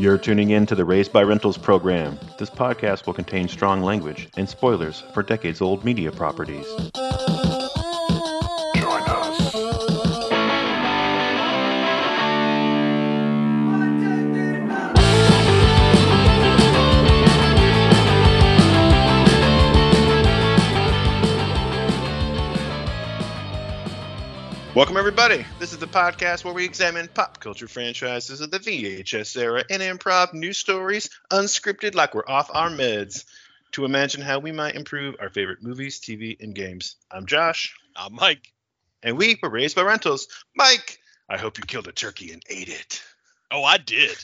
You're tuning in to the Raised by Rentals program. This podcast will contain strong language and spoilers for decades old media properties. Welcome, everybody. This is the podcast where we examine pop culture franchises of the VHS era and improv news stories, unscripted like we're off our meds, to imagine how we might improve our favorite movies, TV, and games. I'm Josh, I'm Mike. and we were raised by rentals. Mike, I hope you killed a turkey and ate it. Oh, I did.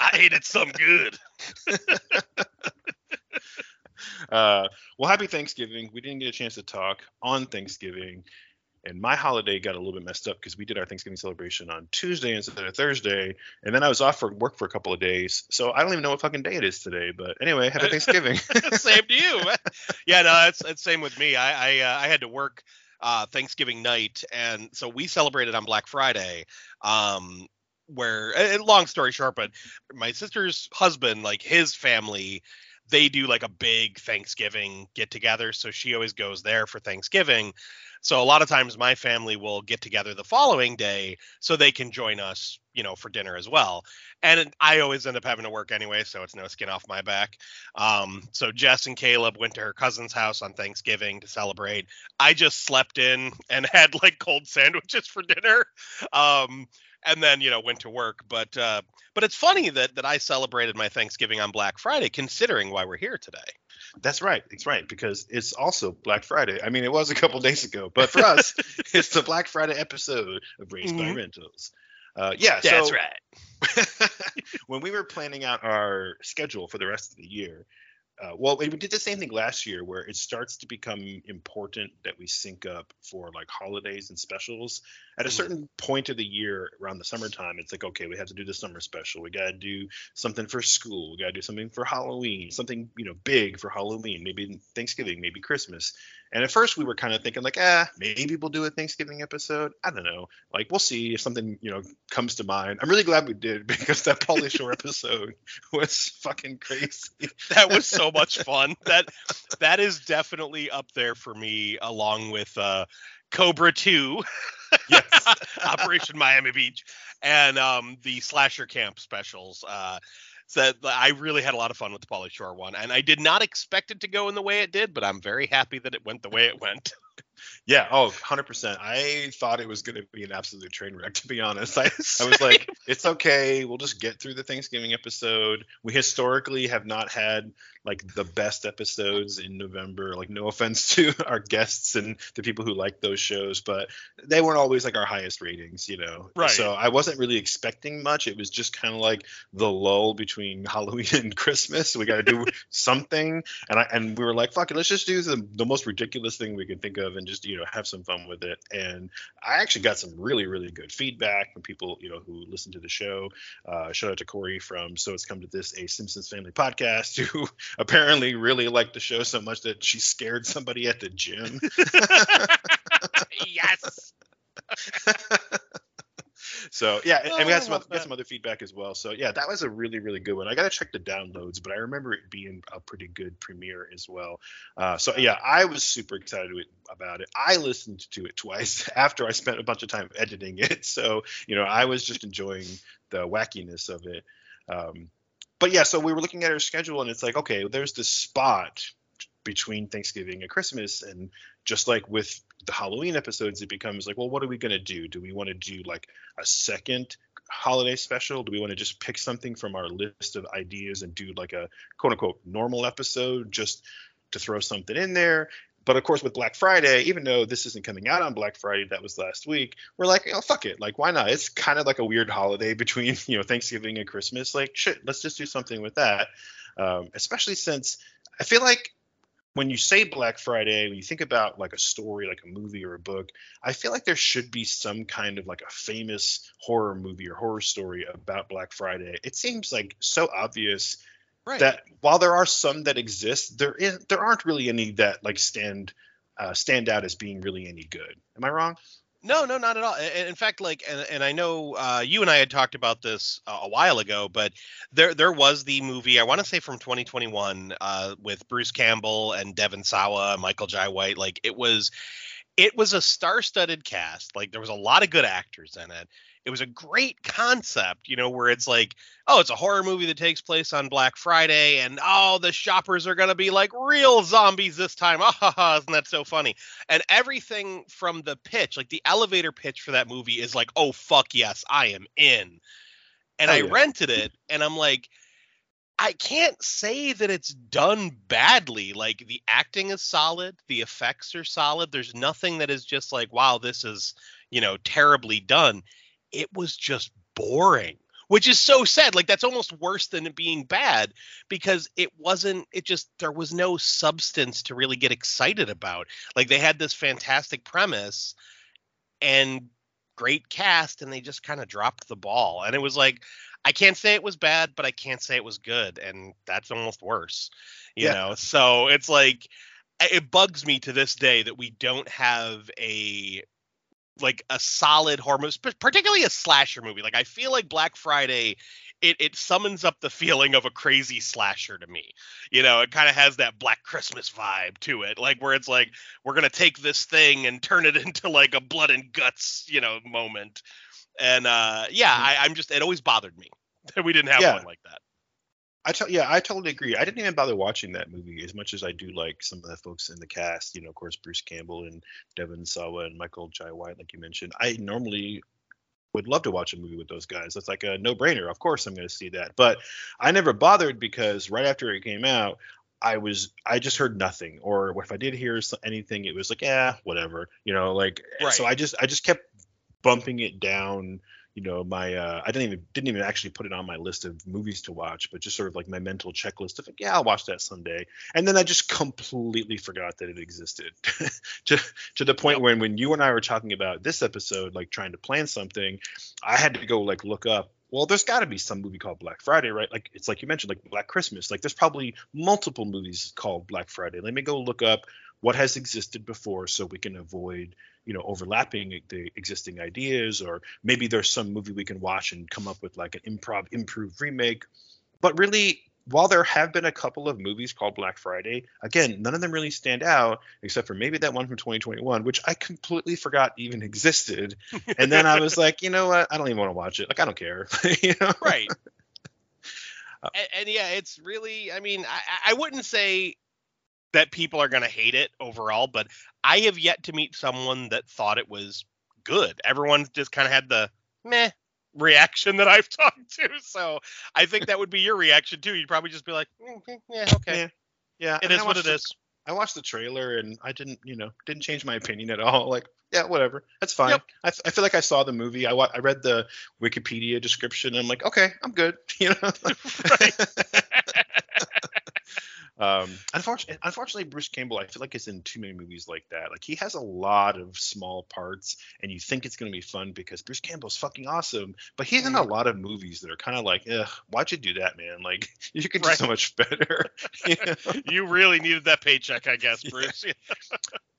I ate it some good. Uh, well, happy Thanksgiving. We didn't get a chance to talk on Thanksgiving, and my holiday got a little bit messed up because we did our Thanksgiving celebration on Tuesday instead of Thursday, and then I was off for work for a couple of days, so I don't even know what fucking day it is today. But anyway, happy Thanksgiving. same to you. Yeah, no, it's it's same with me. I I, uh, I had to work uh, Thanksgiving night, and so we celebrated on Black Friday. Um, where and long story short, but my sister's husband, like his family, they do like a big Thanksgiving get together. So she always goes there for Thanksgiving. So a lot of times my family will get together the following day so they can join us, you know, for dinner as well. And I always end up having to work anyway, so it's no skin off my back. Um, so Jess and Caleb went to her cousin's house on Thanksgiving to celebrate. I just slept in and had like cold sandwiches for dinner. Um, and then you know went to work but uh but it's funny that that i celebrated my thanksgiving on black friday considering why we're here today That's right. It's right because it's also Black Friday. I mean, it was a couple days ago, but for us, it's the Black Friday episode of Raised by Mhm. Rentals. Uh, yeah, that's so right when we were planning out our schedule for the rest of the year, uh, well, we did the same thing last year where it starts to become important that we sync up for like holidays and specials. At a Mhm. certain point of the year around the summertime, it's like, okay, we have to do the summer special. We got to do something for school. We got to do something for Halloween, something, you know, big for Halloween, maybe Thanksgiving, maybe Christmas. And at first we were kind of thinking like, ah, maybe we'll do a Thanksgiving episode. I don't know. Like we'll see if something, you know, comes to mind. I'm really glad we did because that Pauly Shore episode was fucking crazy. that was so much fun that that is definitely up there for me along with uh cobra 2 Yes. operation miami beach and um the slasher camp specials uh so I really had a lot of fun with the Pauly Shore one, and I did not expect it to go in the way it did, but I'm very happy that it went the way it went. Yeah. Oh, 100%. I thought it was going to be an absolute train wreck, to be honest. I, I was like, it's okay. We'll just get through the Thanksgiving episode. We historically have not had like the best episodes in November. Like, no offense to our guests and the people who like those shows, but they weren't always like our highest ratings, you know? Right. So I wasn't really expecting much. It was just kind of like the lull between Halloween and Christmas. We got to do something. And I, and we were like, fuck it, let's just do the, the most ridiculous thing we can think of and just, you know, have some fun with it. And I actually got some really, really good feedback from people, you know, who listen to the show. Uh, shout out to Corey from So It's Come to This, a Simpsons Family podcast, who apparently really liked the show so much that she scared somebody at the gym. yes. So yeah, and, and we Oh, had some other, got some other feedback as well. So yeah, that was a really really good one. I got to check the downloads, but I remember it being a pretty good premiere as well. Uh, so yeah, I was super excited with- about it. I listened to it twice after I spent a bunch of time editing it. So you know, I was just enjoying the wackiness of it. Um, but yeah, so we were looking at our schedule, and it's like, okay, there's this spot between Thanksgiving and Christmas, and just like with the Halloween episodes, it becomes like, well, what are we gonna do? Do we want to do like a second holiday special? Do we want to just pick something from our list of ideas and do like a quote unquote normal episode just to throw something in there? But of course, with Black Friday, even though this isn't coming out on Black Friday, that was last week, we're like, oh, fuck it. Like, why not? It's kind of like a weird holiday between, you know, Thanksgiving and Christmas. Like, shit, let's just do something with that. Um, especially since I feel like when you say Black Friday, when you think about like a story, like a movie or a book, I feel like there should be some kind of like a famous horror movie or horror story about Black Friday. It seems like so obvious Right. that while there are some that exist, there is there aren't really any that like stand uh, stand out as being really any good. Am I wrong? No, no, not at all. In fact, like, and, and I know uh, you and I had talked about this uh, a while ago, but there there was the movie I want to say from 2021 uh, with Bruce Campbell and Devon Sawa, Michael Jai White. Like, it was it was a star-studded cast. Like, there was a lot of good actors in it it was a great concept, you know, where it's like, oh, it's a horror movie that takes place on Black Friday, and oh, the shoppers are gonna be like real zombies this time. Ah, ha, ha, isn't that so funny? And everything from the pitch, like the elevator pitch for that movie, is like, oh fuck yes, I am in. And oh, I yeah. rented it, and I'm like, I can't say that it's done badly. Like the acting is solid, the effects are solid. There's nothing that is just like, wow, this is, you know, terribly done it was just boring which is so sad like that's almost worse than it being bad because it wasn't it just there was no substance to really get excited about. Like they had this fantastic premise and great cast and they just kind of dropped the ball. And it was like i can't say it was bad but i can't say it was good and that's almost worse you yeah. know? So it's like it bugs me to this day that we don't have a like a solid horror movie, particularly a slasher movie. Like I feel like Black Friday, it it summons up the feeling of a crazy slasher to me. You know, it kind of has that Black Christmas vibe to it, like where it's like we're gonna take this thing and turn it into like a blood and guts, you know, moment. And uh yeah, mm-hmm. I, I'm just it always bothered me that we didn't have yeah. one like that. I tell yeah, I totally agree. I didn't even bother watching that movie as much as I do like some of the folks in the cast. You know, of course, Bruce Campbell and Devon Sawa and Michael Jai White, like you mentioned. I normally would love to watch a movie with those guys. That's like a no-brainer. Of course, I'm going to see that. But I never bothered because right after it came out, I was I just heard nothing, or if I did hear anything, it was like, yeah, whatever, you know, like. Eh, right. So I just I just kept bumping it down you know my uh, I didn't even didn't even actually put it on my list of movies to watch, but just sort of like my mental checklist of like, yeah, I'll watch that someday. And then I just completely forgot that it existed to to the point when when you and I were talking about this episode, like trying to plan something, I had to go like look up. Well, there's got to be some movie called Black Friday, right? Like it's like you mentioned, like Black Christmas. Like there's probably multiple movies called Black Friday. Let me go look up what has existed before so we can avoid you know overlapping the existing ideas or maybe there's some movie we can watch and come up with like an improv improved remake but really while there have been a couple of movies called Black Friday, again, none of them really stand out except for maybe that one from 2021, which I completely forgot even existed. And then I was like, you know what? I don't even want to watch it. Like, I don't care. you know? Right. Uh, and, and, yeah, it's really, I mean, I, I wouldn't say that people are going to hate it overall, but I have yet to meet someone that thought it was good. Everyone just kind of had the meh reaction that I've talked to. So I think that would be your reaction too. You'd probably just be like, mm-hmm, yeah, okay. Yeah. yeah. It is what it the, is. I watched the trailer and I didn't, you know, didn't change my opinion at all. Like, yeah, whatever. That's fine. Yep. I, I feel like I saw the movie. I, I read the Wikipedia description. And I'm like, okay, I'm good. You know? Um, unfortunately, unfortunately, Bruce Campbell, I feel like is in too many movies like that. Like he has a lot of small parts, and you think it's gonna be fun because Bruce Campbell's fucking awesome, but he's in a lot of movies that are kind of like, ugh, why'd you do that, man? Like you could do so much better. you, know? you really needed that paycheck, I guess, Bruce. Yeah.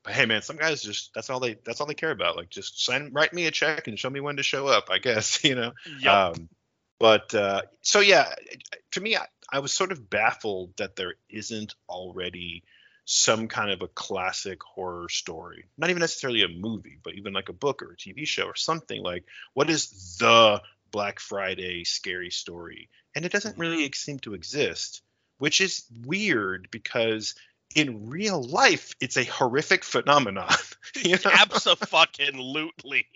but hey, man, some guys just that's all they that's all they care about. Like just sign, write me a check and show me when to show up. I guess you know. Yep. Um, but uh, so yeah, to me, I, I was sort of baffled that there isn't already some kind of a classic horror story. Not even necessarily a movie, but even like a book or a TV show or something like what is the Black Friday scary story? And it doesn't really mm-hmm. seem to exist, which is weird because in real life it's a horrific phenomenon. you know? Absolutely.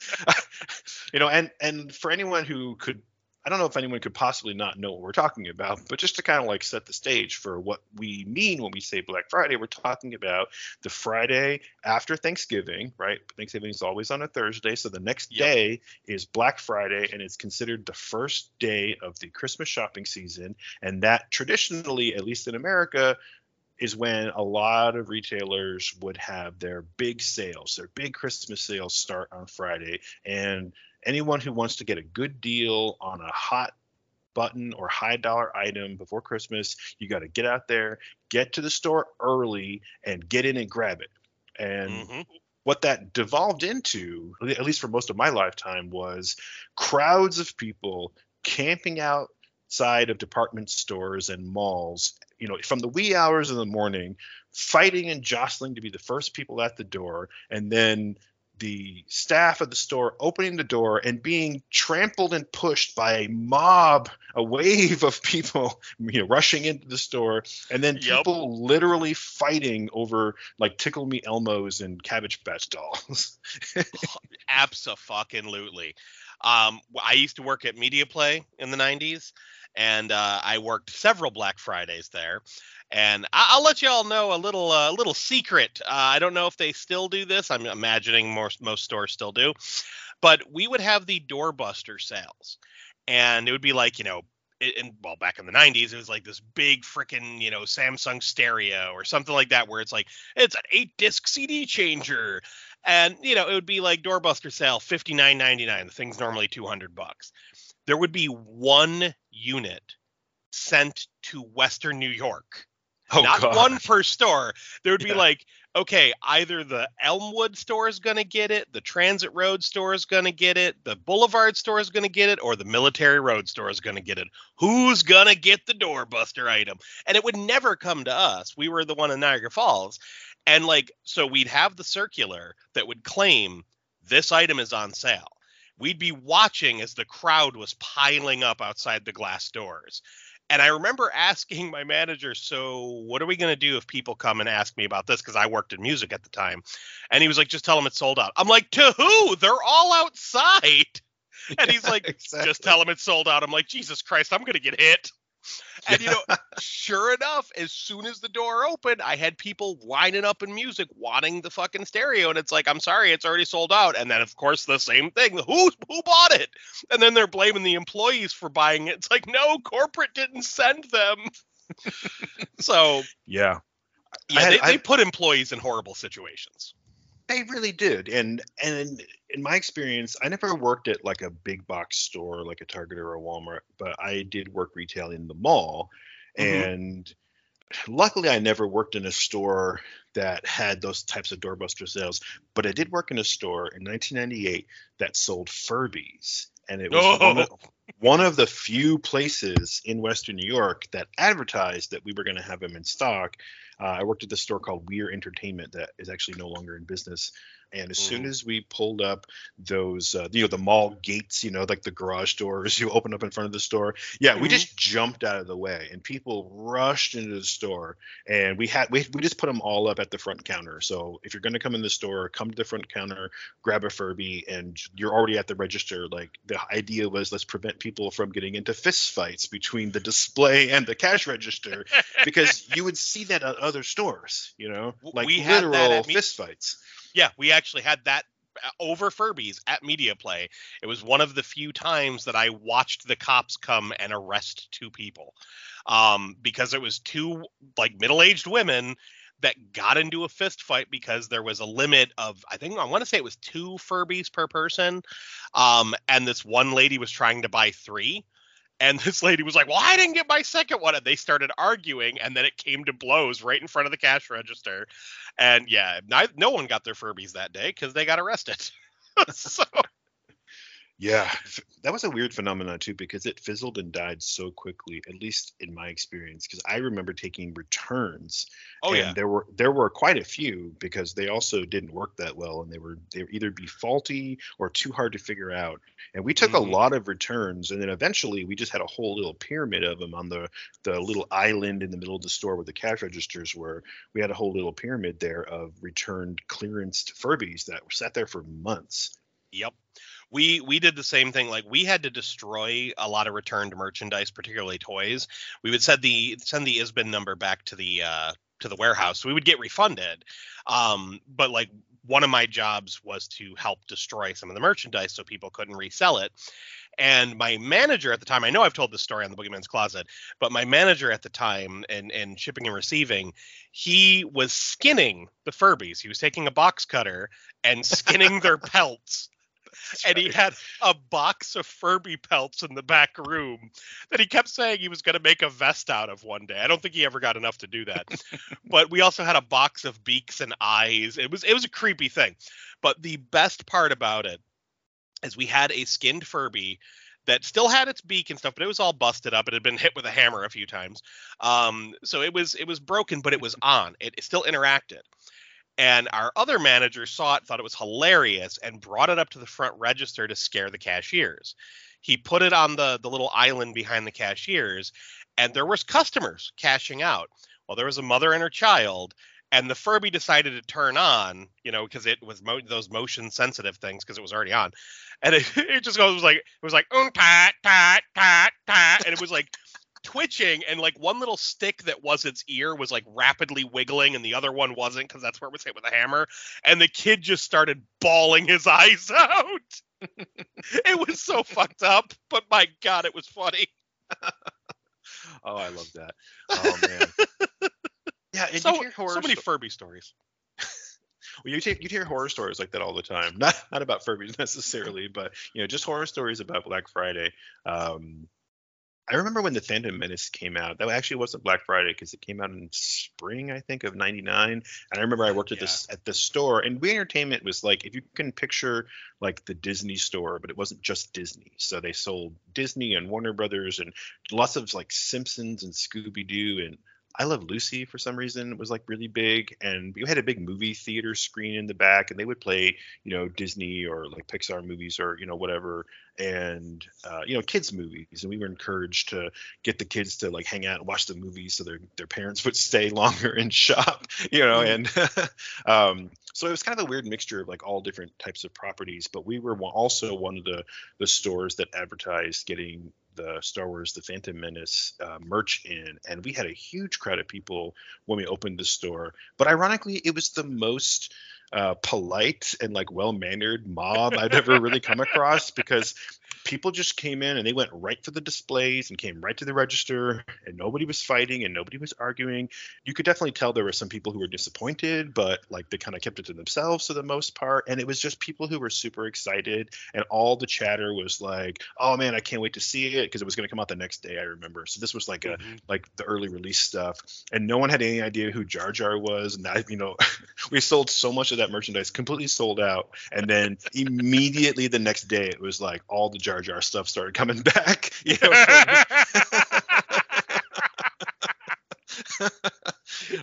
you know, and and for anyone who could I don't know if anyone could possibly not know what we're talking about, but just to kind of like set the stage for what we mean when we say Black Friday, we're talking about the Friday after Thanksgiving, right? Thanksgiving is always on a Thursday. So the next yep. day is Black Friday, and it's considered the first day of the Christmas shopping season. And that traditionally, at least in America, is when a lot of retailers would have their big sales, their big Christmas sales start on Friday. And anyone who wants to get a good deal on a hot button or high dollar item before Christmas, you got to get out there, get to the store early, and get in and grab it. And mm-hmm. what that devolved into, at least for most of my lifetime, was crowds of people camping outside of department stores and malls, you know, from the wee hours of the morning, fighting and jostling to be the first people at the door, and then the staff of the store opening the door and being trampled and pushed by a mob, a wave of people, you know, rushing into the store, and then Yep. people literally fighting over like Tickle Me Elmos and Cabbage Patch dolls. Absolutely. Um, I used to work at Media Play in the 90s, and uh, I worked several Black Fridays there. And I- I'll let you all know a little uh, little secret. Uh, I don't know if they still do this. I'm imagining most most stores still do, but we would have the doorbuster sales, and it would be like you know. In, well, back in the 90s, it was like this big freaking, you know, Samsung stereo or something like that, where it's like, it's an eight disc CD changer and you know it would be like doorbuster sale 59.99 the thing's normally 200 bucks. There would be one unit sent to western new york. Oh not God. one per store. There would be like okay either the elmwood store is going to get it the transit road store is going to get it the boulevard store is going to get it or the military road store is going to get it. Who's going to get the doorbuster item? And it would never come to us. We were the one in niagara falls and like, so we'd have the circular that would claim this item is on sale. We'd be watching as the crowd was piling up outside the glass doors. And I remember asking my manager, so what are we going to do if people come and ask me about this? Because I worked in music at the time. And he was like, just tell them it's sold out. I'm like, to who? They're all outside. And he's like, Exactly. just tell them it's sold out. I'm like, Jesus Christ, I'm going to get hit. And you know, sure enough, as soon as the door opened, I had people lining up in music wanting the fucking stereo. And it's like, I'm sorry, it's already sold out. And then of course the same thing. Who who bought it? And then they're blaming the employees for buying it. It's like, no, corporate didn't send them. so Yeah. yeah, had- they, I- they put employees in horrible situations. They really did, and and in my experience, I never worked at like a big box store like a Target or a Walmart, but I did work retail in the mall, Mhm. and luckily I never worked in a store that had those types of doorbuster sales. But I did work in a store in 1998 that sold Furbies, and it was one, of, one of the few places in Western New York that advertised that we were going to have them in stock. Uh, I worked at this store called Weir Entertainment that is actually no longer in business. And as soon Mhm. as we pulled up those, uh, you know, the mall gates, you know, like the garage doors you open up in front of the store, yeah, we Mhm. just jumped out of the way, and people rushed into the store, and we had we, we just put them all up at the front counter. So if you're going to come in the store, come to the front counter, grab a Furby, and you're already at the register. Like the idea was, let's prevent people from getting into fist fights between the display and the cash register because you would see that at other stores, you know, like we literal at me- fist fights. Yeah, we actually had that uh, over Furby's at Media Play. It was one of the few times that I watched the cops come and arrest two people, um, because it was two like middle-aged women that got into a fist fight because there was a limit of I think I want to say it was two Furbies per person, um, and this one lady was trying to buy three. And this lady was like, "Well, I didn't get my second one." And they started arguing, and then it came to blows right in front of the cash register. And yeah, no one got their Furbies that day because they got arrested. so Yeah, that was a weird phenomenon too because it fizzled and died so quickly. At least in my experience, because I remember taking returns. oh and yeah, there were there were quite a few because they also didn't work that well, and they were they were either be faulty or too hard to figure out. And we took Mhm. a lot of returns, and then eventually we just had a whole little pyramid of them on the the little island in the middle of the store where the cash registers were. We had a whole little pyramid there of returned clearanced Furbies that sat there for months. Yep. We we did the same thing. Like we had to destroy a lot of returned merchandise, particularly toys. We would send the send the ISBN number back to the uh to the warehouse. We would get refunded. Um, but like one of my jobs was to help destroy some of the merchandise so people couldn't resell it. And my manager at the time, I know I've told this story on the Boogeyman's Closet, but my manager at the time and and shipping and receiving, he was skinning the Furbies. He was taking a box cutter and skinning their pelts and he had a box of Furby pelts in the back room that he kept saying he was going to make a vest out of one day. I don't think he ever got enough to do that. but we also had a box of beaks and eyes. It was it was a creepy thing. But the best part about it is we had a skinned Furby that still had its beak and stuff, but it was all busted up. It had been hit with a hammer a few times, um, so it was it was broken, but it was on. It, it still interacted. And our other manager saw it, thought it was hilarious, and brought it up to the front register to scare the cashiers. He put it on the the little island behind the cashiers, and there was customers cashing out. Well, there was a mother and her child, and the Furby decided to turn on, you know, because it was mo- those motion sensitive things because it was already on, and it, it just goes it was like it was like um tat tat tat tat, and it was like twitching and like one little stick that was its ear was like rapidly wiggling and the other one wasn't because that's where it was hit with a hammer and the kid just started bawling his eyes out. It was so fucked up but my god it was funny. Oh i love that. Oh man. Yeah and so, you hear horror so many sto- furby stories. Well, you hear, you hear horror stories like that all the time. Not not about Furbies necessarily, but you know, just horror stories about Black Friday. Um, I remember when the Phantom Menace came out. That actually wasn't Black Friday because it came out in spring, I think, of '99. And I remember I worked at Yeah. this at the store, and We Entertainment was like, if you can picture like the Disney store, but it wasn't just Disney. So they sold Disney and Warner Brothers and lots of like Simpsons and Scooby Doo and I Love Lucy for some reason It was like really big, and we had a big movie theater screen in the back, and they would play, you know, Disney or like Pixar movies or you know whatever, and uh, you know kids movies, and we were encouraged to get the kids to like hang out and watch the movies so their their parents would stay longer and shop, you know, and um, so it was kind of a weird mixture of like all different types of properties, but we were also one of the the stores that advertised getting the Star Wars The Phantom Menace uh, merch in, and we had a huge crowd of people when we opened the store. But ironically, it was the most uh, polite and like well mannered mob I've ever really come across because people just came in and they went right for the displays and came right to the register and nobody was fighting and nobody was arguing. You could definitely tell there were some people who were disappointed but like they kind of kept it to themselves for the most part. And it was just people who were super excited and all the chatter was like oh man i can't wait to see it because it was going to come out the next day i remember. So this was like a Mhm. like the early release stuff. And no one had any idea who jar jar was. And that you know we sold so much of that merchandise completely sold out. And then immediately the next day it was like all the jar jar Jar stuff started coming back you know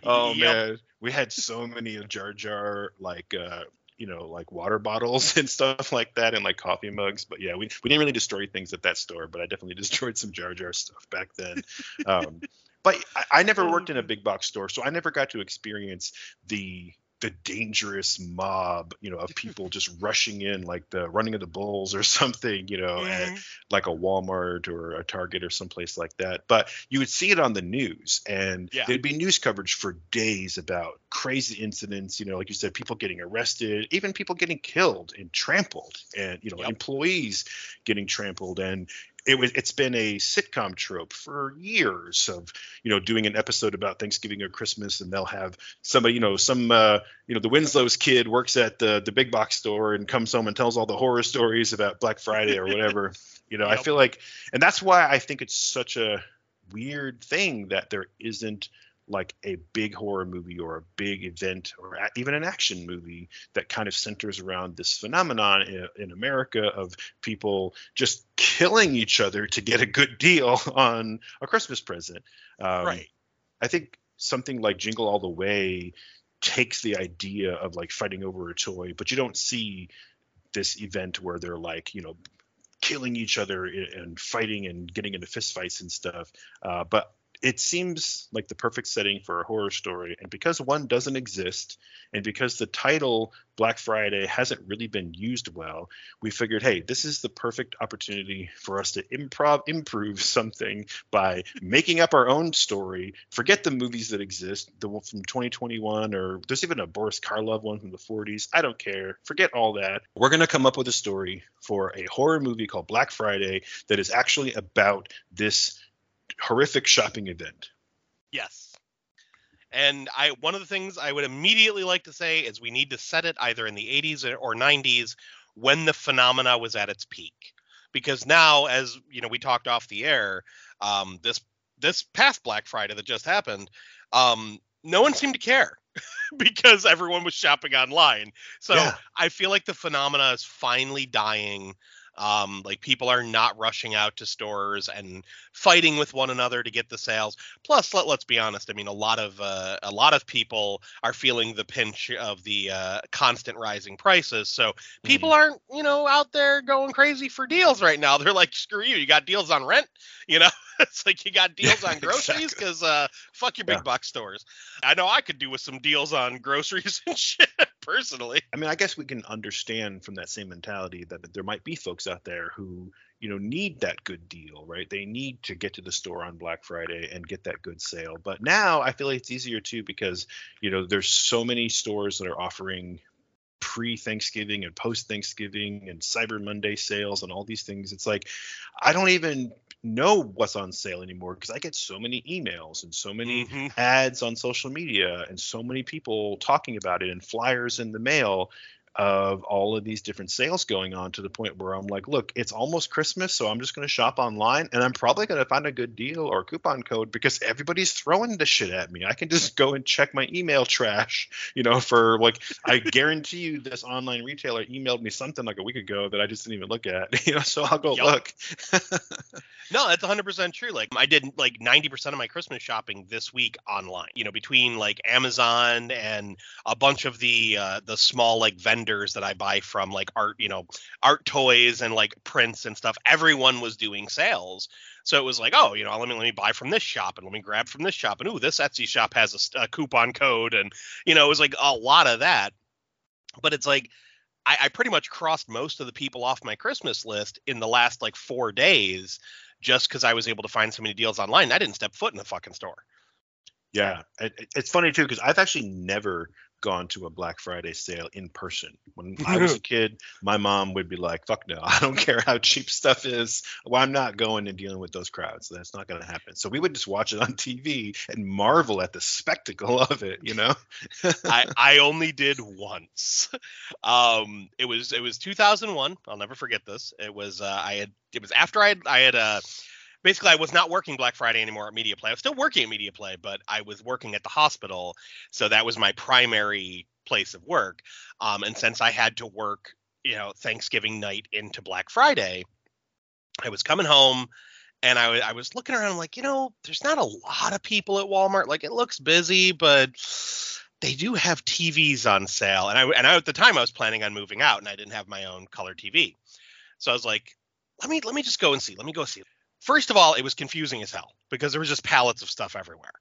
oh Yep. man we had so many of jar jar like uh you know like water bottles and stuff like that and like coffee mugs but yeah we, we didn't really destroy things at that store but i definitely destroyed some jar jar stuff back then um but I, I never worked in a big box store so i never got to experience the the dangerous mob you know of people just rushing in like the running of the bulls or something you know at Mhm. like a Walmart or a Target or someplace like that. But you would see it on the news, and Yeah. there'd be news coverage for days about crazy incidents. You know, like you said, people getting arrested, even people getting killed and trampled, and you know, Yep. employees getting trampled. And it was it's been a sitcom trope for years of you know doing an episode about Thanksgiving or Christmas, and they'll have somebody you know some uh, you know the Winslow's kid works at the the big box store and comes home and tells all the horror stories about Black Friday or whatever. you know, I feel like, and that's why I think it's such a weird thing that there isn't like a big horror movie or a big event or even an action movie that kind of centers around this phenomenon in, in America of people just killing each other to get a good deal on a Christmas present. Um, right. I think something like Jingle All the Way takes the idea of like fighting over a toy, but you don't see this event where they're like, you know, killing each other and fighting and getting into fistfights and stuff. Uh, but it seems like the perfect setting for a horror story. And because one doesn't exist, and because the title Black Friday hasn't really been used well, we figured, hey, this is the perfect opportunity for us to improv improve something by making up our own story. Forget the movies that exist, the one from 2021, or there's even a Boris Karloff one from the 40s. I don't care. Forget all that. We're to come up with a story for a horror movie called Black Friday that is actually about this horrific shopping event. Yes. And I one of the things I would immediately like to say is we need to set it either in the 80s or- or 90s when the phenomena was at its peak. Because now, as you know, we talked off the air, um, this this past Black Friday that just happened, um, no one seemed to care because everyone was shopping online. So Yeah. I feel like the phenomena is finally dying. Um, like people are not rushing out to stores and fighting with one another to get the sales. Plus, let, let's be honest. I mean, a lot of uh, a lot of people are feeling the pinch of the uh, constant rising prices. So people aren't, you know, out there going crazy for deals right now. They're like, screw you. You got deals on rent. You know, it's like you got deals on groceries because uh, fuck your big Yeah. box stores. I know I could do with some deals on groceries and shit personally. I mean, I guess we can understand from that same mentality that there might be folks out there who, you know, need that good deal, right? They need to get to the store on Black Friday and get that good sale. But now I feel like it's easier too because, you know, there's so many stores that are offering pre Thanksgiving and post Thanksgiving and Cyber Monday sales and all these things. It's like I don't even know what's on sale anymore because I get so many emails and so many Mhm. ads on social media and so many people talking about it and flyers in the mail of all of these different sales going on to the point where I'm like, look, it's almost Christmas, so I'm just going to shop online and I'm probably going to find a good deal or coupon code because everybody's throwing this shit at me. I can just go and check my email trash, you know, for like, I guarantee you this online retailer emailed me something like a week ago that I just didn't even look at, you know, so I'll go Yup. look. No, that's 100% true. Like I did like 90% of my Christmas shopping this week online. You know, between like Amazon and a bunch of the uh the small like vendors that I buy from like art, you know, art toys and like prints and stuff. Everyone was doing sales. So it was like, oh, you know, let me let me buy from this shop and let me grab from this shop and ooh, this Etsy shop has a coupon code and you know, it was like a lot of that. But it's like I, I pretty much crossed most of the people off my Christmas list in the last like four days just because I was able to find so many deals online. I didn't step foot in the fucking store. Yeah, it- it's funny too because I've actually never gone to a Black Friday sale in person. When I was a kid, my mom would be like, "Fuck no, I don't care how cheap stuff is. Well, I'm not going and dealing with those crowds. That's not going to happen." So we would just watch it on TV and marvel at the spectacle of it. You know? I, I only did once. Um, it was it was 2001. I'll never forget this. It was uh, I had it was after I had I had uh basically I was not working Black Friday anymore at Media Play. I was still working at Media Play, but I was working at the hospital, so that was my primary place of work. Um, and since I had to work, you know, Thanksgiving night into Black Friday, I was coming home and I was looking around like, you know, there's not a lot of people at Walmart. Like it looks busy, but they do have TVs on sale. And I and I, at the time I was planning on moving out and I didn't have my own color TV. So I was like, let me let me just go and see. Let me go see. First of all, it was confusing as hell because there was just pallets of stuff everywhere.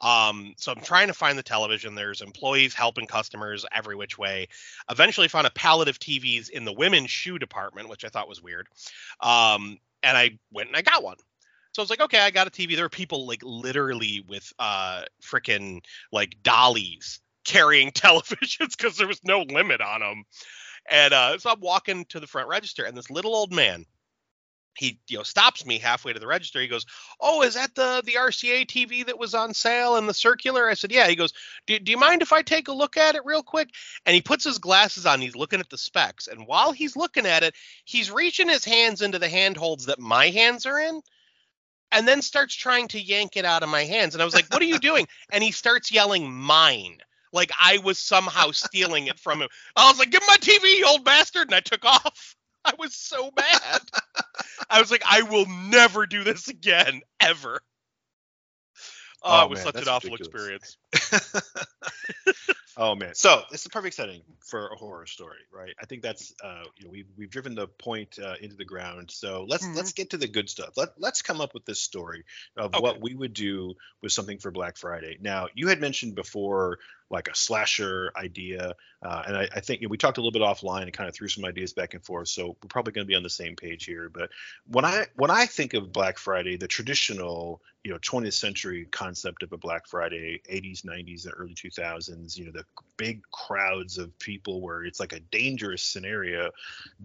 Um, so I'm trying to find the television. There's employees helping customers every which way. Eventually found a pallet of TVs in the women's shoe department, which I thought was weird. Um, and I went and I got one. So I was like, okay, I got a TV. There are people like literally with uh freaking like dollies carrying televisions because there was no limit on them. And uh, so I'm walking to the front register, and this little old man, he you know stops me halfway to the register. He goes, "Oh, is that the the RCA TV that was on sale in the circular?" I said, "Yeah." He goes, do, "Do you mind if I take a look at it real quick?" And he puts his glasses on. He's looking at the specs, and while he's looking at it, he's reaching his hands into the handholds that my hands are in. And then starts trying to yank it out of my hands. And I was like, What are you doing? And he starts yelling, Mine. Like I was somehow stealing it from him. I was like, Give my TV, you old bastard. And I took off. I was so mad. I was like, I will never do this again, ever. Oh, Oh, it was man, such an awful ridiculous. experience. oh man so it's the perfect setting for a horror story right i think that's uh you know we've, we've driven the point uh, into the ground so let's Mhm. let's get to the good stuff Let, let's come up with this story of Okay. what we would do with something for black friday now you had mentioned before like a slasher idea uh, and I, I think you know, we talked a little bit offline and kind of threw some ideas back and forth so we're probably going to be on the same page here but when i when i think of black friday the traditional you know 20th century concept of a black friday 80s 90s and early 2000s you know the big crowds of people where it's like a dangerous scenario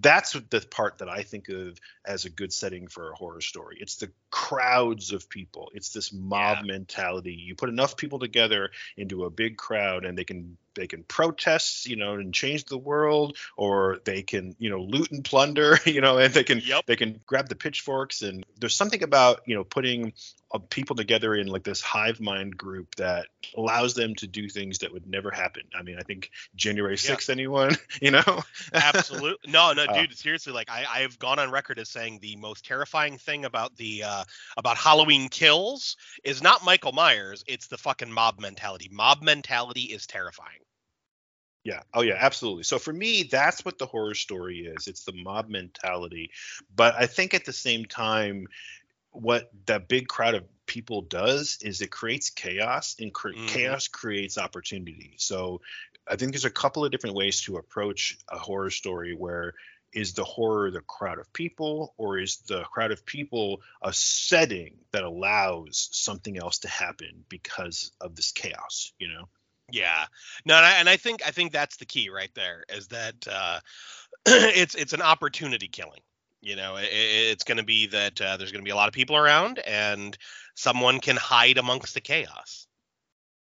that's the part that i think of as a good setting for a horror story. It's the crowds of people. It's this mob mentality. You put enough people together into a big crowd and they can they can protest, you know, and change the world, or they can, you know, loot and plunder, you know, and they can Yep. they can grab the pitchforks. And there's something about you know putting uh, people together in like this hive mind group that allows them to do things that would never happen. I mean, I think January Yeah. 6th, anyone, you know, Absolutely. No, no, Uh, dude. Seriously, like I, I have gone on record as saying the most terrifying thing about the uh, about Halloween kills is not Michael Myers. It's the fucking mob mentality. Mob mentality is terrifying. Yeah. Oh, yeah. Absolutely. So for me, that's what the horror story is. It's the mob mentality. But I think at the same time, what that big crowd of people does is it creates chaos, and cre- Mhm. chaos creates opportunity. So I think there's a couple of different ways to approach a horror story where is the horror the crowd of people or is the crowd of people a setting that allows something else to happen because of this chaos you know Yeah. No, and I, and I think I think that's the key right there is that uh, it's it's an opportunity killing. You know, it, it's going to be that uh, there's going to be a lot of people around, and someone can hide amongst the chaos.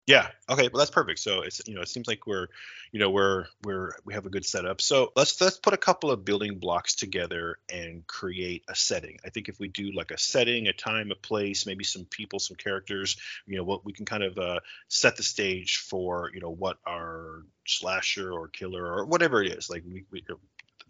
Yeah. Okay. Well, that's perfect. So it's you know it seems like we're you know we're we're we have a good setup. So let's let's put a couple of building blocks together and create a setting. I think if we do like a setting, a time, a place, maybe some people, some characters, you know, what we can kind of uh, set the stage for you know what our slasher or killer or whatever it is. Like we. we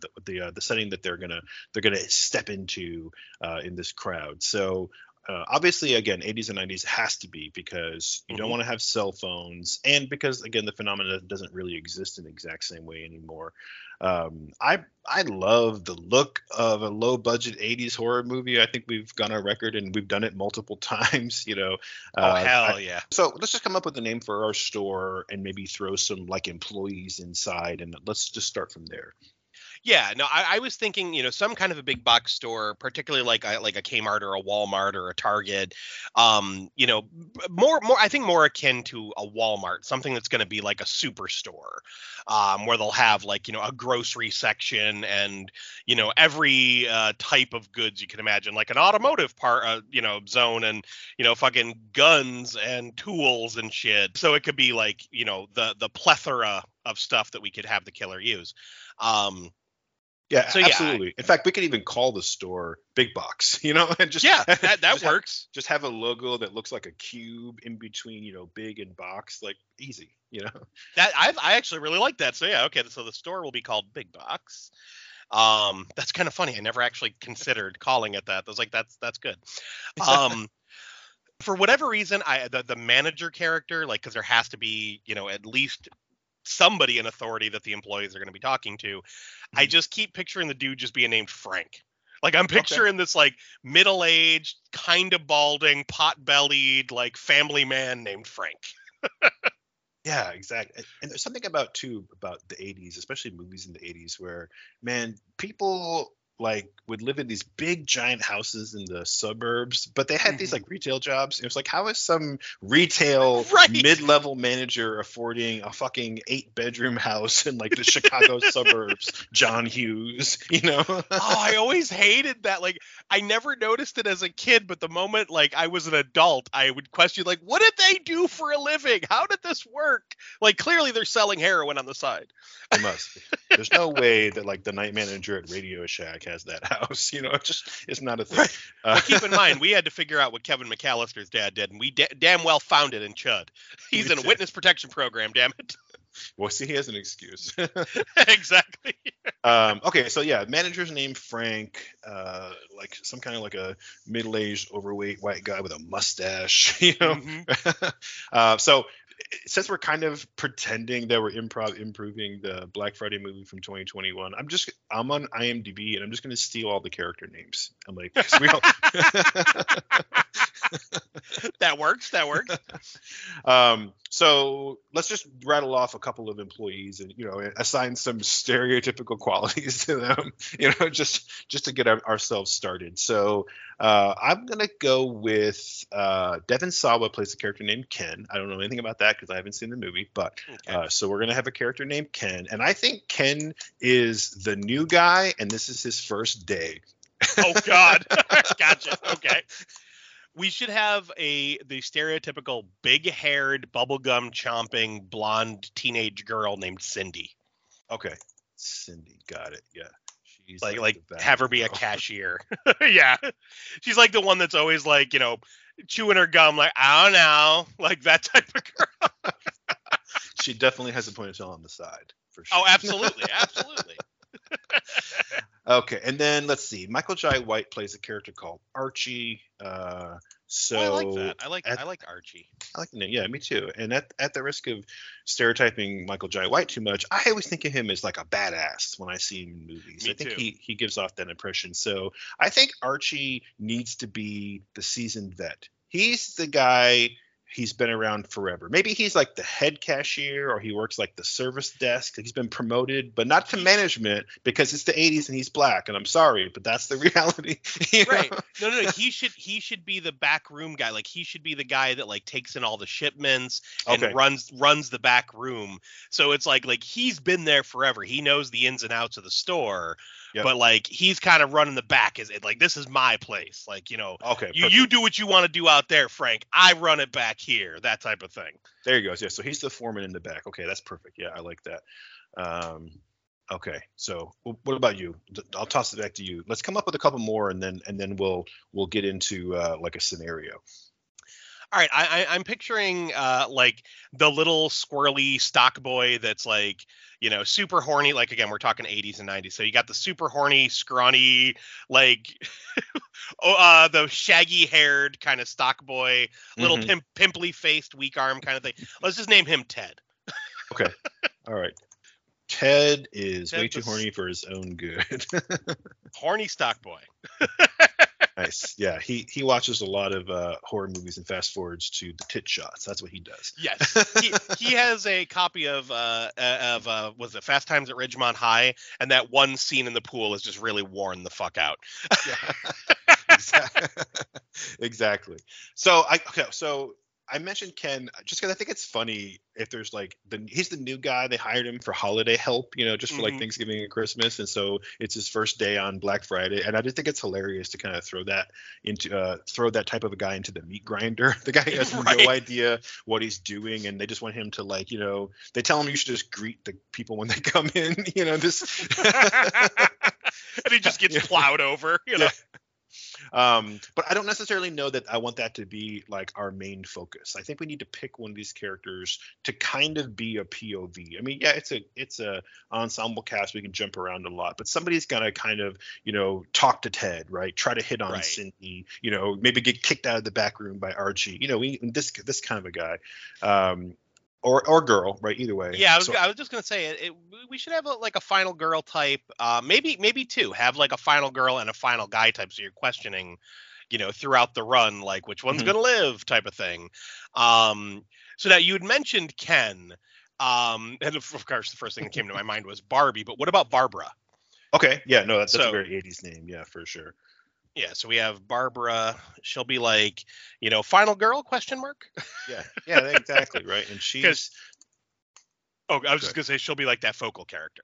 the the, uh, the setting that they're gonna they're gonna step into uh, in this crowd. So uh, obviously again 80s and 90s has to be because you don't Mhm. want to have cell phones and because again the phenomenon doesn't really exist in the exact same way anymore um, i i love the look of a low budget 80s horror movie i think we've gone on record and we've done it multiple times you know Oh Uh, hell I- yeah! so let's just come up with a name for our store and maybe throw some like employees inside and let's just start from there Yeah, no, I, I was thinking, you know, some kind of a big box store, particularly like a, like a Kmart or a Walmart or a Target, um, you know, more more I think more akin to a Walmart, something that's going to be like a superstore, um, where they'll have like you know a grocery section and you know every uh, type of goods you can imagine, like an automotive part, uh, you know, zone and you know fucking guns and tools and shit. So it could be like you know the the plethora of stuff that we could have the killer use. Um, yeah So, yeah, I- absolutely in fact we could even call the store big box you know and just yeah, that that just have- works. just have a logo that looks like a cube in between, you know, big and box, like easy, you know. That I I actually really like that. So yeah, okay. So the store will be called Big Box. Um, that's kind of funny. I never actually considered calling it that. I was like, that's that's good. Um, for whatever reason, I the the manager character, like, because there has to be, you know, at least somebody in authority that the employees are going to be talking to. I Mhm. just keep picturing the dude just being named Frank. Like I'm picturing this like middle-aged, kind of balding, pot-bellied, like family man named Frank. Yeah, exactly. And- And there's something about too about the 80s, especially movies in the 80s, where man, people like would live in these big giant houses in the suburbs, but they had these Mhm. like retail jobs. It was like, how is some retail Right. mid-level manager affording a fucking eight-bedroom house in like the Chicago suburbs? John Hughes, you know? oh, I always hated that. Like, I never noticed it as a kid, but the moment like I was an adult, I would question like, what did they do for a living? How did this work? Like, clearly they're selling heroin on the side. They must. There's no way that like the night manager at Radio Shack has that house. You know, it's just it's not a thing. Right. Uh, But keep in mind, we had to figure out what Kevin McAllister's dad did, and we da- damn well found it in Chud. He's in a witness protection program. Damn it. well, see, he has an excuse. exactly. um, okay, so yeah, manager's name Frank, uh, like some kind of like a middle-aged, overweight white guy with a mustache. You know, Mhm. uh, so since we're kind of pretending that we're improv improving the Black Friday movie from 2021, I'm just I'm on IMDb and I'm just gonna steal all the character names. I'm like, we all- That works. That works. um, so let's just rattle off a couple of employees and you know assign some stereotypical qualities to them. You know, just just to get our, ourselves started. So uh, I'm gonna go with uh, Devon Sawa plays a character named Ken. I don't know anything about that because I haven't seen the movie, but Okay. uh, so we're gonna have a character named Ken, and I think Ken is the new guy, and this is his first day. oh God. gotcha. Okay. We should have a the stereotypical big-haired, bubblegum chomping, blonde teenage girl named Cindy. Okay, Cindy, got it. Yeah, she's like the like have her be a cashier. yeah, she's like the one that's always like you know chewing her gum, like I don't know, like that type of girl. She definitely has a ponytail on the side for oh, sure. Oh, absolutely, absolutely. Okay, and then let's see. Michael Jai White plays a character called Archie. Uh, so Oh, I like that. I like at- I like Archie. I like the name. Yeah, me too. And at, at the risk of stereotyping Michael Jai White too much, I always think of him as like a badass when I see him in movies. Me I think too. he he gives off that impression. So I think Archie needs to be the seasoned vet. He's the guy. He's been around forever. Maybe he's like the head cashier or he works like the service desk. He's been promoted, but not to management because it's the 80s and he's black. And I'm sorry, but that's the reality. you know? Right. No, no, no. He should he should be the back room guy. Like he should be the guy that like takes in all the shipments and Okay. runs runs the back room. So it's like like he's been there forever. He knows the ins and outs of the store. Yep. But like he's kind of running the back is it like this is my place. Like, you know, Okay. you, perfect. you do what you want to do out there, Frank. I run it back here. That type of thing. There he goes. Yeah, so he's the foreman in the back. Okay, that's perfect. Yeah, I like that. Um, okay, so what about you? I'll toss it back to you. Let's come up with a couple more, and then and then we'll we'll get into uh, like a scenario. All right, I, I I'm picturing uh like the little squirrely stock boy that's like you know super horny. Like again, we're talking 80s and 90s. So you got the super horny, scrawny, like oh uh the shaggy haired kind of stock boy, little Mhm. pimp, pimply faced, weak arm kind of thing. Let's just name him Ted. Okay. All right. Ted is Ted way too horny for his own good. Horny stock boy. Nice. Yeah, he he watches a lot of uh, horror movies and fast forwards to the tit shots. That's what he does. Yes, he, he has a copy of uh uh, of uh was it Fast Times at Ridgemont High, and that one scene in the pool has just really worn the fuck out. exactly. exactly. So I okay. So I mentioned Ken just because I think it's funny if there's like the he's the new guy they hired him for holiday help, you know, just for like Mhm. Thanksgiving and Christmas, and so it's his first day on Black Friday, and I just think it's hilarious to kind of throw that into uh, throw that type of a guy into the meat grinder. The guy has Right. no idea what he's doing, and they just want him to like you know they tell him you should just greet the people when they come in, you know this. and he just gets Yeah. plowed over. You know, Yeah. Um, but I don't necessarily know that I want that to be like our main focus. I think we need to pick one of these characters to kind of be a POV. I mean, yeah, it's a it's a ensemble cast. We can jump around a lot, but somebody's gonna kind of you know talk to Ted, right? Try to hit on Right. Cindy. You know, maybe get kicked out of the back room by Archie. You know, we this this kind of a guy. Um, or, or girl, right? Either way. yeah. I was, So- I was just gonna say it, it, we should have a, like a final girl type. Uh, maybe maybe two. Have like a final girl and a final guy type. So you're questioning, you know, throughout the run, like which one's Mhm. gonna live, type of thing. Um, so now you had mentioned Ken. Um, and of of course, the first thing that came to my mind was Barbie. But what about Barbara? okay. Yeah. No, that's, that's So- a very 80s name. Yeah, for sure. Yeah, so we have Barbara. She'll be like, you know, final girl question mark. Yeah. Yeah. Exactly. right. And she's. Oh, I was just gonna say she'll be like that focal character.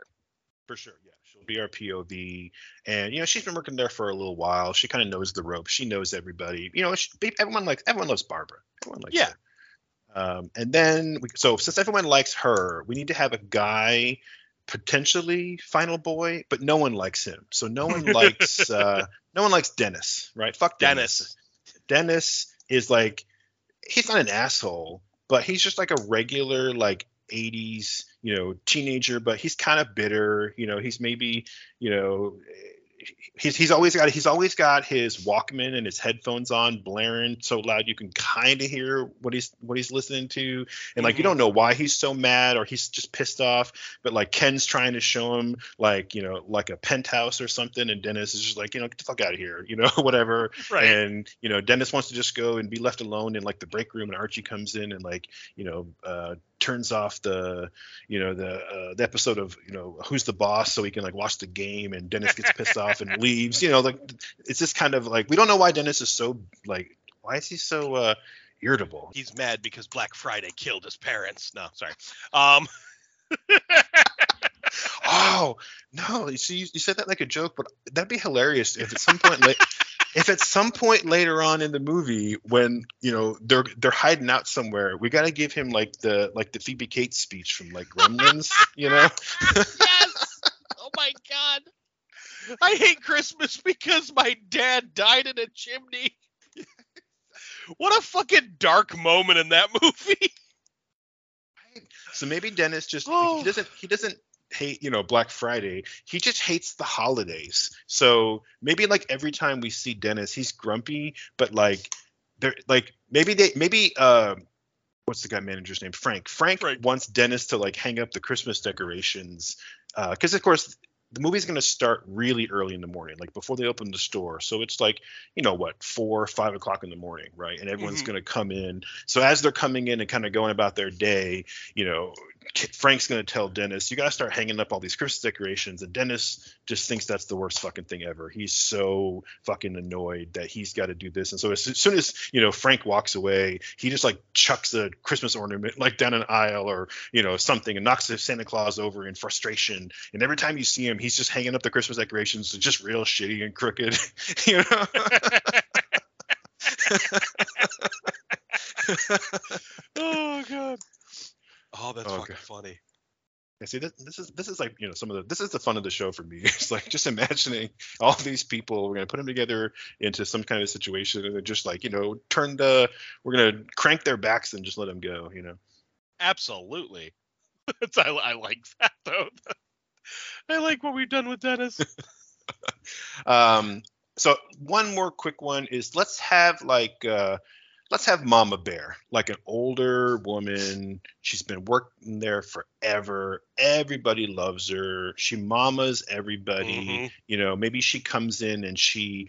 For sure, yeah. She'll be our POV, and you know she's been working there for a little while. She kind of knows the ropes. She knows everybody. You know, she, everyone likes everyone loves Barbara. Everyone likes Yeah. her. Um, and then we, so since everyone likes her, we need to have a guy, potentially final boy, but no one likes him. So no one likes uh, no one likes Dennis, right? Fuck Dennis. Dennis. Dennis is like he's not an asshole, but he's just like a regular like 80s, you know, teenager, but he's kind of bitter, you know, he's maybe, you know, he's he's always got he's always got his Walkman and his headphones on blaring so loud you can kind of hear what he's what he's listening to and like you Mhm. don't know why he's so mad or he's just pissed off but like Ken's trying to show him like you know like a penthouse or something and Dennis is just like you know get the fuck out of here you know whatever Right. and you know dennis wants to just go and be left alone in like the break room and archie comes in and like you know uh turns off the you know the uh, the episode of you know who's the boss so he can like watch the game and dennis gets pissed off and leaves you know like it's just kind of like we don't know why dennis is so like why is he so uh irritable He's mad because Black Friday killed his parents. No, sorry. Um, oh no you see you, you said that like a joke but that'd be hilarious if at some point like if at some point later on in the movie when you know they're they're hiding out somewhere, we got to give him like the like the Phoebe Cates speech from like Gremlins, you know? yes. Oh my god. I hate Christmas because my dad died in a chimney. what a fucking dark moment in that movie. So maybe Dennis just Oh. he doesn't he doesn't hate you know Black Friday. He just hates the holidays. So maybe like every time we see Dennis, he's grumpy, but like they're like maybe they maybe uh what's the guy manager's name Frank. Frank Frank. wants Dennis to like hang up the Christmas decorations uh, because of course the movie's going to start really early in the morning, like before they open the store. So it's like, you know what, four five o'clock in the morning, right? And everyone's Mhm. going to come in. So as they're coming in and kind of going about their day, you know, Frank's going to tell Dennis, you got to start hanging up all these Christmas decorations. And Dennis just thinks that's the worst fucking thing ever. He's so fucking annoyed that he's got to do this. And so as soon as, you know, Frank walks away, he just like chucks a Christmas ornament like down an aisle or, you know, something and knocks the Santa Claus over in frustration. And every time you see him, he's just hanging up the Christmas decorations, just real shitty and crooked, you know? oh god. Oh, that's Oh, fucking God. funny. Yeah, see, this, this is this is like you know some of the this is the fun of the show for me. It's like just imagining all these people. We're gonna put them together into some kind of situation, and just like you know turn the we're gonna crank their backs and just let them go. You know. Absolutely. I, I like that though. I like what we've done with Dennis. Um, so one more quick one is let's have like uh, let's have Mama Bear, like an older woman. She's been working there forever. Everybody loves her. She mamas everybody. Mhm. You know, maybe she comes in and she,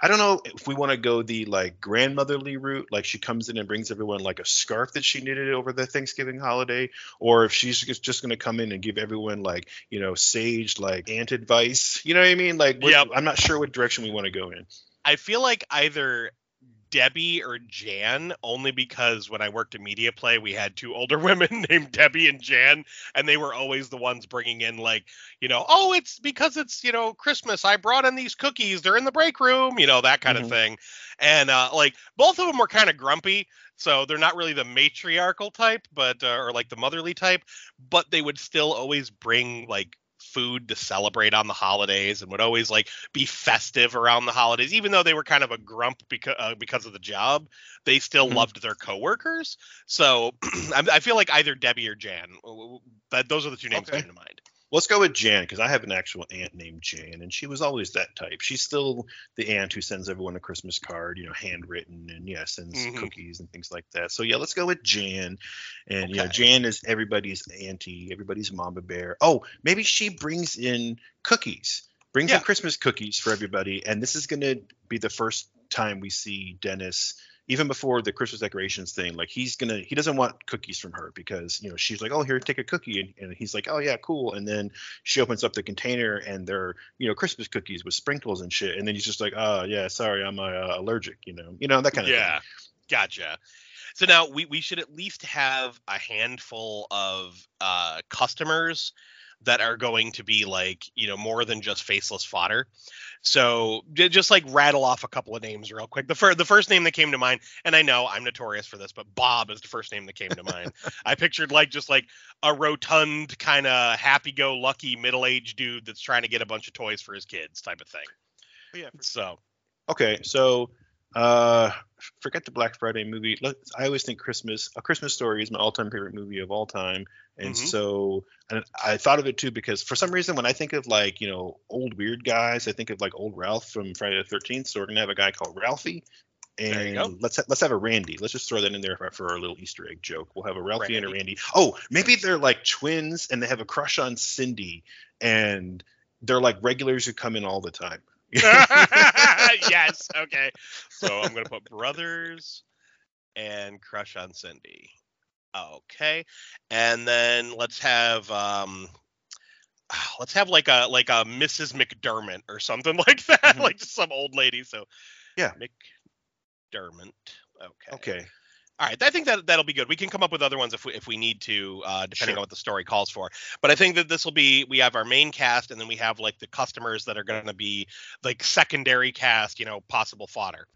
I don't know if we want to go the like grandmotherly route, like she comes in and brings everyone like a scarf that she knitted over the Thanksgiving holiday, or if she's just, going to come in and give everyone like, you know, sage like aunt advice. You know what I mean? Like, Yep. I'm not sure what direction we want to go in. I feel like either Debbie or Jan, only because when I worked at Media Play, we had two older women named Debbie and Jan, and they were always the ones bringing in like, you know, oh, it's because it's you know Christmas. I brought in these cookies. They're in the break room, you know, that kind Mhm. of thing. And uh, like both of them were kind of grumpy, so they're not really the matriarchal type, but uh, or like the motherly type, but they would still always bring like food to celebrate on the holidays and would always like be festive around the holidays even though they were kind of a grump because uh, because of the job they still Mhm. loved their coworkers so I, I feel like either debbie or jan that those are the two names Okay. that come to mind Let's go with Jan because I have an actual aunt named Jan, and she was always that type. She's still the aunt who sends everyone a Christmas card, you know, handwritten, and yeah, sends Mhm. cookies and things like that. So yeah, let's go with Jan, and you know, Jan is everybody's auntie, everybody's mama bear. Oh, maybe she brings in cookies, brings Yeah. in Christmas cookies for everybody, and this is gonna be the first time we see Dennis even before the Christmas decorations thing, like he's gonna he doesn't want cookies from her because you know she's like, oh here take a cookie, and, and he's like, oh yeah, cool, and then she opens up the container and they're you know Christmas cookies with sprinkles and shit, and then he's just like, oh yeah, sorry, I'm uh, allergic, you know, you know that kind of yeah gotcha. So now we, we should at least have a handful of uh, customers that are going to be like you know more than just faceless fodder so just like rattle off a couple of names real quick the, first the first name that came to mind and i know i'm notorious for this but bob is the first name that came to mind i pictured like just like a rotund kind of happy-go-lucky middle-aged dude that's trying to get a bunch of toys for his kids type of thing thing. Yeah. so Okay, so uh forget the Black Friday movie. I always think Christmas A Christmas Story is my all-time favorite movie of all time. And Mhm. so and I thought of it too because for some reason when I think of like, you know, old weird guys, I think of like old Ralph from Friday the 13th. So we're going to have a guy called Ralphie. There you go. And let's ha- let's have a Randy. Let's just throw that in there for, for our little Easter egg joke. We'll have a Ralphie and a Randy. Randy. Oh, maybe they're like twins and they have a crush on Cindy and they're like regulars who come in all the time. yes. Okay. So I'm gonna put brothers and crush on Cindy. Okay. And then let's have um let's have like a like a Mrs. McDermott or something like that. Mhm. Like just some old lady. So Yeah. McDermott. Okay. Okay. All right, I think that that'll be good. We can come up with other ones if we if we need to, uh, depending Sure. on what the story calls for. But I think that this will be we have our main cast, and then we have like the customers that are going to be like secondary cast, you know, possible fodder.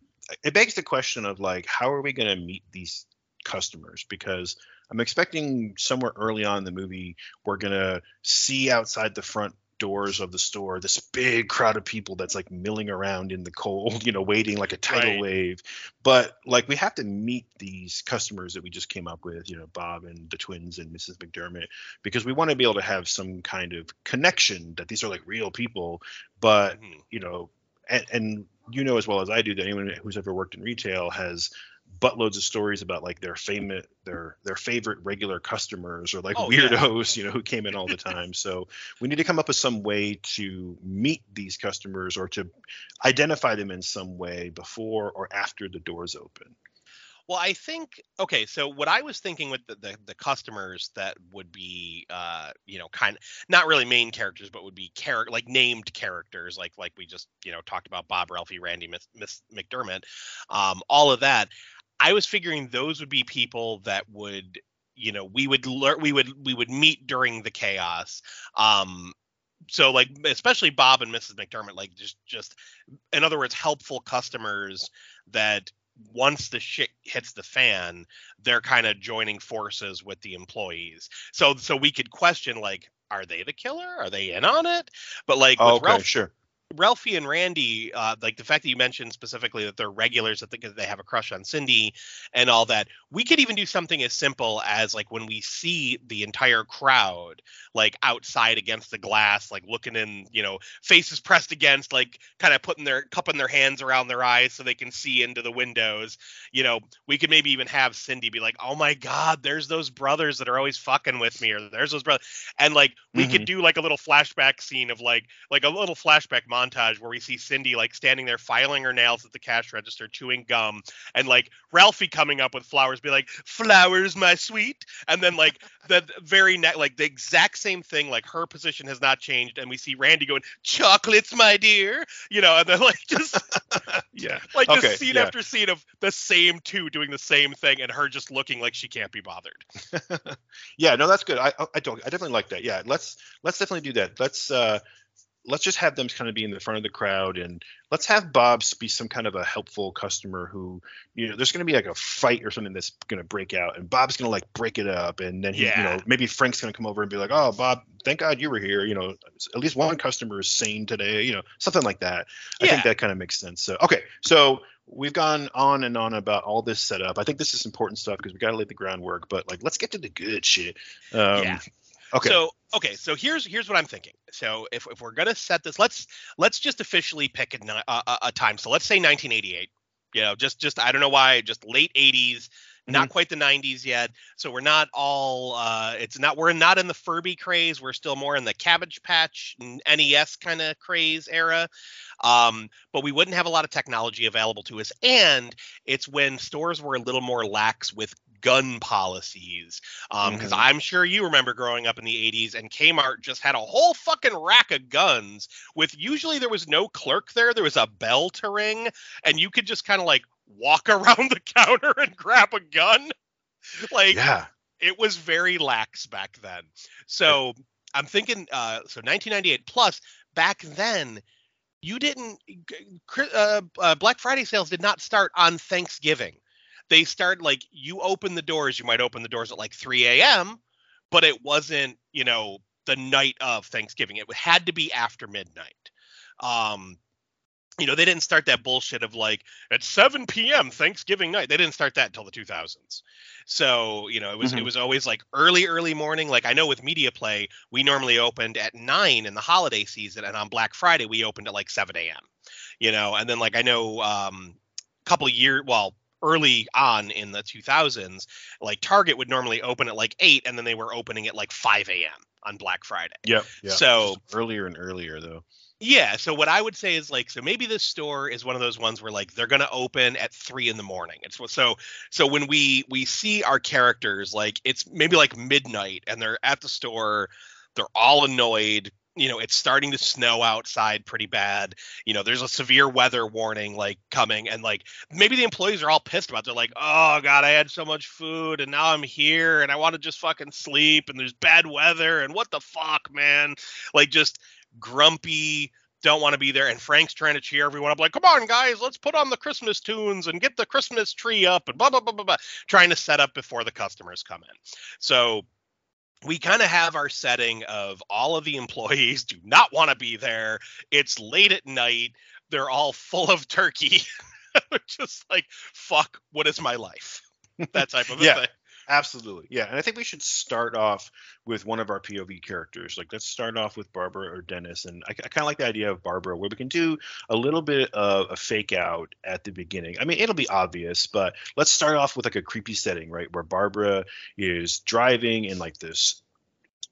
it begs the question of like how are we going to meet these customers because i'm expecting somewhere early on in the movie we're going to see outside the front doors of the store this big crowd of people that's like milling around in the cold you know waiting like a tidal Right. wave but like we have to meet these customers that we just came up with you know bob and the twins and mrs mcdermott because we want to be able to have some kind of connection that these are like real people but Mhm. you know, and, and you know as well as I do that anyone who's ever worked in retail has buttloads of stories about like their famous their their favorite regular customers or like Oh, yeah. weirdos you know who came in all the time so we need to come up with some way to meet these customers or to identify them in some way before or after the doors open Well, I think okay. So what I was thinking with the the, the customers that would be, uh, you know, kind not really main characters, but would be character like named characters, like like we just you know talked about Bob, Ralphie, Randy, Miss, Miss McDermott, um, all of that. I was figuring those would be people that would, you know, we would learn, we would we would meet during the chaos. Um, so like especially Bob and Mrs. McDermott, like just just in other words, helpful customers that once the shit hits the fan, they're kind of joining forces with the employees. So so we could question like, are they the killer? Are they in on it? But like oh, with okay Ralph, sure Ralphie and Randy, uh, like the fact that you mentioned specifically that they're regulars, that they, they have a crush on Cindy and all that, we could even do something as simple as like when we see the entire crowd like outside against the glass, like looking in, you know, faces pressed against, like kind of putting their cupping their hands around their eyes so they can see into the windows. You know, we could maybe even have Cindy be like, "Oh my God, there's those brothers that are always fucking with me," or "There's those brothers," and like we could do like a little flashback scene of like like a little flashback montage where we see Cindy like standing there filing her nails at the cash register, chewing gum, and like Ralphie coming up with flowers, be like, "Flowers, my sweet," and then like the very next, like the exact same thing, like her position has not changed, and we see Randy going, "Chocolates, my dear," you know, and then like just yeah. like Okay, just scene yeah. after scene of the same two doing the same thing, and her just looking like she can't be bothered. yeah no that's good. I i don't i definitely like that. Yeah let's let's definitely do that. Let's uh let's just have them kind of be in the front of the crowd and let's have bob's be some kind of a helpful customer who you know there's going to be like a fight or something that's going to break out and bob's going to like break it up and then he, you know maybe frank's going to come over and be like oh bob thank god you were here you know at least one customer is sane today you know something like that. I think that kind of makes sense. So okay so we've gone on and on about all this setup. I think this is important stuff because we got to lay the groundwork but like let's get to the good shit. Um, Yeah. Okay So okay, so here's here's what I'm thinking. So if, if we're gonna set this, let's let's just officially pick a, a, a- a time. So let's say 1988. You know, just just I don't know why, just late 80s, not quite the 90s yet. So we're not all. uh It's not we're not in the Furby craze. We're still more in the Cabbage Patch NES kind of craze era. Um, but we wouldn't have a lot of technology available to us, and it's when stores were a little more lax with gun policies because Mhm. I'm sure you remember growing up in the 80s and Kmart just had a whole fucking rack of guns with usually there was no clerk there there was a bell to ring and you could just kind of like walk around the counter and grab a gun. Like yeah. it was very lax back then. So I'm thinking uh so 1998 plus back then you didn't uh, uh, Black Friday sales did not start on Thanksgiving they start like you open the doors you might open the doors at like 3 a.m but it wasn't you know the night of thanksgiving. It had to be after midnight. Um you know they didn't start that bullshit of like at 7 p.m thanksgiving night. They didn't start that until the 2000s so you know it was it Mhm. was always like early early morning. Like i know with media play we normally opened at 9 in the holiday season and on black friday we opened at like 7 a.m you know? And then like i know um couple year well early on in the 2000s like target would normally open at like 8 and then they were opening at like 5 a.m on black friday Yep. Yeah. So- earlier and earlier though. yeah so what i would say is like so maybe this store is one of those ones where like they're gonna open at three in the morning it's so so when we we see our characters like it's maybe like midnight and they're at the store they're all annoyed you know it's starting to snow outside pretty bad. You know there's a severe weather warning like coming and like maybe the employees are all pissed about it. they're like oh god i had so much food and now i'm here and i want to just fucking sleep and there's bad weather and what the fuck man? Like just grumpy don't want to be there and frank's trying to cheer everyone up like come on guys let's put on the christmas tunes and get the christmas tree up and blah blah blah blah blah trying to set up before the customers come in. So we kind of have our setting of all of the employees do not want to be there. It's late at night. They're all full of turkey. Just like, fuck, what is my life? That type of yeah. thing. Absolutely. Yeah. And I think we should start off with one of our POV characters. Like, let's start off with Barbara or Dennis. And I, I kind of like the idea of Barbara, where we can do a little bit of a fake out at the beginning. I mean, it'll be obvious, but let's start off with like a creepy setting, right? Where Barbara is driving in like this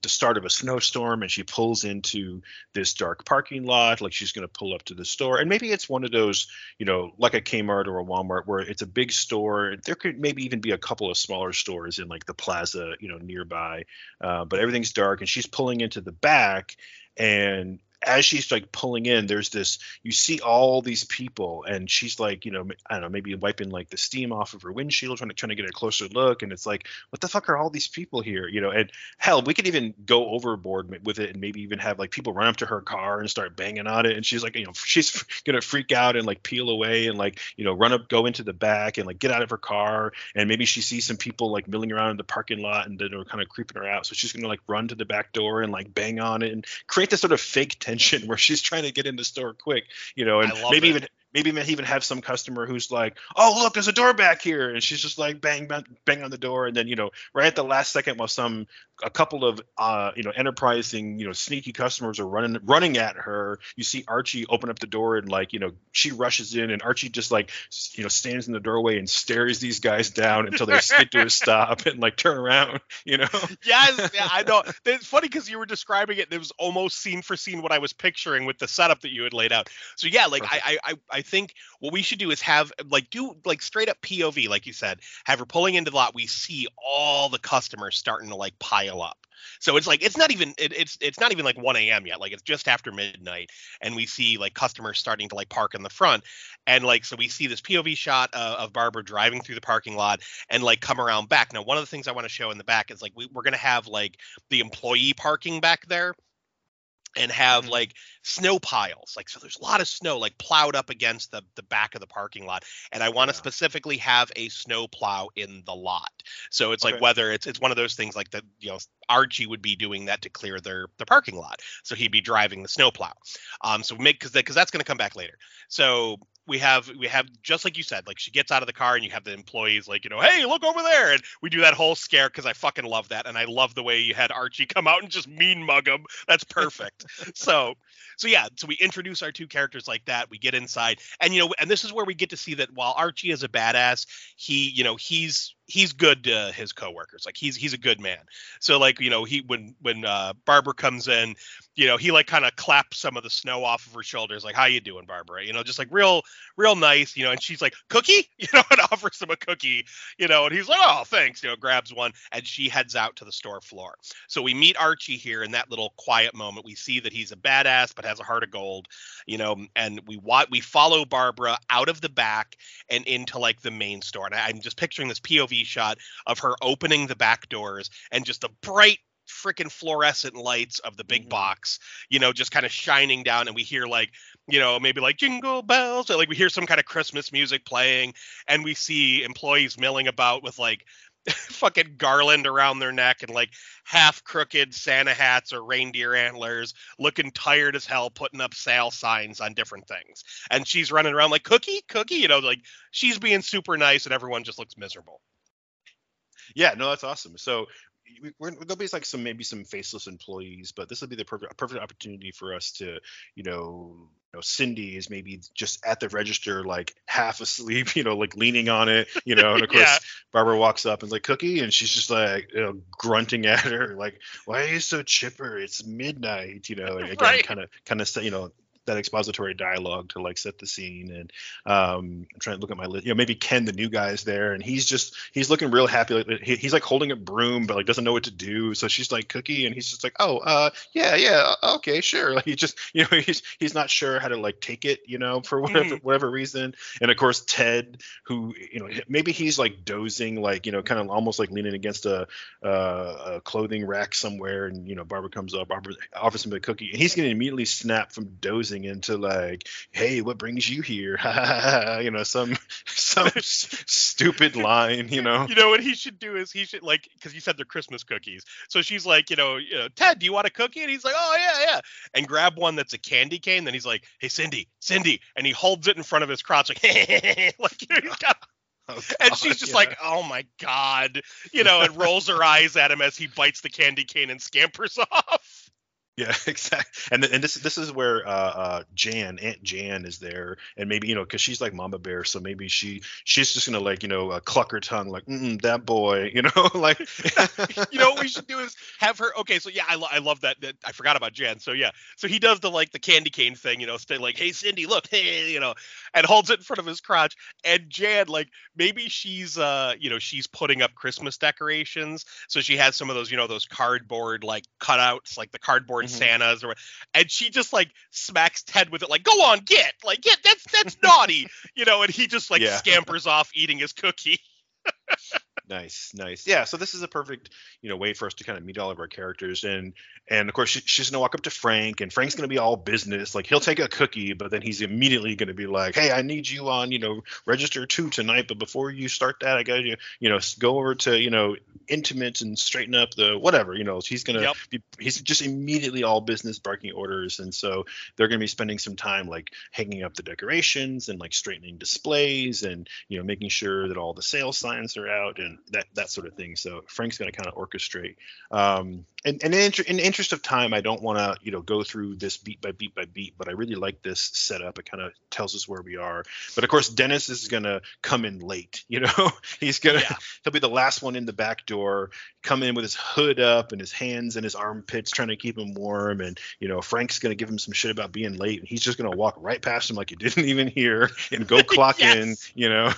the start of a snowstorm and she pulls into this dark parking lot like she's going to pull up to the store. And maybe it's one of those you know like a kmart or a walmart where it's a big store. There could maybe even be a couple of smaller stores in like the plaza you know nearby uh, but everything's dark and she's pulling into the back and as she's like pulling in, there's this you see all these people, and she's like, you know, I don't know, maybe wiping like the steam off of her windshield, trying to trying to get a closer look, and it's like, what the fuck are all these people here, you know? And hell, we could even go overboard with it, and maybe even have like people run up to her car and start banging on it, and she's like, you know, she's gonna freak out and like peel away and like you know run up, go into the back and like get out of her car, and maybe she sees some people like milling around in the parking lot and then are kind of creeping her out, so she's gonna like run to the back door and like bang on it and create this sort of fake tension where she's trying to get in the store quick, you know, and maybe it. even maybe even have some customer who's like, "Oh, look, there's a door back here," and she's just like bang, bang, bang on the door, and then you know, right at the last second, while some a couple of uh, you know enterprising you know sneaky customers are running running at her, you see Archie open up the door and like you know she rushes in, and Archie just like you know stands in the doorway and stares these guys down until they skid to a stop and like turn around, you know. Yes, yeah, I know. It's funny because you were describing it, and it was almost scene for scene what I was picturing with the setup that you had laid out. So yeah, like I, I I think what we should do is have like do like straight up POV, like you said, have her pulling into the lot. We see all the customers starting to like pile up. So it's like it's not even it, it's it's not even like 1 a.m. yet. Like it's just after midnight, and we see like customers starting to like park in the front, and like so we see this POV shot of Barbara driving through the parking lot and like come around back. Now one of the things I want to show in the back is like we, we're gonna have like the employee parking back there and have Mhm. like snow piles like so there's a lot of snow like plowed up against the the back of the parking lot and i want to Yeah. specifically have a snow plow in the lot so it's Okay. like whether it's it's one of those things like that you know archie would be doing that to clear their the parking lot so he'd be driving the snow plow um so make because because that's going to come back later so we have we have just like you said like she gets out of the car and you have the employees like you know hey look over there! And we do that whole scare because i fucking love that and i love the way you had archie come out and just mean mug him. That's perfect. So so yeah so we introduce our two characters like that we get inside and you know and this is where we get to see that while archie is a badass he you know he's he's good to his coworkers like he's he's a good man. So like you know he when when uh barbara comes in you know he like kind of claps some of the snow off of her shoulders like how you doing barbara? You know just like real real nice you know and she's like cookie? You know and offers him a cookie you know and he's like oh thanks you know grabs one and she heads out to the store floor. So we meet archie here in that little quiet moment. We see that he's a badass but has a heart of gold you know and we wa- we follow barbara out of the back and into like the main store. And i'm just picturing this pov shot of her opening the back doors and just the bright freaking fluorescent lights of the big Mhm. box you know just kind of shining down and we hear like you know maybe like jingle bells or like we hear some kind of christmas music playing and we see employees milling about with like fucking garland around their neck and like half crooked santa hats or reindeer antlers looking tired as hell putting up sale signs on different things and she's running around like cookie cookie you know like she's being super nice and everyone just looks miserable Yeah, no, that's awesome. So we're, there'll be like some maybe some faceless employees, but this will be the perfect perfect opportunity for us to, you know, you know, Cindy is maybe just at the register, like half asleep, you know, like leaning on it, you know, and of course Yeah. Barbara walks up and like Cookie, and she's just like, you know, grunting at her, like, why are you so chipper? It's midnight, you know, and again, kind of kind of you know that expository dialogue to like set the scene. And um, I'm trying to look at my list. You know, maybe Ken, the new guy, is there, and he's just he's looking real happy. Like, he, he's like holding a broom, but like doesn't know what to do. So she's like Cookie, and he's just like, oh, uh, yeah, yeah, okay, sure. Like he just you know he's he's not sure how to like take it, you know, for whatever mm. whatever reason. And of course Ted, who you know maybe he's like dozing, like you know, kind of almost like leaning against a, uh, a clothing rack somewhere, and you know Barbara comes up, Barbara offers him a cookie, and he's gonna immediately snap from dozing into like, hey, what brings you here? you know, some some stupid line, you know. You know what he should do is he should like because you said they're Christmas cookies, so she's like, you know, you know, Ted, do you want a cookie? And he's like, oh yeah, yeah, and grab one that's a candy cane. Then he's like, hey Cindy, Cindy, and he holds it in front of his crotch like, like you know, he's got Oh, and she's just yeah. like, "Oh my god," you know, and rolls her eyes at him as he bites the candy cane and scampers off. Yeah, exactly. And and this this is where uh, uh, Jan Aunt Jan is there, and maybe you know because she's like Mama Bear, so maybe she she's just gonna like you know uh, cluck her tongue like that boy, you know, like you know what we should do is have her. Okay, so yeah, I, lo- I love that, that. I forgot about Jan. So yeah, so he does the like the candy cane thing, you know, stay like, hey Cindy, look, hey, you know, and holds it in front of his crotch. And Jan, like maybe she's uh you know she's putting up Christmas decorations, so she has some of those you know those cardboard like cutouts, like the cardboard. Mm-hmm. Santas or and she just like smacks Ted with it like go on get like get that's that's naughty you know and he just like yeah. scampers off eating his cookie. Nice, nice. Yeah, so this is a perfect, you know, way for us to kind of meet all of our characters, and and of course she, she's gonna walk up to Frank, and Frank's gonna be all business, like he'll take a cookie, but then he's immediately gonna be like, hey, I need you on, you know, register two tonight, but before you start that, I gotta, you know, go over to, you know, intimate and straighten up the whatever, you know, he's gonna yep. be, he's just immediately all business, barking orders, and so they're gonna be spending some time like hanging up the decorations and like straightening displays and you know making sure that all the sales signs are out and that that sort of thing. So Frank's going to kind of orchestrate. Um, and, and in, in, the interest of time, I don't want to you know go through this beat by beat by beat, but I really like this setup. It kind of tells us where we are. But of course, Dennis is going to come in late. You know, he's gonna yeah. he'll be the last one in the back door, come in with his hood up and his hands in his armpits, trying to keep him warm. And you know, Frank's going to give him some shit about being late, and he's just going to walk right past him like you didn't even hear and go clock yes. in. You know.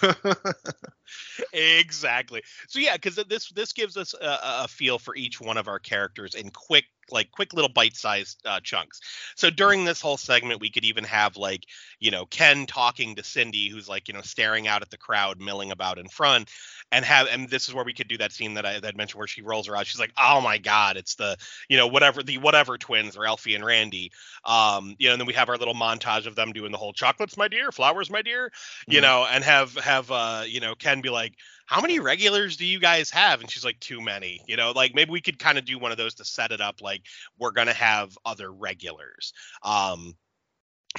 exactly. So yeah, because this this gives us a, a, feel for each one of our characters in quick like quick little bite-sized uh, chunks. So during this whole segment, we could even have like you know Ken talking to Cindy, who's like you know staring out at the crowd milling about in front, and have and this is where we could do that scene that I that mentioned where she rolls her eyes. She's like, oh my god, it's the you know whatever the whatever twins or Alfie and Randy. Um, you know, and then we have our little montage of them doing the whole chocolates, my dear, flowers, my dear, you mm-hmm. know, and have have uh you know Ken be like how many regulars do you guys have? And she's like, too many. You know, like maybe we could kind of do one of those to set it up like we're gonna have other regulars. Um,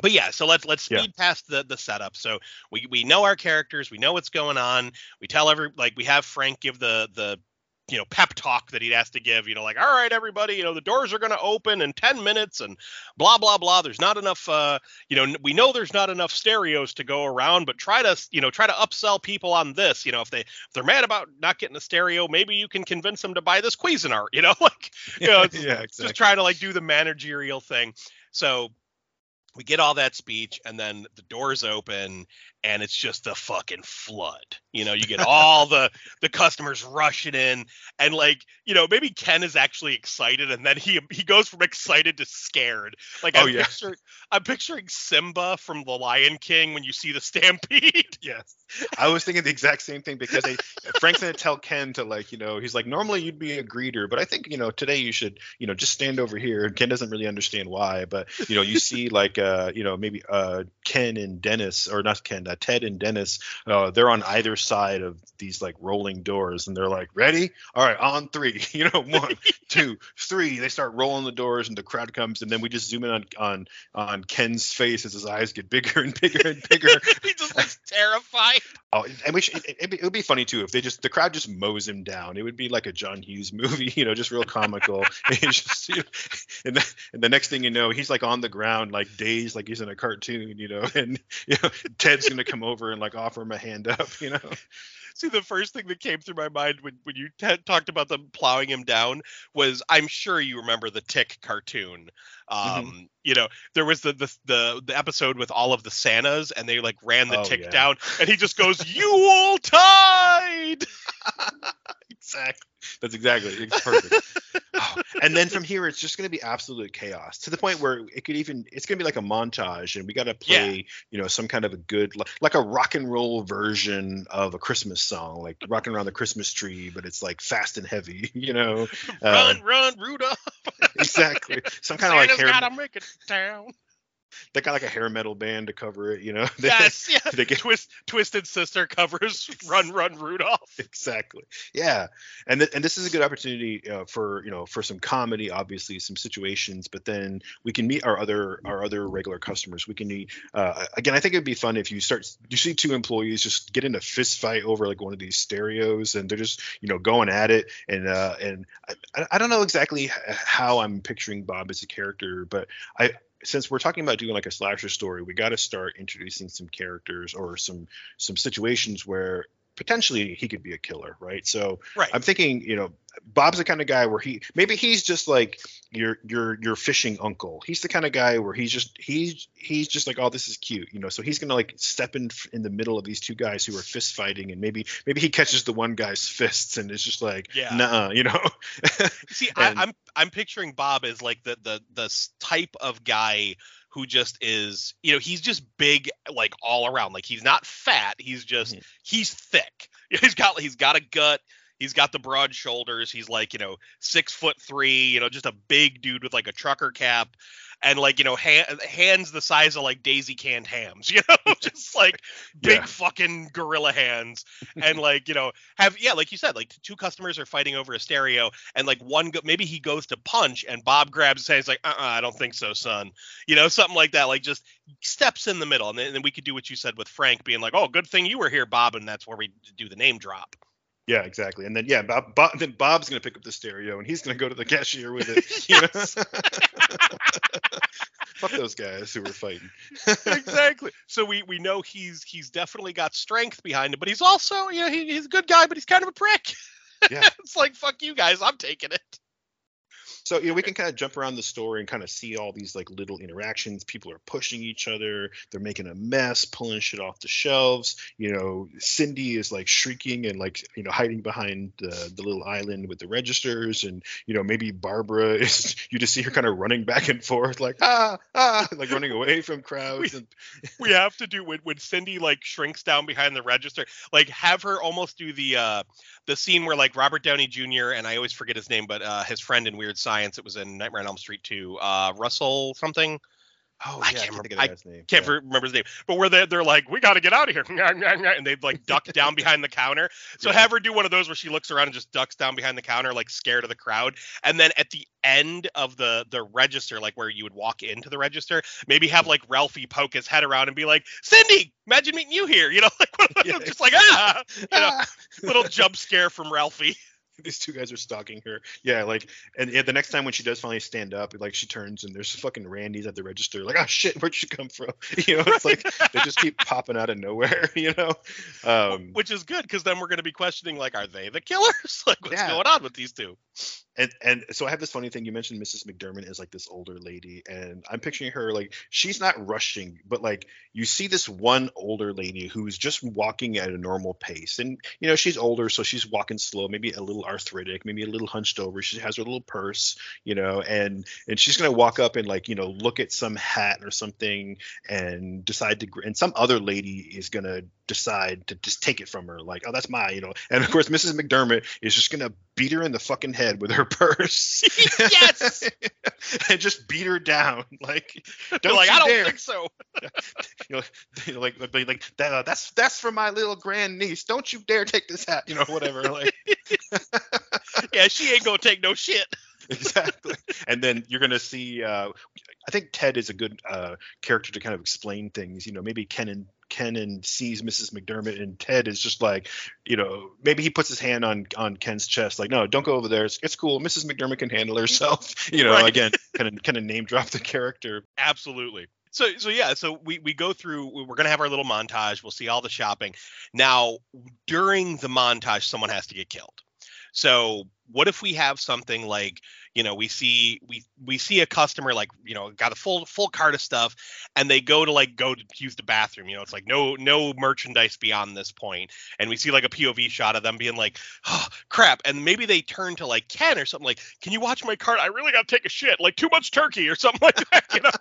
but yeah, so let's let's speed yeah. past the the setup. So we we know our characters, we know what's going on. We tell every like we have Frank give the the you know pep talk that he'd has to give you know like all right everybody you know the doors are going to open in 10 minutes and blah blah blah there's not enough uh you know we know there's not enough stereos to go around but try to you know try to upsell people on this you know if they if they're mad about not getting a stereo maybe you can convince them to buy this cuisinart you know like you know yeah, exactly. just try to like do the managerial thing so we get all that speech and then the doors open and it's just a fucking flood. You know, you get all the the customers rushing in, and like, you know, maybe Ken is actually excited, and then he he goes from excited to scared. Like, oh, I'm, yeah. picturing, I'm picturing Simba from The Lion King when you see the stampede. Yes, I was thinking the exact same thing because they, Frank's gonna tell Ken to like, you know, he's like, normally you'd be a greeter, but I think you know today you should, you know, just stand over here. And Ken doesn't really understand why, but you know, you see like, uh, you know, maybe uh, Ken and Dennis, or not Ken, uh, Ted and Dennis, uh, they're on either side of these like rolling doors, and they're like, "Ready? All right, on three. You know, one, two, three. They start rolling the doors, and the crowd comes, and then we just zoom in on on on Ken's face as his eyes get bigger and bigger and bigger. he just looks terrified. Oh, and we should, it, it, would be funny too if they just the crowd just mows him down. It would be like a John Hughes movie, you know, just real comical. and, just, you know, and, the, and the next thing you know, he's like on the ground, like dazed, like he's in a cartoon, you know, and you know, Ted's gonna come over and like offer him a hand up, you know. See, the first thing that came through my mind when, when you t- talked about them plowing him down was I'm sure you remember the Tick cartoon. Mm-hmm. Um, mm-hmm. you know, there was the, the the the episode with all of the Santas, and they like ran the Oh, tick yeah. down, and he just goes, "You tide." exactly. That's exactly. It's perfect. Oh, and then from here, it's just going to be absolute chaos to the point where it could even. It's going to be like a montage, and we got to play, you know, some kind of a good, like, a rock and roll version of a Christmas song, like rocking around the Christmas tree, but it's like fast and heavy, you know. Run, um, run, Rudolph! exactly. Some kind of like Santa's gotta make it down. They got like a hair metal band to cover it, you know. They- Yes, yeah. they get Twist, Twisted Sister covers "Run, Run, Rudolph." exactly yeah and th- and this is a good opportunity uh, for you know for some comedy obviously some situations but then we can meet our other our other regular customers we can meet uh, again i think it'd be fun if you start you see two employees just get in a fist fight over like one of these stereos and they're just you know going at it and uh and i, I don't know exactly how i'm picturing bob as a character but i since we're talking about doing like a slasher story we got to start introducing some characters or some some situations where potentially he could be a killer, right? So Right. I'm thinking, you know, Bob's the kind of guy where he maybe he's just like your your your fishing uncle. He's the kind of guy where he's just he's he's just like, oh, this is cute, you know. So he's gonna like step in in the middle of these two guys who are fist fighting, and maybe maybe he catches the one guy's fists, and it's just like, Yeah. nah, you know. See, And- I, I'm I'm picturing Bob as like the the the type of guy who just is, you know, he's just big like all around. Like he's not fat. He's just Mhm. he's thick. He's got he's got a gut. He's got the broad shoulders. He's like you know six foot three. You know, just a big dude with like a trucker cap. And like you know, ha- hands the size of like daisy canned hams, you know, just like big Yeah. fucking gorilla hands, and like you know, have yeah, like you said, like two customers are fighting over a stereo, and like one go- maybe he goes to punch and Bob grabs his hand. Like, uh, uh I don't think so, son. You know, something like that. Like just steps in the middle, and then, and then we could do what you said with Frank being like, oh, good thing you were here, Bob, and that's where we do the name drop. Yeah, exactly. And then yeah, Bob, Bob then Bob's gonna pick up the stereo and he's gonna go to the cashier with it. you know? Fuck those guys who were fighting. exactly. So we we know he's he's definitely got strength behind him, but he's also you know he, he's a good guy, but he's kind of a prick. Yeah. it's like fuck you guys, I'm taking it. So you know we can kind of jump around the store and kind of see all these like little interactions. People are pushing each other. They're making a mess, pulling shit off the shelves. You know, Cindy is like shrieking and like you know hiding behind the, the little island with the registers, and you know maybe Barbara is. You just see her kind of running back and forth like ah ah like running away from crowds. and we have to do when, when Cindy like shrinks down behind the register, like have her almost do the uh the scene where like Robert Downey Jr. and I always forget his name, but uh his friend in Weird Science, it was in Nightmare on Elm Street 2, uh Russell something. oh I yeah, can't remember- I guy's name. Can't Yeah. remember his name, but where they they're like, we got to get out of here, and they like duck down behind the counter. So Yeah. have her do one of those where she looks around and just ducks down behind the counter, like scared of the crowd. And then at the end of the the register, like where you would walk into the register, maybe have like Ralphie poke his head around and be like, Cindy, imagine meeting you here. You know, like one of those, Yeah. just like ah, you know, little jump scare from Ralphie. these two guys are stalking her. Yeah, like, and yeah, the next time when she does finally stand up, like she turns and there's fucking Randy's at the register. Like, oh shit, where'd she come from? You know, it's like they just keep popping out of nowhere. You know, um, Which is good because then we're going to be questioning like, are they the killers? like, what's Yeah. going on with these two? and and so I have this funny thing. You mentioned Mrs. McDermott is like this older lady, and I'm picturing her like she's not rushing, but like you see this one older lady who's just walking at a normal pace, and you know she's older, so she's walking slow, maybe a little arthritic, maybe a little hunched over. She has her little purse, you know, and and she's gonna walk up and like you know look at some hat or something and decide to, and some other lady is gonna decide to just take it from her, like oh that's mine, you know, and of course Mrs. McDermott is just gonna beat her in the fucking head with her purse. Yes! and just beat her down. Like, don't like, I don't dare. think so. You know, you know, like, like, like that, uh, that's that's for my little grand niece. Don't you dare take this hat. You know, whatever. Like, yeah, she ain't gonna take no shit. exactly. And then you're gonna see. Uh, I think Ted is a good uh, character to kind of explain things. You know, maybe Ken and Ken and sees Mrs. McDermott, and Ted is just like, you know, maybe he puts his hand on on Ken's chest, like, no, don't go over there. It's, it's cool. Mrs. McDermott can handle herself. You know, Right. again, kind of kind of name drop the character. Absolutely. So so yeah, so we we go through we're going to have our little montage. We'll see all the shopping. Now, during the montage someone has to get killed. So what if we have something like you know we see we we see a customer like you know got a full full cart of stuff and they go to like go to use the bathroom you know it's like no no merchandise beyond this point and we see like a pov shot of them being like oh crap and maybe they turn to like ken or something like can you watch my cart i really gotta take a shit like too much turkey or something like that you know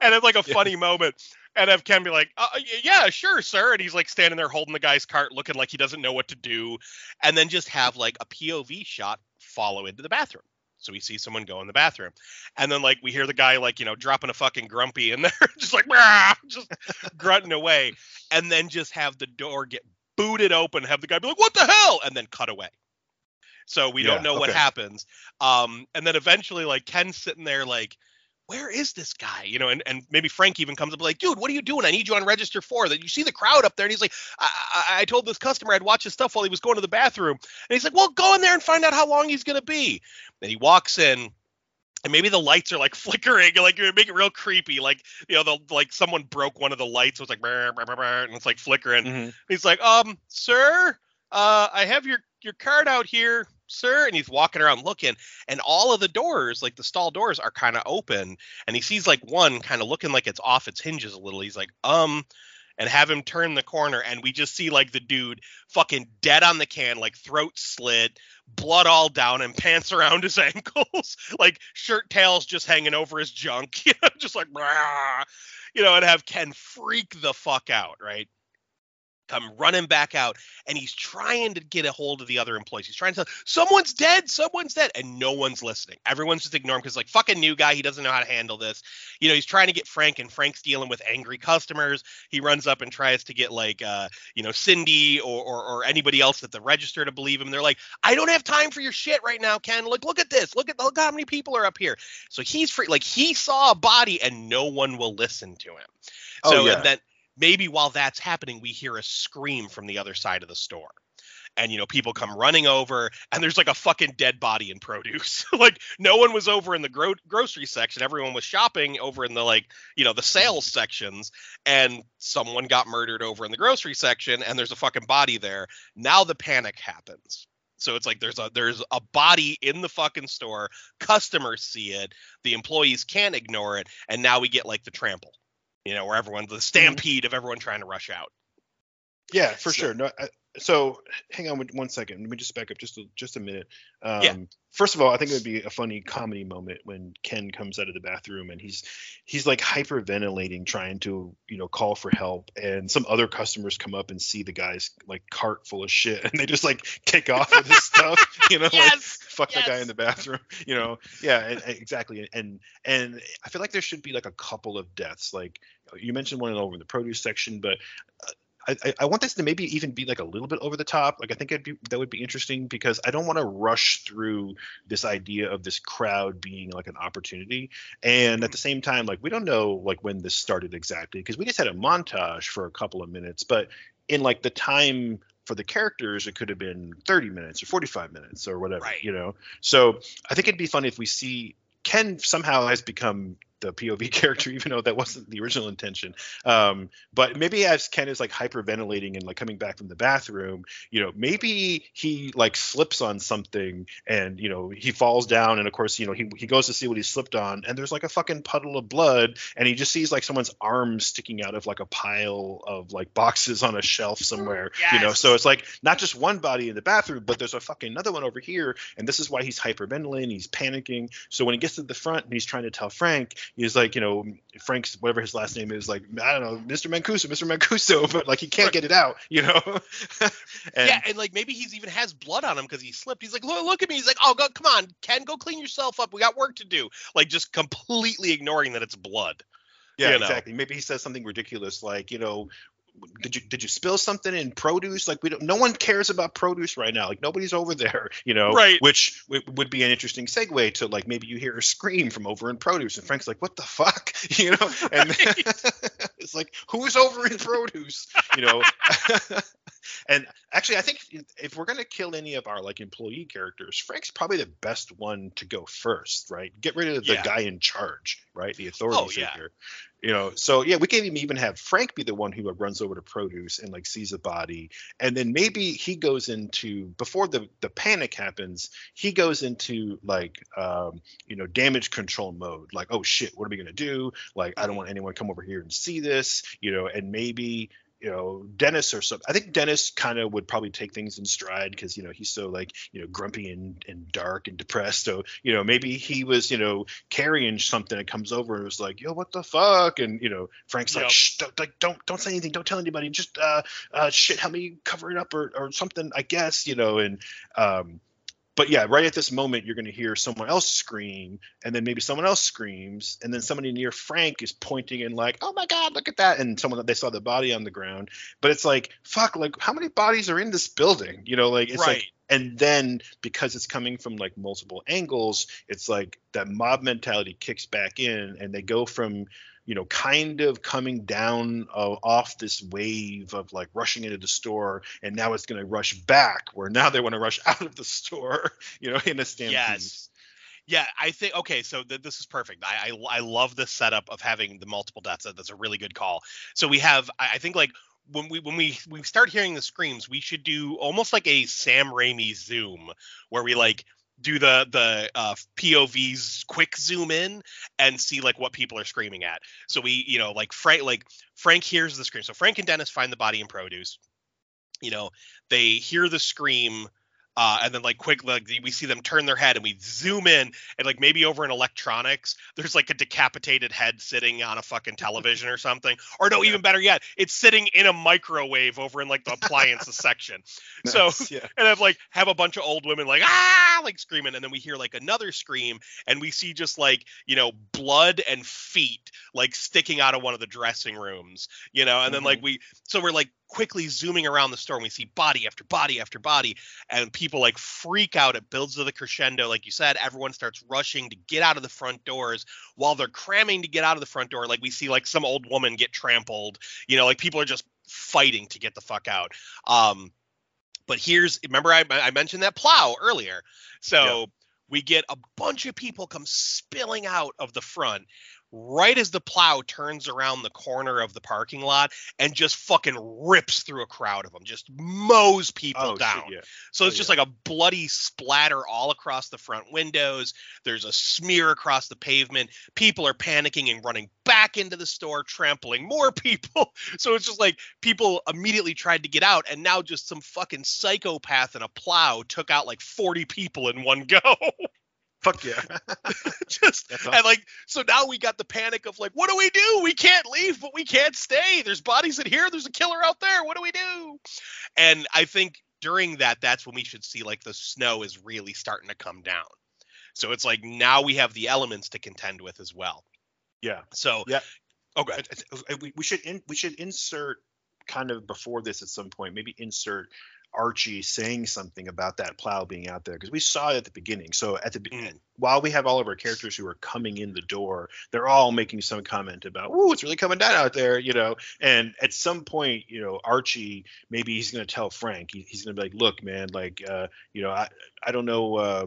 and it's like a Yeah. funny moment and have Ken be like, uh, "Yeah, sure, sir," and he's like standing there holding the guy's cart, looking like he doesn't know what to do, and then just have like a POV shot follow into the bathroom. So we see someone go in the bathroom, and then like we hear the guy like you know dropping a fucking grumpy in there, just like "Rah!" just grunting away, and then just have the door get booted open, have the guy be like, "What the hell?" and then cut away. So we Yeah, don't know what happens. Um, and then eventually like Ken's sitting there like where is this guy? You know, and, and maybe Frank even comes up like, dude, what are you doing? I need you on register four. That you see the crowd up there, and he's like, I, I, I told this customer I'd watch his stuff while he was going to the bathroom, and he's like, well, go in there and find out how long he's gonna be. And he walks in. And maybe the lights are like flickering, like you make it real creepy. Like you know, the like someone broke one of the lights, so it's like brr, brr, brr, and it's like flickering. Mhm. He's like, um, sir, uh, I have your your card out here, sir. And he's walking around looking, and all of the doors, like the stall doors, are kind of open. And he sees like one kind of looking like it's off its hinges a little. He's like, um, and have him turn the corner, and we just see like the dude fucking dead on the can, like throat slit, blood all down, and pants around his ankles, like shirt tails just hanging over his junk, you know, just like, "Rah," you know, and have Ken freak the fuck out, right? Come running back out and he's trying to get a hold of the other employees. He's trying to tell someone's dead, someone's dead, and no one's listening. Everyone's just ignoring him because like fucking new guy, he doesn't know how to handle this. You know, he's trying to get Frank and Frank's dealing with angry customers. He runs up and tries to get like uh, you know, Cindy or, or or anybody else at the register to believe him. They're like, I don't have time for your shit right now, Ken. Look, look at this. Look at look how many people are up here. So he's free like he saw a body and no one will listen to him. Oh, So yeah. and then maybe while that's happening, we hear a scream from the other side of the store. And you know, people come running over, and there's like a fucking dead body in produce. like no one was over in the gro- grocery section. Everyone was shopping over in the like, you know, the sales sections, and someone got murdered over in the grocery section, and there's a fucking body there. Now the panic happens. So it's like there's a there's a body in the fucking store. Customers see it. The employees can't ignore it, and now we get like the trample you know, where everyone the mm-hmm. stampede of everyone trying to rush out. Yeah, for So- sure. No, I, so hang on one- second. Let me just back up just a, just a minute. Um, Yeah. First of all, I think it would be a funny comedy moment when Ken comes out of the bathroom and he's he's like hyperventilating, trying to you know call for help, and some other customers come up and see the guy's like cart full of shit, and they just like take off with his stuff, you know, like Yes, fuck that guy in the bathroom, you know. Yeah, and, and exactly. And and I feel like there should be like a couple of deaths. Like you mentioned one over in the produce section, but uh, I, I- I want this to maybe even be like a little bit over the top. Like I think it'd be, that would be interesting because I don't want to rush through this idea of this crowd being like an opportunity. And at the same time, like we don't know like when this started exactly because we just had a montage for a couple of minutes, but in like the time for the characters, it could have been 30 minutes or 45 minutes or whatever, Right. you know? So I think it'd be funny if we see Ken somehow has become the POV character, even though that wasn't the original intention. Um, but maybe as Ken is like hyperventilating and like coming back from the bathroom, you know, maybe he like slips on something and you know he falls down, and of course, you know, he he goes to see what he slipped on, and there's like a fucking puddle of blood, and he just sees like someone's arm sticking out of like a pile of like boxes on a shelf somewhere, you know. So it's like not just one body in the bathroom, but there's a fucking another one over here, and this is why he's hyperventilating, he's panicking. So when he gets to the front and he's trying to tell Frank, he's like, you know, Frank's whatever his last name is, like I don't know, Mr. Mancuso, Mr. Mancuso, but like he can't Right. get it out, you know. and, yeah, and like maybe he's even has blood on him because he slipped. He's like, look, look at me. He's like, oh, go, come on, Ken, go clean yourself up. We got work to do. Like just completely ignoring that it's blood. yeah, you know. exactly. Maybe he says something ridiculous like, you know. Did you did you spill something in produce? Like we don't. No one cares about produce right now. Like nobody's over there, you know. Right. Which w- would be an interesting segue to like maybe you hear a scream from over in produce, and Frank's like, "What the fuck?" You know. And it's like, who's over in produce? You know. And actually, I think if we're gonna kill any of our like employee characters, Frank's probably the best one to go first, right? Get rid of the Yeah. guy in charge, right? The authority Oh, yeah. figure. You know, so yeah, we can even have Frank be the one who runs over to produce and like sees a body, and then maybe he goes into before the the panic happens, he goes into like um, you know damage control mode, like oh shit, what are we gonna do? Like I don't want anyone to come over here and see this, you know, and maybe you know Dennis or something. I think Dennis kind of would probably take things in stride because you know he's so like you know grumpy and, and dark and depressed. So you know maybe he was you know carrying something and comes over and was like yo what the fuck and you know Frank's like shh don't like don't don't say anything don't tell anybody just uh uh shit help me cover it up or or something I guess you know and um but yeah, right at this moment, you're going to hear someone else scream, and then maybe someone else screams, and then somebody near Frank is pointing and like, "Oh my God, look at that!" And someone that they saw the body on the ground. But it's like, fuck, like how many bodies are in this building? You know, like it's right. like, and then because it's coming from like multiple angles, it's like that mob mentality kicks back in, and they go from you know, kind of coming down uh, off this wave of like rushing into the store, and now it's going to rush back, where now they want to rush out of the store, you know, in a stampede. Yes. Yeah, I think okay. So th- this is perfect. I, I I love the setup of having the multiple deaths. That's a really good call. So we have, I, I think, like when we when we we start hearing the screams, we should do almost like a Sam Raimi zoom, where we like do the the uh, POVs quick zoom in and see like what people are screaming at. So we, you know, like Frank, like Frank hears the scream. So Frank and Dennis find the body in produce. You know, they hear the scream. Uh, and then like quick like we see them turn their head and we zoom in and like maybe over in electronics there's like a decapitated head sitting on a fucking television or something. Or no Yeah. even better yet it's sitting in a microwave over in like the appliances section. So yeah, and I've like have a bunch of old women like ah! like screaming and then we hear like another scream and we see just like you know blood and feet like sticking out of one of the dressing rooms you know and then like we so we're like quickly zooming around the store and we see body after body after body and people like freak out. It builds to the crescendo like you said. Everyone starts rushing to get out of the front doors. While they're cramming to get out of the front door like we see like some old woman get trampled. You know like people are just fighting to get the fuck out. Um but here's remember I, I mentioned that plow earlier? So we get a bunch of people come spilling out of the front right as the plow turns around the corner of the parking lot and just fucking rips through a crowd of them just mows people oh, down shit, yeah. so oh, it's Oh, just like a bloody splatter all across the front windows. There's a smear across the pavement. People are panicking and running back into the store, trampling more people. So it's just like people immediately tried to get out, and now just some fucking psychopath in a plow took out like 40 people in one go. Fuck yeah. just That's and like so now we got the panic of like, what do we do? We can't leave, but we can't stay. There's bodies in here. There's a killer out there. What do we do? And I think during that, that's when we should see like the snow is really starting to come down. So it's like now we have the elements to contend with as well. yeah. So Yeah. Oh, I- good. I- I- we, we should in, we should insert kind of before this at some point maybe insert Archie saying something about that plow being out there because we saw it at the beginning. So at the be- Mm. while we have all of our characters who are coming in the door, they're all making some comment about, "Ooh, it's really coming down out there," you know. And at some point, you know, Archie maybe he's going to tell Frank, he, he's going to be like, "Look, man, like, uh, you know, I I don't know." Uh,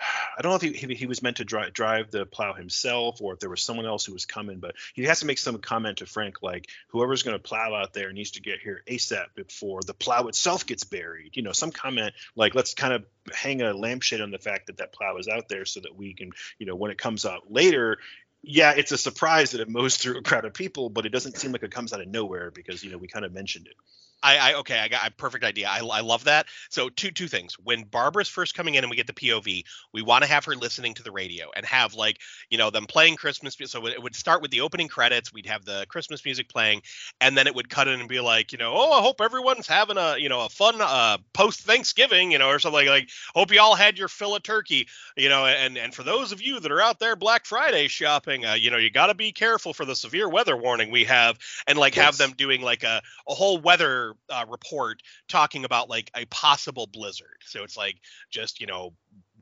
I don't know if he, he, was meant to drive, drive the plow himself or if there was someone else who was coming, but he has to make some comment to Frank like, whoever's going to plow out there needs to get here ASAP before the plow itself gets buried. You know, some comment like, let's kind of hang a lampshade on the fact that that plow is out there so that we can, you know, when it comes out later, yeah, it's a surprise that it mows through a crowd of people, but it doesn't seem like it comes out of nowhere because, you know, we kind of mentioned it. I, I okay, I got a perfect idea. I, I love that. So two two things. When Barbara's first coming in and we get the POV, we want to have her listening to the radio and have like you know them playing Christmas. So it would start with the opening credits. We'd have the Christmas music playing, and then it would cut in and be like you know oh I hope everyone's having a you know a fun uh, post Thanksgiving you know or something like hope you all had your fill of turkey you know and and for those of you that are out there Black Friday shopping uh, you know you got to be careful for the severe weather warning we have and like have them doing like a a whole weather uh, report talking about like a possible blizzard. So it's like just you know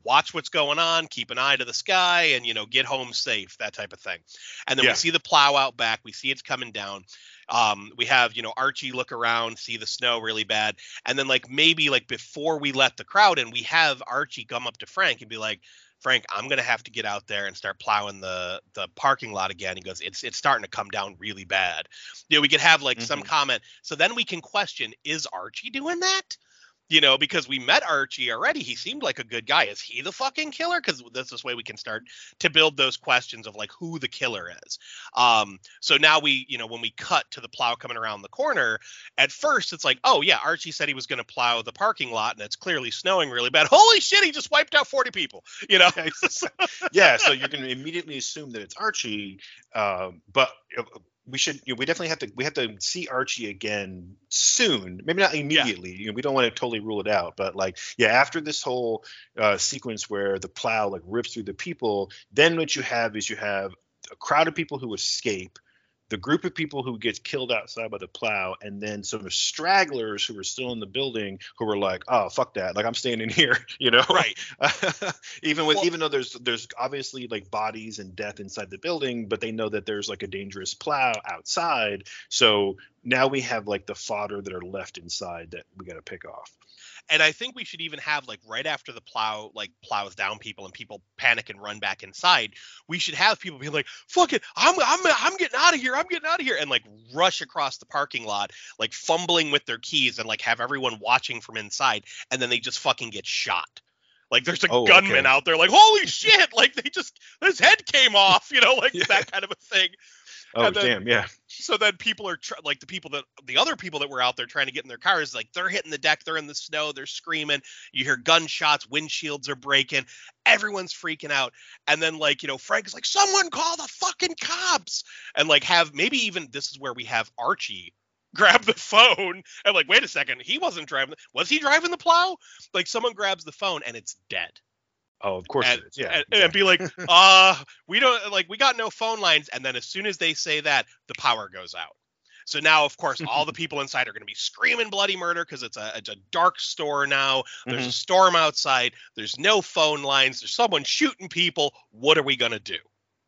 watch what's going on, keep an eye to the sky, and you know, get home safe, that type of thing. And then Yeah. we see the plow out back, we see it's coming down. Um, we have you know Archie look around, see the snow really bad, and then like maybe like before we let the crowd in, we have Archie come up to Frank and be like. Frank, I'm gonna have to get out there and start plowing the the parking lot again. He goes, it's it's starting to come down really bad. You know, we could have like some Mhm. comment. So then we can question, is Archie doing that? You know, because we met Archie already. He seemed like a good guy. Is he the fucking killer? Because that's this way we can start to build those questions of like who the killer is. Um, so now we, you know, when we cut to the plow coming around the corner, at first it's like, oh yeah, Archie said he was going to plow the parking lot, and it's clearly snowing really bad. Holy shit, he just wiped out 40 people. You know, yeah, so you're going to immediately assume that it's Archie, um, but uh, we should you know, we definitely have to we have to see Archie again soon. Maybe not immediately. You know, we don't want to totally rule it out, but like yeah, after this whole uh, sequence where the plow like rips through the people, then what you have is you have a crowd of people who escape. The group of people who gets killed outside by the plow, and then some of stragglers who are still in the building who were like, "Oh, fuck that! Like I'm staying in here," you know? right? even with Well- even though there's there's obviously like bodies and death inside the building but they know that there's like a dangerous plow outside so now we have like the fodder that are left inside that we got to pick off and I think we should even have like right after the plow like plows down people and people panic and run back inside. We should have people be like, "Fuck it, I'm I'm I'm getting out of here. I'm getting out of here," and like rush across the parking lot, like fumbling with their keys and like have everyone watching from inside, and then they just fucking get shot. Like there's a Oh, gunman okay. out there, like holy shit! Like they just his head came off, you know, like Yeah. that kind of a thing. Oh then- damn yeah So then people are tr- like the people that the other people that were out there trying to get in their cars, like they're hitting the deck, they're in the snow, they're screaming. You hear gunshots, windshields are breaking, everyone's freaking out. And then like you know Frank's like, someone call the fucking cops, and like have maybe even this is where we have Archie grab the phone and like wait a second he wasn't driving was he driving the plow like someone grabs the phone and it's dead oh of course and, yeah and, and be like, uh, we don't like we got no phone lines, and then as soon as they say that, the power goes out. So now, of course, all the people inside are going to be screaming bloody murder because it's a it's a dark store now. There's a Mhm. storm outside. There's no phone lines. There's someone shooting people. What are we going to do?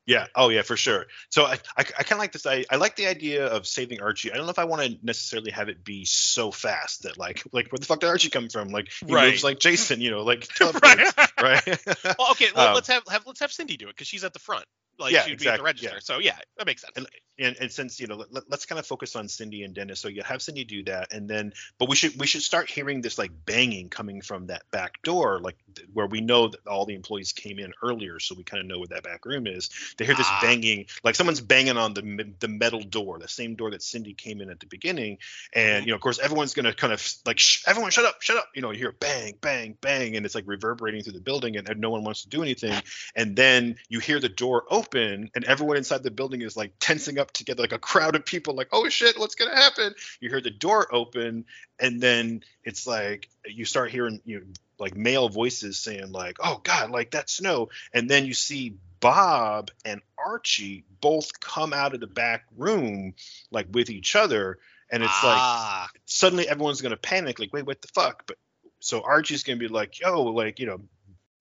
Yeah. Oh, yeah, for sure. So I, I, I kind of like this. I, I like the idea of saving Archie. I don't know if I want to necessarily have it be so fast that like, like where the fuck did Archie come from? Like he Right. moves like Jason, you know, like right. right. well, okay. Well, Um, let's have, have let's have Cindy do it because she's at the front. Like Yeah, she'd be at the exactly, register. yeah. So yeah, that makes sense. And- and, and since you know let, us kind of focus on cindy and dennis so you have cindy do that and then but we should we should start hearing this like banging coming from that back door like where we know that all the employees came in earlier so we kind of know where that back room is they hear this Ah. banging like someone's banging on the the metal door the same door that cindy came in at the beginning and Mhm. you know of course everyone's gonna kind of like Shh, everyone shut up shut up you know you hear bang bang bang and it's like reverberating through the building and, and no one wants to do anything and then you hear the door open and everyone inside the building is like tensing up together like a crowd of people like oh shit what's gonna happen? You hear the door open and then it's like you start hearing you know, like male voices saying like oh god like that snow. And then you see bob and archie both come out of the back room like with each other. And it's like ah, suddenly everyone's gonna panic, like, wait, what the fuck? But so Archie's gonna be like, yo, like, you know,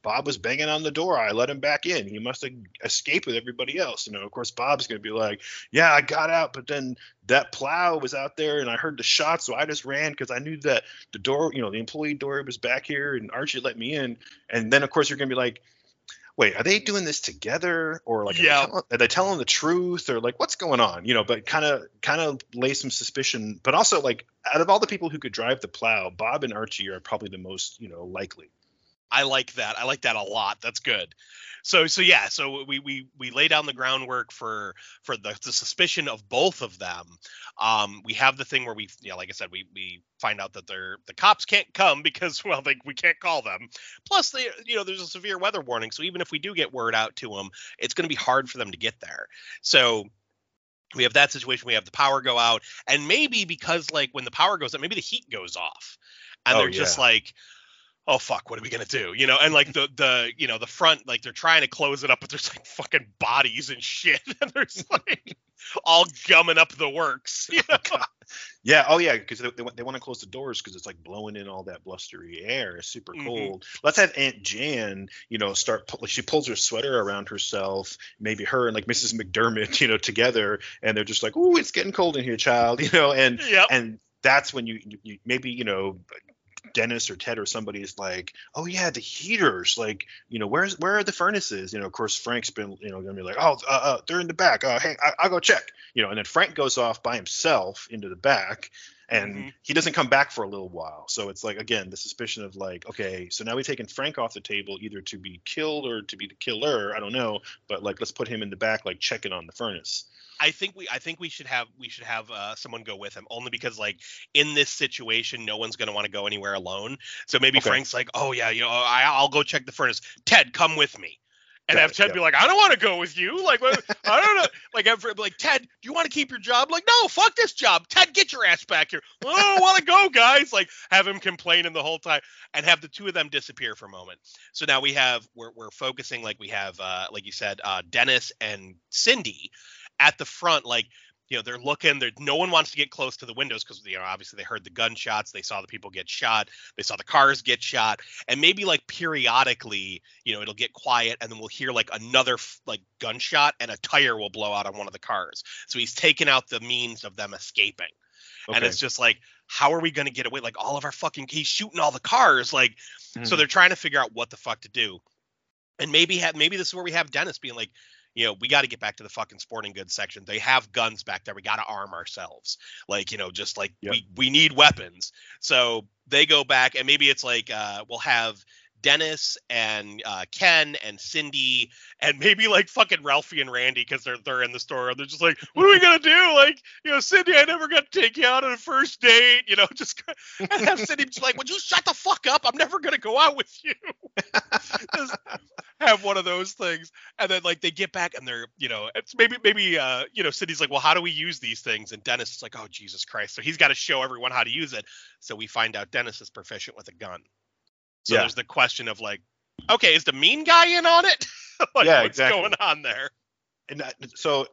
Bob was banging on the door. I let him back in. He must have escaped with everybody else. You know, of course, Bob's gonna be like, yeah, I got out, but then that plow was out there, and I heard the shot, so I just ran because I knew that the door, you know, the employee door was back here, and Archie let me in. And then, of course, you're gonna be like. Wait, are they doing this together, or like Yeah. are, they telling, are they telling the truth, or like what's going on? You know, but kind of kind of lay some suspicion, but also like out of all the people who could drive the plow, Bob and Archie are probably the most you know likely. I like that. I like that a lot. That's good. So so yeah, so we we we lay down the groundwork for for the, the suspicion of both of them. Um, we have the thing where we, yeah, like I said, we we find out that they're the cops can't come because well, they, we can't call them. Plus, they you know there's a severe weather warning, so even if we do get word out to them, it's going to be hard for them to get there. So we have that situation. We have the power go out, and maybe because like when the power goes out, maybe the heat goes off, and Oh, they're just like oh fuck what are we gonna do you know and like the the you know the front like they're trying to close it up but there's like fucking bodies and shit and there's like all gumming up the works. You know? Yeah. Oh, yeah. Because they, they, want- they want to close the doors because it's like blowing in all that blustery air. It's super Mhm. cold. Let's have Aunt Jan, you know, start. pu- She pulls her sweater around herself. Maybe her and like Mrs. McDermott, you know, together, and they're just like, "Ooh, it's getting cold in here, child," you know, and Yep. and that's when you, you, you maybe you know dennis or ted or somebody is like oh yeah the heaters like you know where's where are the furnaces? You know of course frank's been you know gonna be like oh uh, uh, they're in the back. Uh, hey I, i'll go check. You know and then frank goes off by himself into the back and Mhm. he doesn't come back for a little while so it's like again the suspicion of like okay so now we've taken frank off the table either to be killed or to be the killer i don't know but like let's put him in the back like checking on the furnace I think we I think we should have we should have uh, someone go with him only because like in this situation no one's gonna want to go anywhere alone. So maybe Okay. Frank's like, oh yeah, you know, I, I'll go check the furnace. Ted, come with me. And Got have it, Ted yeah. be like, I don't want to go with you. Like, what- I don't know. Like, have, like Ted, do you want to keep your job? Like, no, fuck this job. Ted, get your ass back here. Well, I don't want to go, guys. Like, have him complaining the whole time and have the two of them disappear for a moment. So now we have we're we're focusing like we have uh like you said uh Dennis and Cindy at the front like you know they're looking there no one wants to get close to the windows because you know obviously they heard the gunshots they saw the people get shot they saw the cars get shot and maybe like periodically you know it'll get quiet and then we'll hear like another like gunshot and a tire will blow out on one of the cars. So he's taken out the means of them escaping. And it's just like how are we going to get away? Like all of our fucking he's shooting all the cars like so Mhm. they're trying to figure out what the fuck to do. And maybe have maybe this is where we have dennis being like you know we got to get back to the fucking sporting goods section. They have guns back there. We got to arm ourselves. Like you know just like Yep. we we need weapons. So they go back and maybe it's like uh we'll have Dennis and uh, Ken and Cindy and maybe like fucking Ralphie and Randy because they're they're in the store they're just like, what are we gonna do? Like, you know, Cindy, I never got to take you out on a first date. You know, just and have Cindy just like, would you shut the fuck up? I'm never gonna go out with you. Just have one of those things, and then like they get back and they're, you know, it's maybe maybe uh, you know, Cindy's like, well, how do we use these things? And Dennis is like, oh Jesus Christ! So he's got to show everyone how to use it. So we find out Dennis is proficient with a gun. So Yeah. there's the question of like, okay, is the mean guy in on it? like, Yeah, what's exactly. going on there? and that, so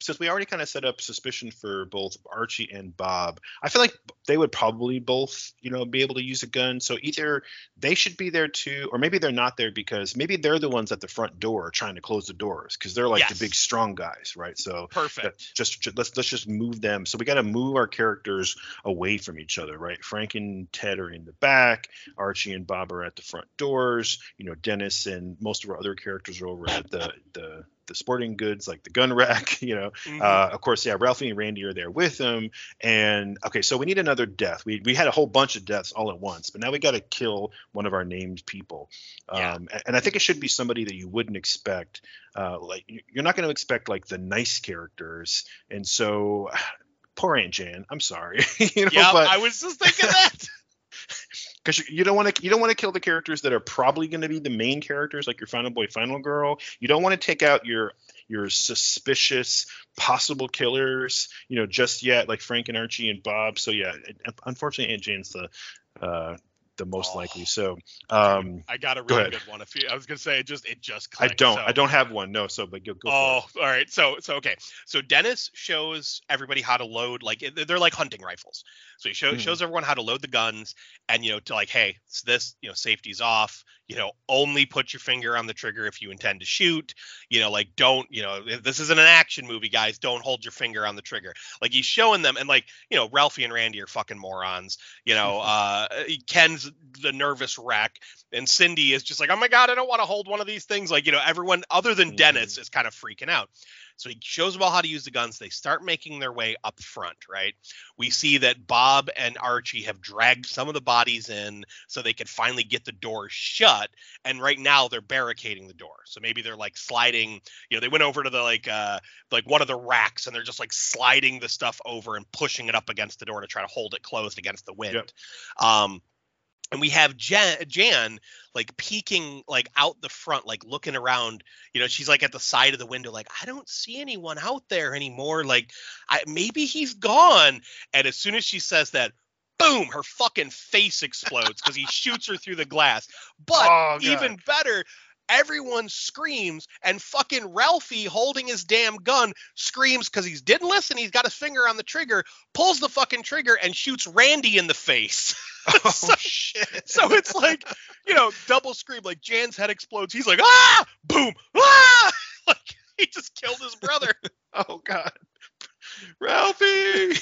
since we already kind of set up suspicion for both Archie and Bob, I feel like they would probably both, you know, be able to use a gun. So either they should be there too, or maybe they're not there because maybe they're the ones at the front door trying to close the doors because they're like Yes. the big strong guys, right? So Perfect. just, ju- let's let's just move them. So we got to move our characters away from each other, right? Frank and Ted are in the back. Archie and Bob are at the front doors. You know, Dennis and most of our other characters are over at the the the sporting goods, like the gun rack. You know, Mhm. uh, of course, yeah, Ralphie and Randy are there with them. And okay, so we need another death. We we had a whole bunch of deaths all at once, but now we got to kill one of our named people. Yeah. Um, a- and I think it should be somebody that you wouldn't expect. Uh, like you- you're not going to expect like the nice characters, and so. Poor Aunt Jan. I'm sorry, you know, yeah, but I was just thinking that. because you, don't want to you don't want to kill the characters that are probably going to be the main characters like your final boy final girl. You don't want to take out your your suspicious possible killers you know just yet like frank and archie and bob. So yeah unfortunately aunt jane's the uh the most Oh. likely so um I got a really ahead. good one. If you, I was gonna say it just it just clicked, i don't so- i don't have one no so but go, go Oh, all right. So, so okay. So Dennis shows everybody how to load. Like they're like hunting rifles. So he show, Mhm. shows everyone how to load the guns, and you know, to like, hey, it's this. You know, safety's off. You know, only put your finger on the trigger if you intend to shoot. You know, like don't. You know, this isn't an action movie, guys. Don't hold your finger on the trigger. Like he's showing them, and like you know, Ralphie and Randy are fucking morons. You know, uh, Ken's the nervous wreck and Cindy is just like, oh my god, I don't want to hold one of these things. Like, you know, everyone other than. Dennis is kind of freaking out. So he shows them all how to use the guns. They start making their way up front, right? We see that Bob and Archie have dragged some of the bodies in so they could finally get the door shut. And right now they're barricading the door. So maybe they're like sliding, you know, they went over to the like uh like one of the racks and they're just like sliding the stuff over and pushing it up against the door to try to hold it closed against the wind. Yep. Um and we have Jan, Jan like peeking like out the front, like looking around. You know, she's like at the side of the window, like I don't see anyone out there anymore. Like, I maybe he's gone. And as soon as she says that, boom, her fucking face explodes because he shoots her through the glass. But Oh, even better, everyone screams, and fucking Ralphie holding his damn gun screams because he didn't listen. He's got his finger on the trigger, pulls the fucking trigger, and shoots Randy in the face. Oh So- shit. so it's like, you know, double scream. Like Jan's head explodes. He's like, ah, boom, ah, like he just killed his brother. Oh god. Ralphie.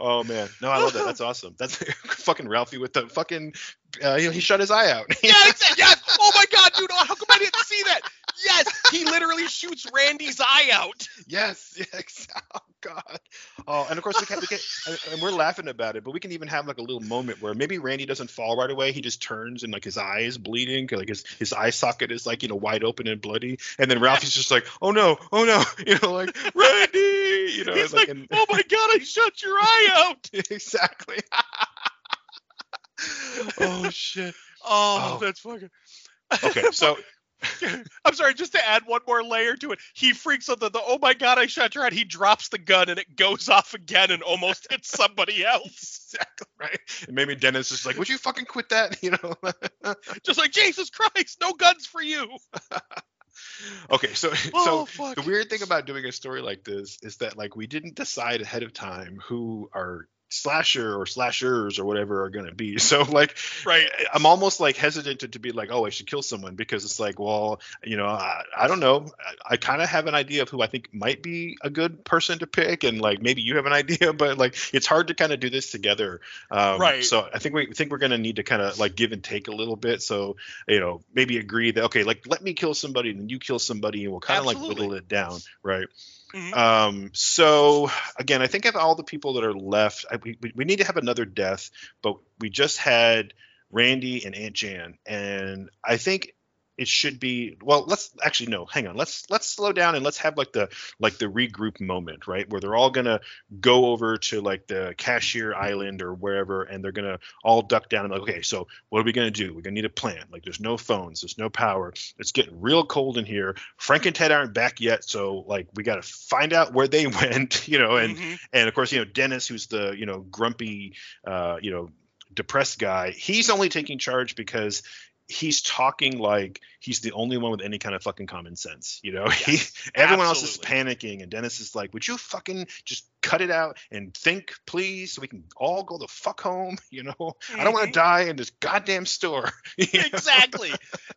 Oh man. No, I love that. That's awesome. That's fucking Ralphie with the fucking uh, he, he shut his eye out. Yeah, exactly. Yes. Oh my god, dude. How come I didn't see that? Yes, he literally shoots Randy's eye out. Yes, yes. Oh God. Oh, and of course we can, we can, and- and we're laughing about it, but we can even have like a little moment where maybe Randy doesn't fall right away. He just turns and like his eye is bleeding, like his his eye socket is like you know wide open and bloody, and then Ralphie's just like, oh no, oh no, you know, like Randy, you know, He's like, like, oh my god, I shut your eye out. exactly. oh shit. Oh, Oh. that's fucking. Okay, so I'm sorry, just to add one more layer to it, he freaks out the, the oh my god, I shot your head. He drops the gun and it goes off again and almost hits somebody else. exactly right. And maybe Dennis is like, would you fucking quit that? You know. Just like Jesus Christ, no guns for you. okay, so Oh so fuck. the weird thing about doing a story like this is that like we didn't decide ahead of time who our slasher or slashers or whatever are going to be. So like right. i'm almost like hesitant to, to be like oh i should kill someone because it's like well you know i, I don't know. I, I kind of have an idea of who i think might be a good person to pick and like maybe you have an idea but like it's hard to kind of do this together. Um, Right. so i think we think we're going to need to kind of like give and take a little bit. So you know maybe agree that okay like let me kill somebody and you kill somebody and we'll kind of like whittle it down. Right Mhm. um so again i think of all the people that are left I, we- we need to have another death but we just had randy and aunt jan and i think it should be well let's actually no hang on. Let's let's slow down and let's have like the like the regroup moment right? Where they're all gonna go over to like the cashier island or wherever and they're gonna all duck down and like okay so what are we gonna do? We're gonna need a plan. Like there's no phones there's no power. It's getting real cold in here. Frank and ted aren't back yet so like we gotta find out where they went you know and Mhm. and of course you know dennis who's the you know grumpy uh you know depressed guy he's only taking charge because he's talking like he's the only one with any kind of fucking common sense you know? He everyone else is panicking and dennis is like would you fucking just cut it out and think please so we can all go the fuck home? You know? I don't want to mm-hmm. die in this goddamn store. Exactly.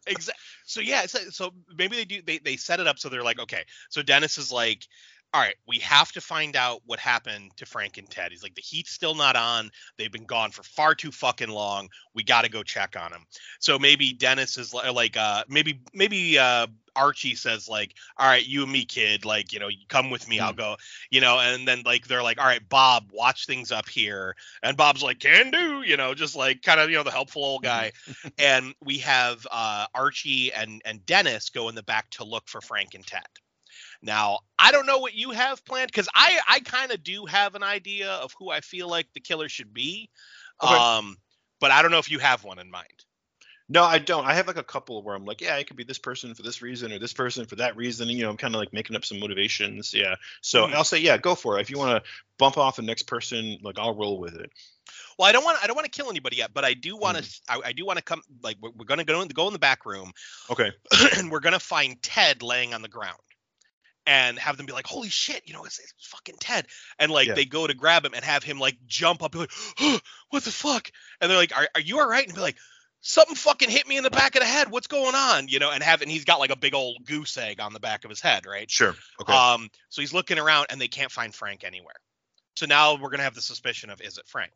Exactly so yeah so, so maybe they do they, they set it up so they're like okay. So dennis is like all right we have to find out what happened to frank and ted. He's like the heat's still not on. They've been gone for far too fucking long. We got to go check on them so maybe dennis is li- like uh maybe maybe uh archie says like all right you and me kid like you know you come with me i'll go you know and then like they're like all right bob watch things up here. And bob's like can do you know just like kind of you know the helpful old guy. And we have uh, Archie and and Dennis go in the back to look for Frank and Ted. Now, I don't know what you have planned because I I kind of do have an idea of who I feel like the killer should be, Okay. um, but I don't know if you have one in mind. No, I don't. I have like a couple where I'm like, yeah, it could be this person for this reason or this person for that reason. And, you know, I'm kind of like making up some motivations. Yeah. So Mhm. I'll say, yeah, go for it. If you want to bump off the next person, like I'll roll with it. Well, I don't want I don't want to kill anybody yet, but I do want to I, I do want to come like we're, we're gonna go in go in the back room Okay. and we're gonna find Ted laying on the ground and have them be like, "Holy shit!" You know, it's, it's fucking Ted, and like Yeah. they go to grab him and have him like jump up, and be like, oh, "What the fuck?" And they're like, "Are, are you all right?" And be like, "Something fucking hit me in the back of the head. What's going on?" You know, and have and he's got like a big old goose egg on the back of his head, right? Sure. Okay. Um, so he's looking around and they can't find Frank anywhere. So now we're gonna have the suspicion of is it Frank?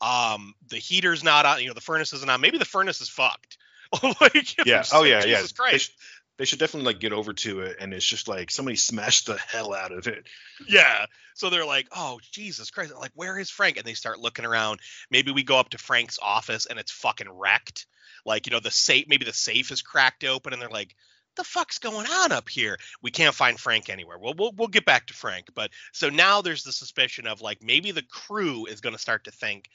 Um, the heater's not on, you know, the furnace isn't on. Maybe the furnace is fucked. like, yeah. Oh, yeah. Jesus yeah. Christ. They should definitely like get over to it. And it's just like somebody smashed the hell out of it. Yeah. So they're like, oh, Jesus Christ. Like, where is Frank? And they start looking around. Maybe we go up to Frank's office and it's fucking wrecked. Like, you know, the safe, maybe the safe is cracked open and they're like, the fuck's going on up here? We can't find Frank anywhere. Well, we'll we'll get back to Frank. But so now there's the suspicion of like maybe the crew is going to start to think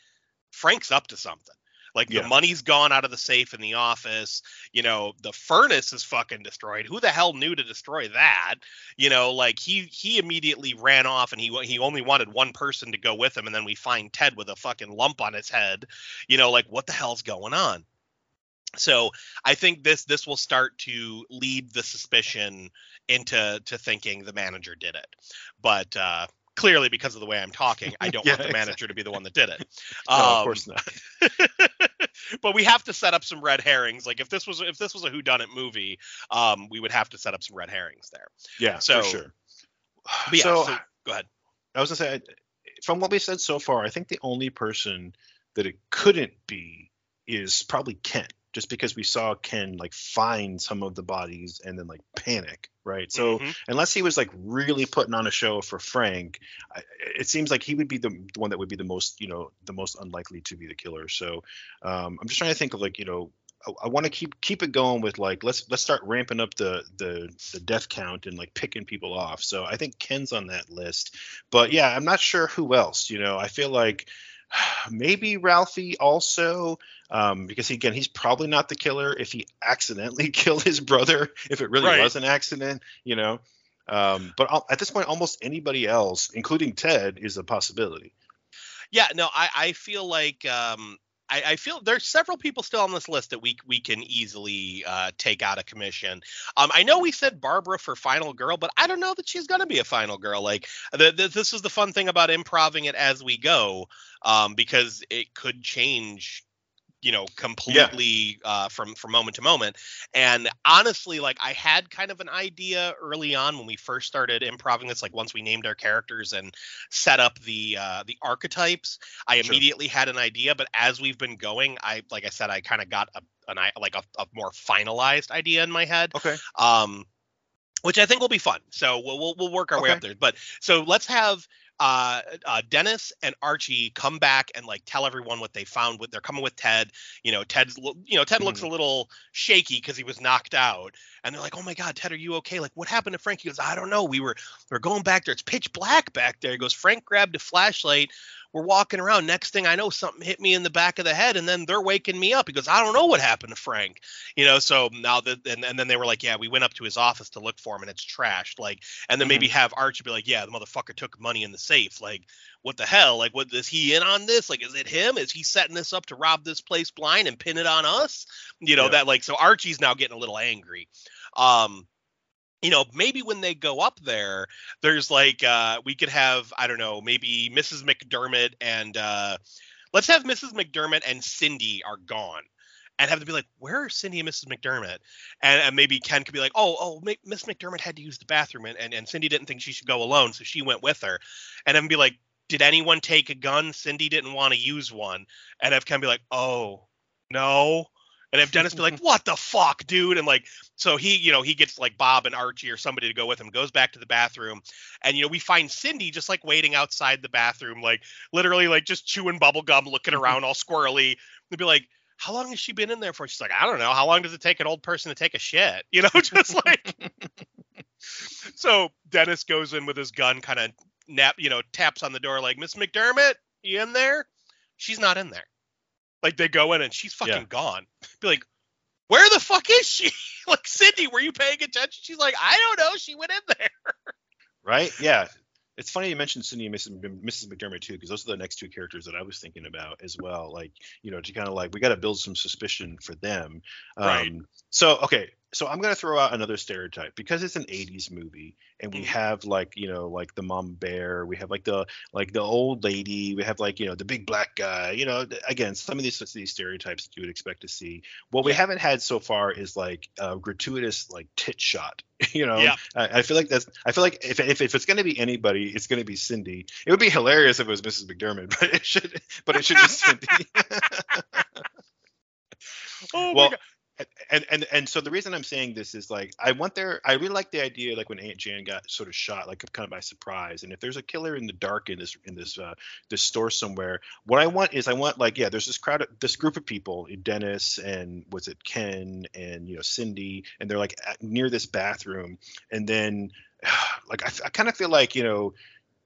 Frank's up to something. Like Yeah. the money's gone out of the safe in the office. You know, the furnace is fucking destroyed. Who the hell knew to destroy that? You know, like he he immediately ran off and he he only wanted one person to go with him and then we find Ted with a fucking lump on his head. You know, like what the hell's going on? So I think this this will start to lead the suspicion into to thinking the manager did it. But uh, clearly, because of the way I'm talking, I don't Yeah, want the manager to be the one that did it. No, of Um, course not. but we have to set up some red herrings. Like if this was if this was a whodunit movie, um, we would have to set up some red herrings there. Yeah, so- for sure. Yeah, so, so, go ahead. I was gonna say, I- from what we said so far, I think the only person that it couldn't be is probably Ken, just because we saw Ken like find some of the bodies and then like panic, right? So Mhm. unless he was like really putting on a show for Frank, I, it seems like he would be the, the one that would be the most, you know, the most unlikely to be the killer. So um, I'm just trying to think of like, you know, I, I want to keep keep it going with like let's let's start ramping up the the the death count and like picking people off. So I think Ken's on that list, but yeah, I'm not sure who else. You know, I feel like maybe Ralphie also um, because he, again he's probably not the killer if he accidentally killed his brother if it really Right. was an accident. You know. Um, but at this point, almost anybody else, including Ted, is a possibility. Yeah, no, I, I feel like um, I, I feel there's several people still on this list that we we can easily uh, take out of commission. Um, I know we said Barbara for final girl, but I don't know that she's gonna be a final girl. Like the, the, this is the fun thing about improving it as we go, um, because it could change. You know, completely uh, from from moment to moment, and honestly, like I had kind of an idea early on when we first started improving this. Like once we named our characters and set up the uh, the archetypes, I Sure. immediately had an idea. But as we've been going, I like I said, I kind of got a an i like a, a more finalized idea in my head. Okay. Um, which I think will be fun. So we'll we'll, we'll work our way up there. But so let's have uh, uh, Dennis and Archie come back and like tell everyone what they found. With they're coming with Ted. You know, Ted's you know Ted looks a little shaky because he was knocked out, and they're like, "Oh my God, Ted, are you okay? Like, what happened to Frank?" He goes, "I don't know. We were we are going back there. It's pitch black back there." He goes, "Frank grabbed a flashlight." We're walking around. Next thing I know, something hit me in the back of the head, and then they're waking me up. He goes, "I don't know what happened to Frank." you know so now that and, and then they were like yeah we went up to his office to look for him and it's trashed like and then maybe have archie be like yeah the motherfucker took money in the safe like what the hell like what is he in on this like is it him is he setting this up to rob this place blind and pin it on us you know Yeah. that like so archie's now getting a little angry um you know maybe when they go up there there's like uh we could have i don't know maybe mrs mcdermott and uh let's have mrs mcdermott and cindy are gone and have to be like, where are Cindy and Mrs. McDermott? And, and maybe Ken could be like, oh, oh, Miss McDermott had to use the bathroom, and, and, and Cindy didn't think she should go alone, so she went with her. And then be like, did anyone take a gun? Cindy didn't want to use one. And have Ken be like, oh, no. And have Dennis be like, what the fuck, dude? And like, so he, you know, he gets like Bob and Archie or somebody to go with him, goes back to the bathroom. And, you know, we find Cindy just like waiting outside the bathroom, like literally like just chewing bubble gum, looking around all squirrely. They'd be like, how long has she been in there for? She's like, I don't know. How long does it take an old person to take a shit? You know, just like. so Dennis goes in with his gun, kind of nap, you know, taps on the door like, Miss McDermott, you in there? She's not in there. Like they go in and she's fucking Yeah. gone. Be like, where the fuck is she? like Cindy, were you paying attention? She's like, I don't know. She went in there. right? Yeah. It's funny you mentioned Cindy and Mrs. Mrs. McDermott too, because those are the next two characters that I was thinking about as well. Like, you know, to kind of like we got to build some suspicion for them. Um, Right. So okay, so I'm gonna throw out another stereotype because it's an '80s movie, and we Mhm. have like you know like the mom bear, we have like the like the old lady, we have like you know the big black guy. You know, again, some of these these stereotypes that you would expect to see. What we haven't had so far is like a gratuitous like tit shot. You know, Yeah. I, I feel like that's. I feel like if, if, if it's going to be anybody, it's going to be Cindy. It would be hilarious if it was Mrs. McDermott, but it should. But it should be Cindy. Oh well, my god. And and and so the reason I'm saying this is like I want there. I really like the idea like when Aunt Jan got sort of shot, like kind of by surprise. And if there's a killer in the dark in this in this uh, this store somewhere, what I want is I want like yeah, there's this crowd, this group of people, Dennis and was it Ken and you know Cindy, and they're like at, near this bathroom, and then like I, I kind of feel like you know.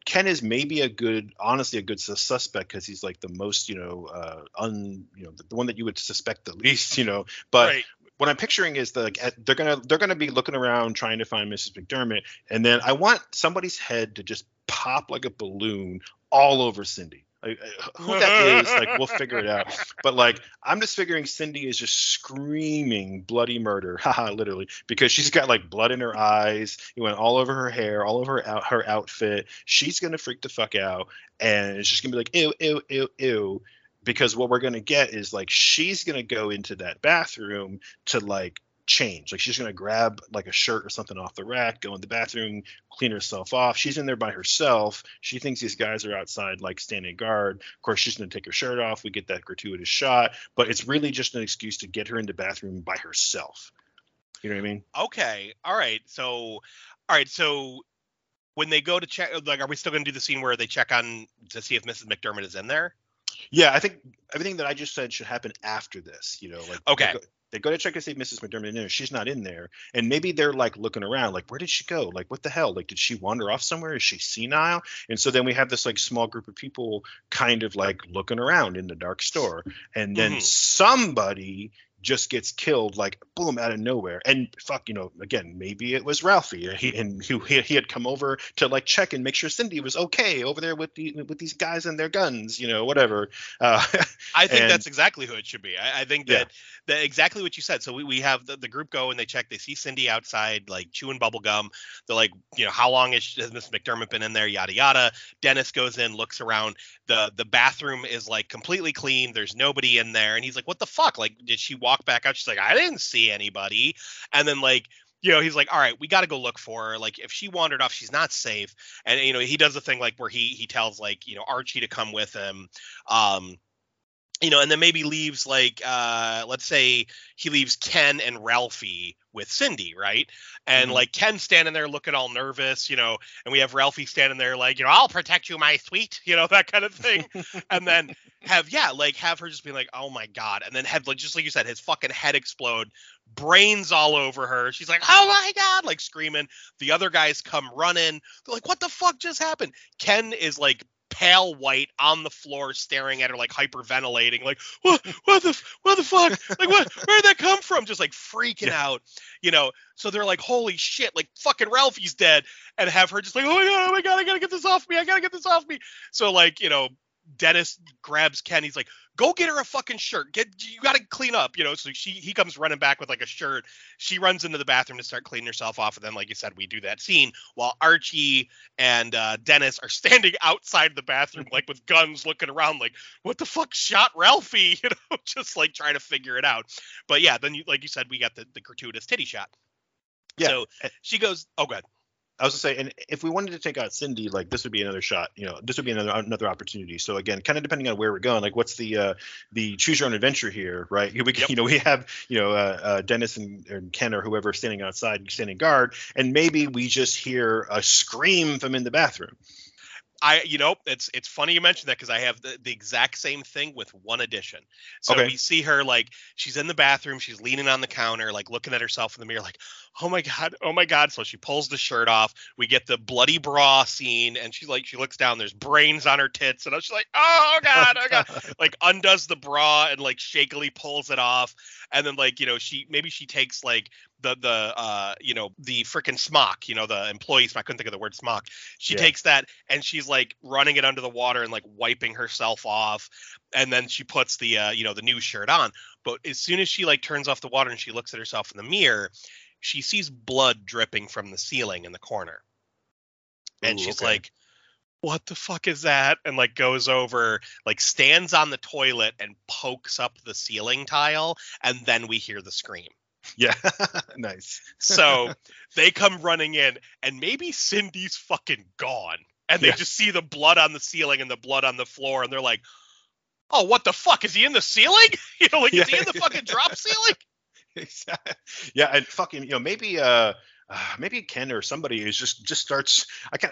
Ken is maybe a good, honestly, a good suspect because he's like the most, you know, uh, un, you know, the, the one that you would suspect the least, you know. But right. What I'm picturing is that like, they're gonna they're gonna be looking around trying to find Mrs. McDermott, and then I want somebody's head to just pop like a balloon all over Cindy. Like, uh, who that is, like we'll figure it out. But like I'm just figuring Cindy is just screaming bloody murder, haha, literally, because she's got like blood in her eyes. It went all over her hair, all over her, out, her outfit. She's gonna freak the fuck out, and it's just gonna be like ew, ew, ew, ew. Because what we're gonna get is like she's gonna go into that bathroom to like change. Like she's gonna grab like a shirt or something off the rack, go in the bathroom, clean herself off. She's in there by herself. She thinks these guys are outside like standing guard. Of course, she's gonna take her shirt off. We get that gratuitous shot, but it's really just an excuse to get her into bathroom by herself. You know what I mean? Okay. All right. So, all right. So when they go to check, like, are we still going to do the scene where they check on to see if Mrs. McDermott is in there? Yeah, I think everything that I just said should happen after this. You know, like Okay. They go, they go to check to see if Mrs. McDermott is in there. She's not in there, and maybe they're like looking around, like where did she go? Like what the hell? Like did she wander off somewhere? Is she senile? And so then we have this like small group of people kind of like looking around in the dark store, and then Mhm. somebody just gets killed like boom out of nowhere and fuck you know again maybe it was ralphie he, and who he, he had come over to like check and make sure cindy was okay over there with the with these guys and their guns you know whatever uh I think And- that's exactly who it should be. I, I think Yeah. that that exactly what you said. So we, we have the, the group go and they check. They see Cindy outside, like chewing bubble gum. They're like, you know, how long has, has Miss McDermott been in there? Yada yada. Dennis goes in, looks around. the The bathroom is like completely clean. There's nobody in there, and he's like, "What the fuck? Like, did she walk back out?" She's like, "I didn't see anybody." And then like. You know, he's like, all right, we got to go look for her. Like, if she wandered off, she's not safe. And you know, he does the thing like where he he tells like you know Archie to come with him. Um, you know, and then maybe leaves like uh let's say he leaves Ken and Ralphie with Cindy, right? And Mhm. like Ken standing there looking all nervous, you know, and we have Ralphie standing there like, you know, I'll protect you, my sweet, you know, that kind of thing. and then have yeah, like have her just be like, oh my god, and then have like just like you said, his fucking head explode, brains all over her. She's like, oh my god, like screaming. The other guys come running. They're like, what the fuck just happened? Ken is like pale white on the floor staring at her like hyperventilating like what what the what the fuck? Like what where'd that come from? Just like freaking Yeah. out you know? So they're like holy shit like fucking ralphie's dead and have her just like oh my god oh my god i gotta get this off me i gotta get this off me. So like you know dennis grabs ken he's like go get her a fucking shirt get you gotta clean up you know so she he comes running back with like a shirt she runs into the bathroom to start cleaning herself off and then like you said we do that scene while archie and uh, Dennis are standing outside the bathroom, like with guns, looking around, like, "What the fuck shot Ralphie?" You know, just like trying to figure it out. But yeah, then you, like you said, we got the, the gratuitous titty shot. Yeah. So she goes, "Oh, good." I was to say, and if we wanted to take out Cindy, like this would be another shot. You know, this would be another another opportunity. So again, kind of depending on where we're going, like what's the uh, the choose your own adventure here, right? We Yep. you know we have you know uh, uh, Dennis and, and Ken or whoever standing outside, standing guard, and maybe we just hear a scream from in the bathroom. I, you know, it's it's funny you mentioned that because I have the, the exact same thing with one addition. So Okay. we see her like she's in the bathroom, she's leaning on the counter, like looking at herself in the mirror, like, oh my god, oh my god. So she pulls the shirt off. We get the bloody bra scene, and she's like, she looks down, there's brains on her tits, and was like, oh, oh god, oh god, like undoes the bra and like shakily pulls it off, and then like you know she maybe she takes like the the uh you know the freaking smock, you know the employee smock. I couldn't think of the word smock. She Yeah. takes that and she's like running it under the water and like wiping herself off, and then she puts the uh you know the new shirt on. But as soon as she like turns off the water and she looks at herself in the mirror, she sees blood dripping from the ceiling in the corner, and Ooh, she's okay. like what the fuck is that? And like goes over, like stands on the toilet and pokes up the ceiling tile, and then we hear the scream. Yeah, nice. So they come running in, and maybe Cindy's fucking gone. And they Yeah. just see the blood on the ceiling and the blood on the floor, and they're like, "Oh, what the fuck? Is he in the ceiling? You know, like is he in the fucking drop ceiling?" Exactly. Yeah, and fucking, you know, maybe uh, uh maybe Ken or somebody is just just starts. I can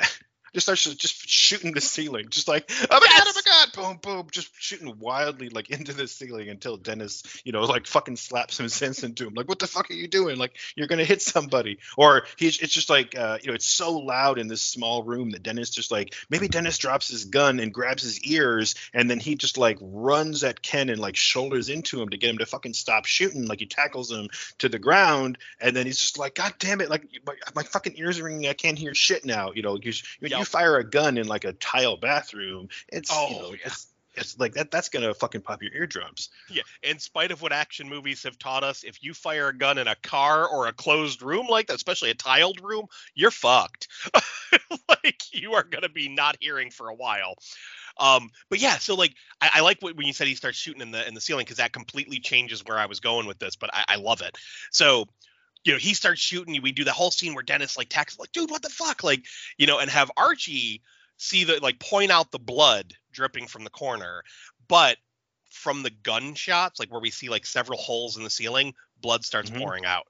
just starts just shooting the ceiling, just like oh my god, oh my god, boom, boom, just shooting wildly like into the ceiling until Dennis, you know, like fucking slaps some sense into him. Like, what the fuck are you doing? Like, you're gonna hit somebody. Or he's it's just like uh, you know, it's so loud in this small room that Dennis just like maybe Dennis drops his gun and grabs his ears, and then he just like runs at Ken and like shoulders into him to get him to fucking stop shooting. Like he tackles him to the ground, and then he's just like, God damn it! Like my, my fucking ears are ringing. I can't hear shit now. You know, you, you, Yep. You fire a gun in like a tile bathroom, it's Oh, you know, yeah. it's it's like that that's gonna fucking pop your eardrums. Yeah, in spite of what action movies have taught us, if you fire a gun in a car or a closed room like that, especially a tiled room, you're fucked. like you are gonna be not hearing for a while. Um, but yeah, so like I, I like what, when you said he starts shooting in the in the ceiling because that completely changes where I was going with this, but I, I love it. So you know, he starts shooting. We do the whole scene where Dennis like tackles like, dude, what the fuck, like, you know, and have Archie see the like point out the blood dripping from the corner, but from the gunshots, like where we see like several holes in the ceiling, blood starts Mhm. pouring out.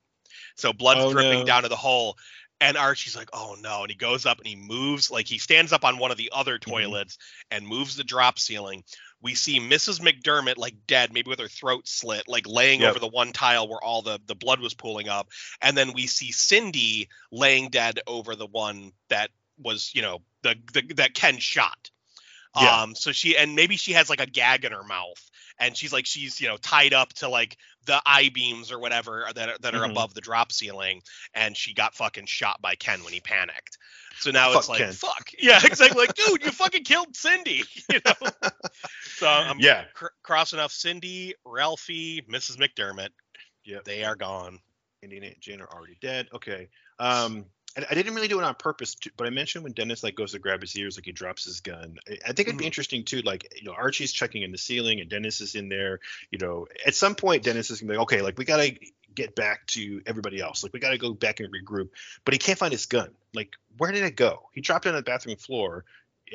So blood's Oh, dripping no. down to the hole. And Archie's like, oh no. And he goes up and he moves, like he stands up on one of the other Mm-hmm. toilets and moves the drop ceiling. We see Mrs. McDermott like dead, maybe with her throat slit, like laying Yep. over the one tile where all the, the blood was pooling up. And then we see Cindy laying dead over the one that was, you know, the, the that Ken shot. Yeah. Um, so she and maybe she has like a gag in her mouth, and she's like she's you know tied up to like the I beams or whatever that are, that are Mhm. above the drop ceiling, and she got fucking shot by Ken when he panicked. So now Fuck it's like Ken. fuck yeah, exactly like dude, you fucking killed Cindy, you know. so I'm yeah. cr- crossing off Cindy, Ralphie, Mrs. McDermott. Yep. They are gone. Indiana and Jane are already dead. Okay. Um, I, I didn't really do it on purpose, to, but I mentioned when Dennis like goes to grab his ears, like he drops his gun. I, I think it'd be Mhm. interesting too. Like you know, Archie's checking in the ceiling, and Dennis is in there. You know, at some point, Dennis is gonna be like, okay, like we gotta get back to everybody else. Like we gotta go back and regroup. But he can't find his gun. Like where did it go? He dropped it on the bathroom floor.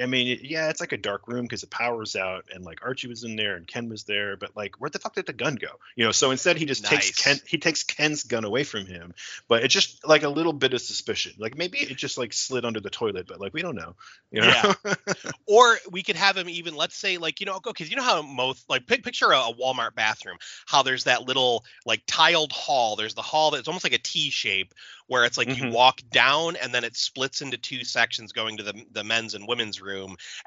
I mean, it- yeah, it's like a dark room because the power's out, and like Archie was in there and Ken was there, but like, where the fuck did the gun go? You know, so instead he just Nice. takes Ken, he takes Ken's gun away from him, but it's just like a little bit of suspicion. Like maybe it just like slid under the toilet, but like we don't know. You know? Yeah. or we could have him even let's say like you know because you know how most like pic- picture a, a walmart bathroom how there's that little like tiled hall there's the hall that's almost like a t shape where it's like you Mhm. walk down and then it splits into two sections going to the, the men's and women's room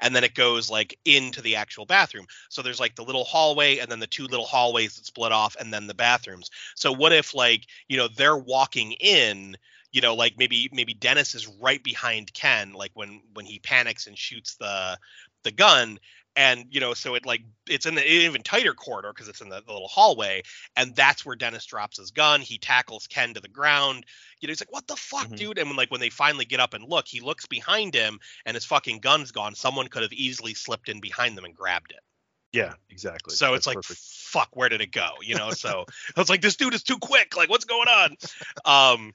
and then it goes like into the actual bathroom. So there's like the little hallway and then the two little hallways that split off and then the bathrooms. So what if like you know they're walking in you know like maybe maybe dennis is right behind ken like when when he panics and shoots the the gun and you know so it like it's in the even tighter corridor because it's in the, the little hallway and that's where dennis drops his gun. He tackles ken to the ground. You know he's like what the fuck Mhm. dude? And when like when they finally get up and look he looks behind him and his fucking gun's gone. Someone could have easily slipped in behind them and grabbed it. Yeah, exactly. so it's like perfect. fuck where did it go? You know so i was like this dude is too quick. Like what's going on? Um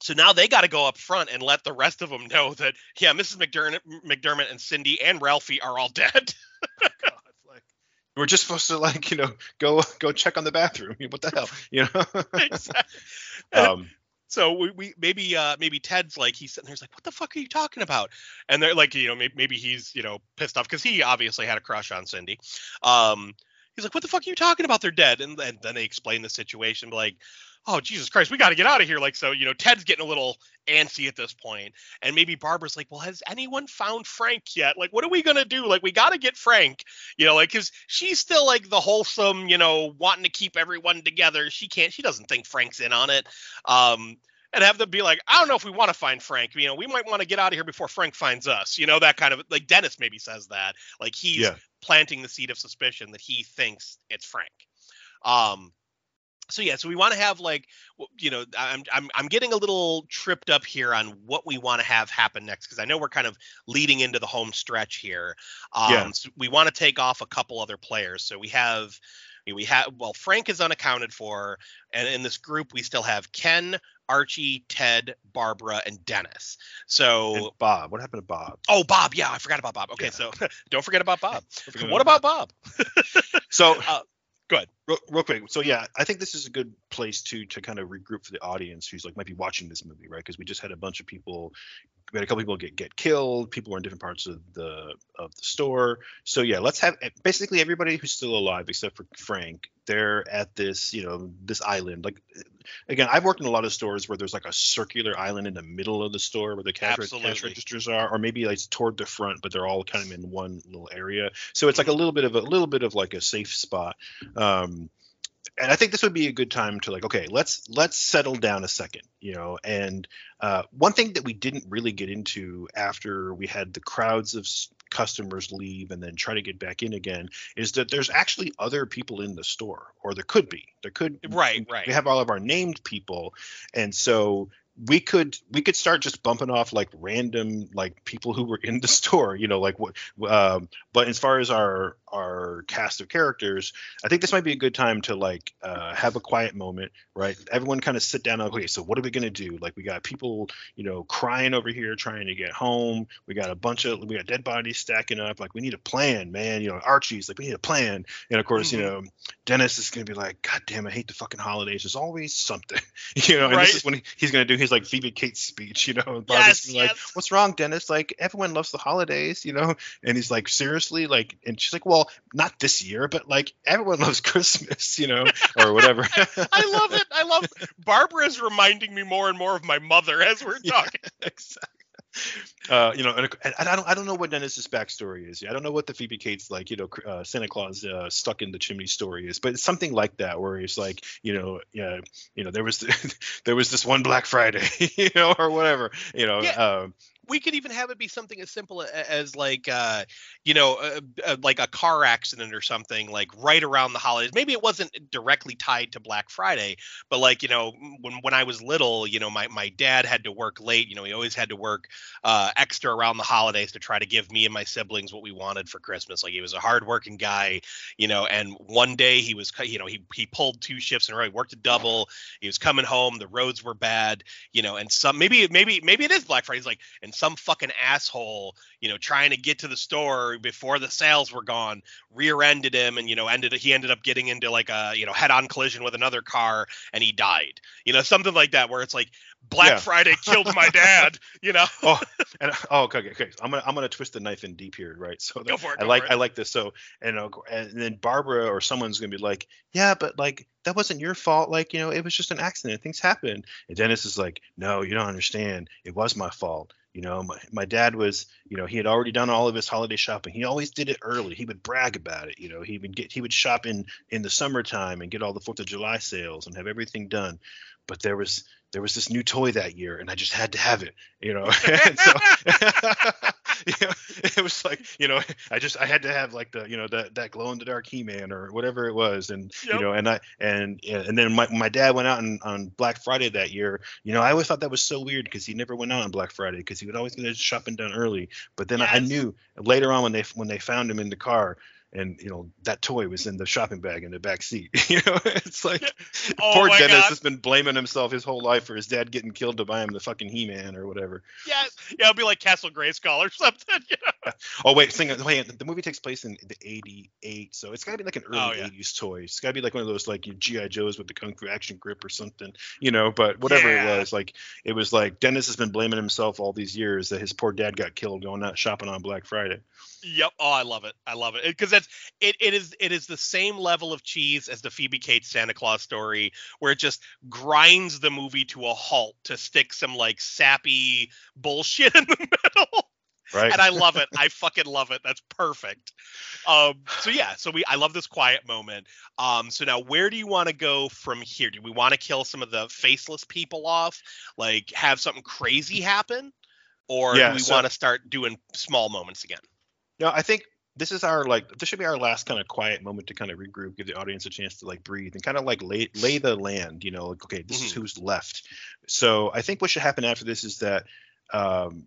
so now they got to go up front and let the rest of them know that yeah mrs mcdermott mcdermott and cindy and ralphie are all dead God, like, we're just supposed to like you know go go check on the bathroom. What the hell, you know? Exactly. um, so we, we maybe uh maybe ted's like he's sitting there he's like what the fuck are you talking about and they're like you know maybe, maybe he's you know pissed off because he obviously had a crush on cindy um he's like what the fuck are you talking about? They're dead. And, and then they explain the situation like oh jesus christ we got to get out of here. Like so you know ted's getting a little antsy at this point. And maybe barbara's like well has anyone found frank yet? Like what are we gonna do? Like we got to get frank. You know like because she's still like the wholesome you know wanting to keep everyone together. She can't she doesn't think frank's in on it. Um and have them be like i don't know if we want to find frank you know we might want to get out of here before frank finds us you know that kind of like dennis maybe says that like he's Yeah. planting the seed of suspicion that he thinks it's frank um so yeah so we want to have like you know I'm, I'm i'm getting a little tripped up here on what we want to have happen next because i know we're kind of leading into the home stretch here um Yeah. so we want to take off a couple other players so we have we have well frank is unaccounted for and in this group we still have ken archie ted barbara and dennis so and Bob, what happened to Bob? oh bob yeah i forgot about bob okay Yeah. so don't forget about bob forget what about bob So Uh, go ahead. Real, real quick. So yeah, I think this is a good place to to kind of regroup for the audience who's like might be watching this movie, right? Because we just had a bunch of people, we had a couple people get get killed. People were in different parts of the of the store. So yeah, let's have basically everybody who's still alive except for Frank. They're at this you know this island. Like again, I've worked in a lot of stores where there's like a circular island in the middle of the store where the cash, cash registers are, or maybe like toward the front, but they're all kind of in one little area. So it's like a little bit of a little bit of like a safe spot. Um, and I think this would be a good time to like, okay, let's let's settle down a second, you know. And uh, one thing that we didn't really get into after we had the crowds of customers leave and then try to get back in again is that there's actually other people in the store, or there could be. There could right, right. We have all of our named people, and so we could we could start just bumping off like random like people who were in the store you know like what um, but as far as our our cast of characters i think this might be a good time to like uh, have a quiet moment right? Everyone kind of sit down okay so what are we going to do? Like we got people you know crying over here trying to get home. We got a bunch of we got dead bodies stacking up. Like we need a plan man you know archie's like we need a plan. And of course mm-hmm. you know dennis is going to be like god damn i hate the fucking holidays. There's always something. You know and right? this is when he, he's going to do his like phoebe cates speech you know and yes, like yes. what's wrong dennis like everyone loves the holidays you know and he's like seriously like and she's like well not this year, but like everyone loves Christmas, you know, or whatever. I love it. I love Barbara is reminding me more and more of my mother as we're talking. Yeah, exactly. Uh, you know, and, and, I don't, I don't know what Dennis's backstory is. I don't know what the Phoebe Cates like, you know, uh, Santa Claus uh, stuck in the chimney story is, but it's something like that where it's like, you know, yeah, you know, there was, there was this one Black Friday, you know, or whatever, you know. Yeah. Um, we could even have it be something as simple as like uh, you know uh, uh, like a car accident or something like right around the holidays. Maybe it wasn't directly tied to black friday but like you know when when i was little you know my, my dad had to work late you know he always had to work uh, extra around the holidays to try to give me and my siblings what we wanted for christmas. Like he was a hardworking guy you know and one day he was you know he, he pulled two shifts in a row he worked a double he was coming home the roads were bad you know and some maybe maybe maybe it is black friday he's like and some fucking asshole, you know, trying to get to the store before the sales were gone, rear-ended him, and you know, ended he ended up getting into like a you know head-on collision with another car, and he died. You know, something like that, where it's like Black yeah. Friday killed my dad. You know. oh, and, oh, okay, okay. I'm gonna I'm gonna twist the knife in deep here, right? So go for it. I like I like this. So and uh, and then Barbara or someone's gonna be like, yeah, but like that wasn't your fault. Like you know, it was just an accident. Things happen. And Dennis is like, no, you don't understand. It was my fault. You know, my, my dad was, you know, he had already done all of his holiday shopping. He always did it early. He would brag about it. You know, he would get he would shop in in the summertime and get all the Fourth of July sales and have everything done. But there was there was this new toy that year, and I just had to have it. You know, and so you know, it was like you know I just I had to have like the you know that that glow in the dark He Man or whatever it was, and yep. you know and I and and then my my dad went out on, on Black Friday that year. You know I always thought that was so weird because he never went out on Black Friday because he would always get shopping done early. But then yes. I knew later on when they when they found him in the car and you know that toy was in the shopping bag in the back seat. you know, it's like oh poor Dennis God. has been blaming himself his whole life for his dad getting killed to buy him the fucking He-Man or whatever. Yes, yeah, it'll be like Castle Grayskull or something. You know? Oh wait, sing, wait, the movie takes place in the '88, so it's got to be like an oh, early oh, yeah. '80s toy. It's got to be like one of those like GI Joes with the kung fu action grip or something, you know. But whatever yeah. it was, like it was like Dennis has been blaming himself all these years that his poor dad got killed going out shopping on Black Friday. Yep. Oh, I love it. I love it because that's it. It is it is the same level of cheese as the Phoebe Cates Santa Claus story, where it just grinds the movie to a halt to stick some like sappy bullshit in the middle. Right. And I love it. I fucking love it. That's perfect. Um, so yeah, so we I love this quiet moment. Um, so now where do you want to go from here? Do we want to kill some of the faceless people off? Like have something crazy happen? Or yeah, do we so, want to start doing small moments again? No, I think this is our like this should be our last kind of quiet moment to kind of regroup, give the audience a chance to like breathe and kind of like lay lay the land. You know, like okay, this mm-hmm. is who's left. So I think what should happen after this is that um,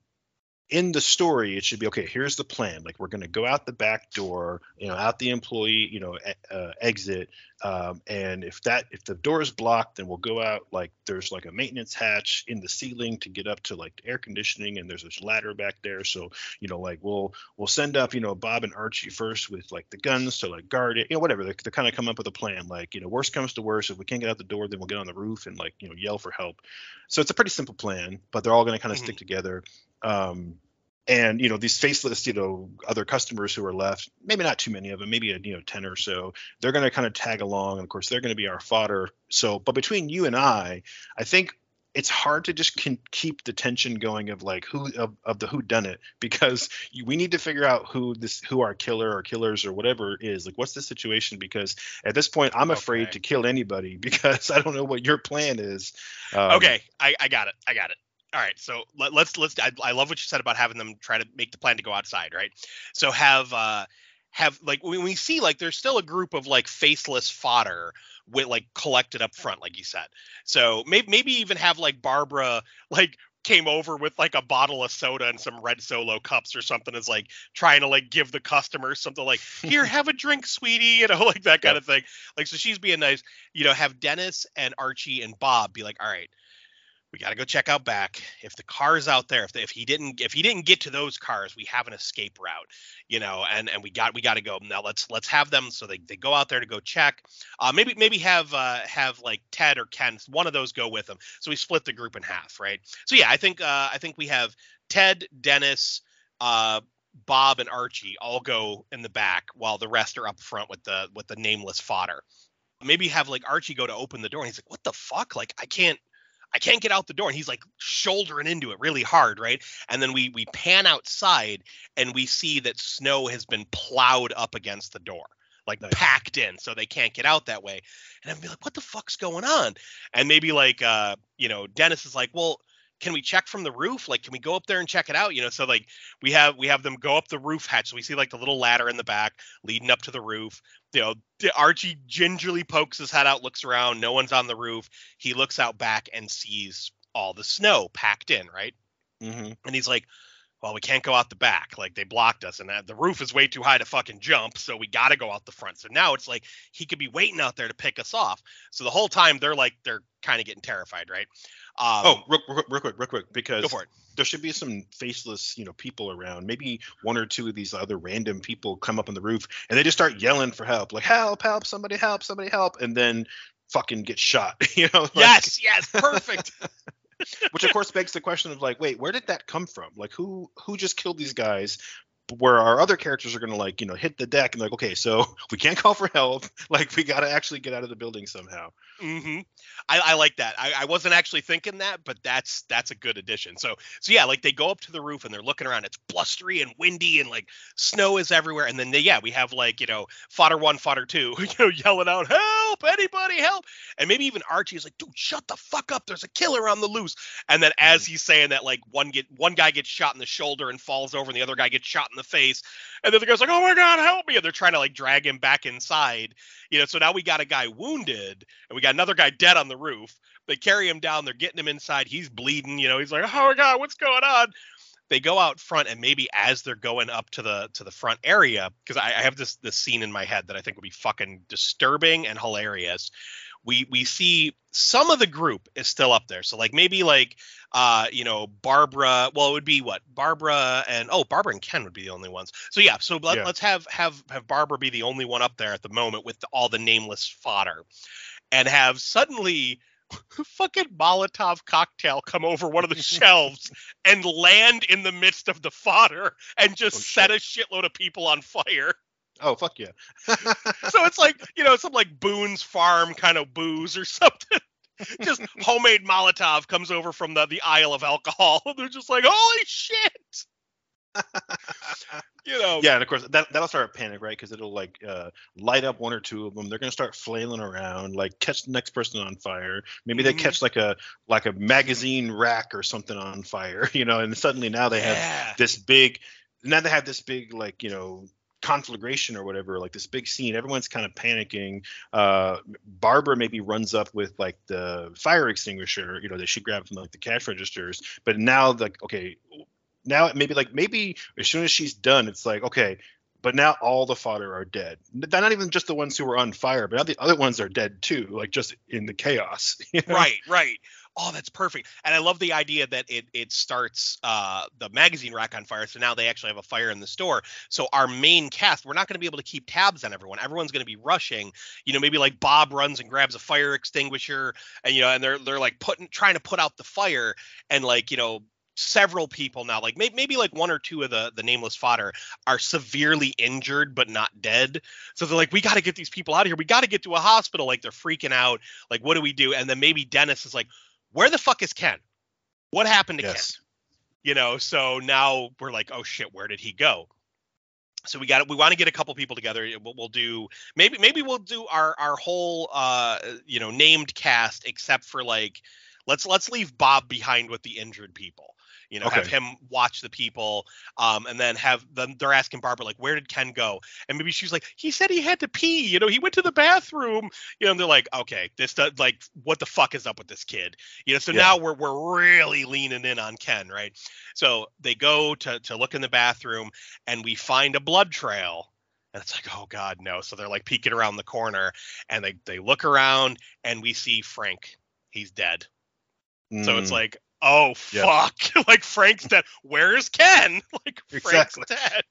in the story it should be okay here's the plan. Like we're going to go out the back door you know out the employee you know uh, exit um, and if that if the door is blocked then we'll go out like there's like a maintenance hatch in the ceiling to get up to like air conditioning and there's this ladder back there. So you know like we'll we'll send up you know bob and archie first with like the guns to like guard it you know whatever. They, they kind of come up with a plan like you know worst comes to worst if we can't get out the door then we'll get on the roof and like you know yell for help. So it's a pretty simple plan but they're all going to kind of mm-hmm. stick together um, and you know these faceless you know other customers who are left maybe not too many of them maybe a you know 10 or so they're going to kind of tag along and of course they're going to be our fodder so but between you and i i think it's hard to just can keep the tension going of like who of, of the who done it because you, we need to figure out who this who our killer or killers or whatever is like what's the situation because at this point i'm afraid to kill anybody because i don't know what your plan is um, okay, I, I got it. I got it. All right, so let, let's let's. I, I love what you said about having them try to make the plan to go outside, right? So have uh have like when we see like there's still a group of like faceless fodder with like collected up front, like you said. So maybe maybe even have like Barbara like came over with like a bottle of soda and some red solo cups or something is like trying to like give the customer something like here have a drink sweetie you know like that kind of thing like so she's being nice you know have dennis and archie and bob be like all right we got to go check out back. If the car's out there if, the, if he didn't if he didn't get to those cars we have an escape route you know and and we got we got to go. Now let's let's have them so they, they go out there to go check. Uh maybe maybe have uh have like ted or ken one of those go with them. So we split the group in half right? So yeah i think uh i think we have ted dennis uh bob and archie all go in the back while the rest are up front with the with the nameless fodder. Maybe have like archie go to open the door and he's like what the fuck? Like i can't I can't get out the door. And he's like shouldering into it really hard, right? And then we we pan outside and we see that snow has been plowed up against the door, like Nice. packed in, so they can't get out that way. And I'd be like, what the fuck's going on? And maybe like uh, you know, Dennis is like, well, can we check from the roof? Like, can we go up there and check it out? You know, so like we have we have them go up the roof hatch. So we see like the little ladder in the back leading up to the roof. You know, Archie gingerly pokes his head out, looks around. No one's on the roof. He looks out back and sees all the snow packed in, right? mhm. And he's like, well, we can't go out the back. Like they blocked us, and that, the roof is way too high to fucking jump. So we got to go out the front. So now it's like he could be waiting out there to pick us off. So the whole time they're like they're kind of getting terrified, right? Um, oh real, real, real quick real quick because go for it. there should be some faceless, you know, people around. Maybe one or two of these other random people come up on the roof and they just start yelling for help, like "Help! Help! Somebody help! Somebody help!" And then fucking get shot. You know? like- yes, yes, perfect. Which of course begs the question of like, wait, where did that come from? Like, who who just killed these guys? Where our other characters are gonna like, you know, hit the deck and like, okay, so we can't call for help. Like, we gotta actually get out of the building somehow. mm-hmm. I, I like that. I, I wasn't actually thinking that, but that's that's a good addition. So so yeah, like they go up to the roof and they're looking around. It's blustery and windy and like snow is everywhere. And then they, yeah, we have like you know fodder one, fodder two, you know, yelling out, "Help! Anybody help!" And maybe even Archie is like, "Dude, shut the fuck up! There's a killer on the loose." And then as he's saying that, like one get one guy gets shot in the shoulder and falls over, and the other guy gets shot in the face. And then the guy's like, "Oh my god, help me!" And they're trying to like drag him back inside. You know, so now we got a guy wounded and we got another guy dead on the roof. They carry him down. They're getting him inside. He's bleeding. You know, he's like, "Oh my god, what's going on?" They go out front, and maybe as they're going up to the to the front area, because I, I have this this scene in my head that I think would be fucking disturbing and hilarious. We we see some of the group is still up there. So like maybe like uh you know Barbara. Well, it would be what Barbara and oh Barbara and Ken would be the only ones. So yeah. So let, Yeah. let's have have have Barbara be the only one up there at the moment with all the nameless fodder and have suddenly fucking Molotov cocktail come over one of the shelves and land in the midst of the fodder and just Oh, set a shitload of people on fire. Oh fuck yeah. So it's like, you know, some like Boone's Farm kind of booze or something. Just homemade Molotov comes over from the, the aisle of alcohol. They're just like, holy shit. You know, yeah, and of course that that'll start a panic, right? Because it'll like uh, light up one or two of them. They're gonna start flailing around, like catch the next person on fire. Maybe they Mhm. catch like a like a magazine rack or something on fire, you know. And suddenly now they have yeah. this big. Now they have this big like you know conflagration or whatever, like this big scene. Everyone's kind of panicking. Uh, Barbara maybe runs up with like the fire extinguisher, you know, that she grabbed from like the cash registers. But now like okay, now maybe like maybe as soon as she's done, it's like okay. But now all the fodder are dead. They're not even just the ones who were on fire, but now the other ones are dead too, like just in the chaos. you know? right right oh that's perfect. And i love the idea that it it starts uh the magazine rack on fire so now they actually have a fire in the store. So our main cast we're not going to be able to keep tabs on everyone. Everyone's going to be rushing. You know maybe like bob runs and grabs a fire extinguisher and you know and they're they're like putting trying to put out the fire and like you know several people now like may, maybe like one or two of the the nameless fodder are severely injured but not dead. So they're like we got to get these people out of here. We got to get to a hospital. Like they're freaking out. Like what do we do? And then maybe dennis is like where the fuck is Ken? What happened to Ken? You know, so now we're like, oh shit, where did he go? So we got it we want to get a couple people together. We'll, we'll do maybe maybe we'll do our our whole uh you know named cast except for like let's let's leave Bob behind with the injured people. You know, have him watch the people, um, and then have them. They're asking Barbara like, "Where did Ken go?" And maybe she's like, "He said he had to pee. You know, he went to the bathroom." You know, and they're like, "Okay, this does like, what the fuck is up with this kid?" You know, so Yeah. now we're we're really leaning in on Ken, right? So they go to to look in the bathroom, and we find a blood trail. And it's like, oh God, no. So they're like peeking around the corner and they, they look around and we see Frank. He's dead. So it's Mm, like, oh Yeah. fuck. like Frank's dead. Where's Ken? Like Frank's Exactly. dead.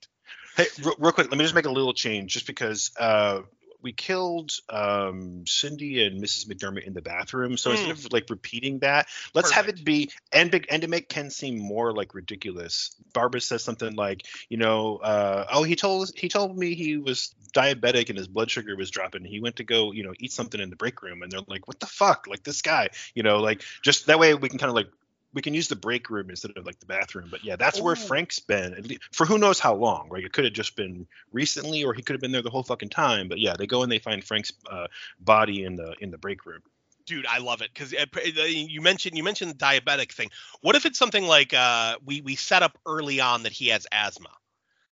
Hey, real, real quick, let me just make a little change, just because uh, we killed um, Cindy and Mrs. McDermott in the bathroom. So instead of like repeating that, let's have it be and big and to make Ken seem more like ridiculous. Barbara says something like, you know, uh, oh, he told he told me he was diabetic and his blood sugar was dropping. He went to go, you know, eat something in the break room, and they're like, what the fuck, like this guy, you know, like just that way we can kind of like we can use the break room instead of like the bathroom. But yeah, that's where Frank's been at least, for who knows how long. Right? It could have just been recently, or he could have been there the whole fucking time. But yeah, they go and they find Frank's uh, body in the in the break room. Dude, I love it because you mentioned you mentioned the diabetic thing. What if it's something like uh, we we set up early on that he has asthma?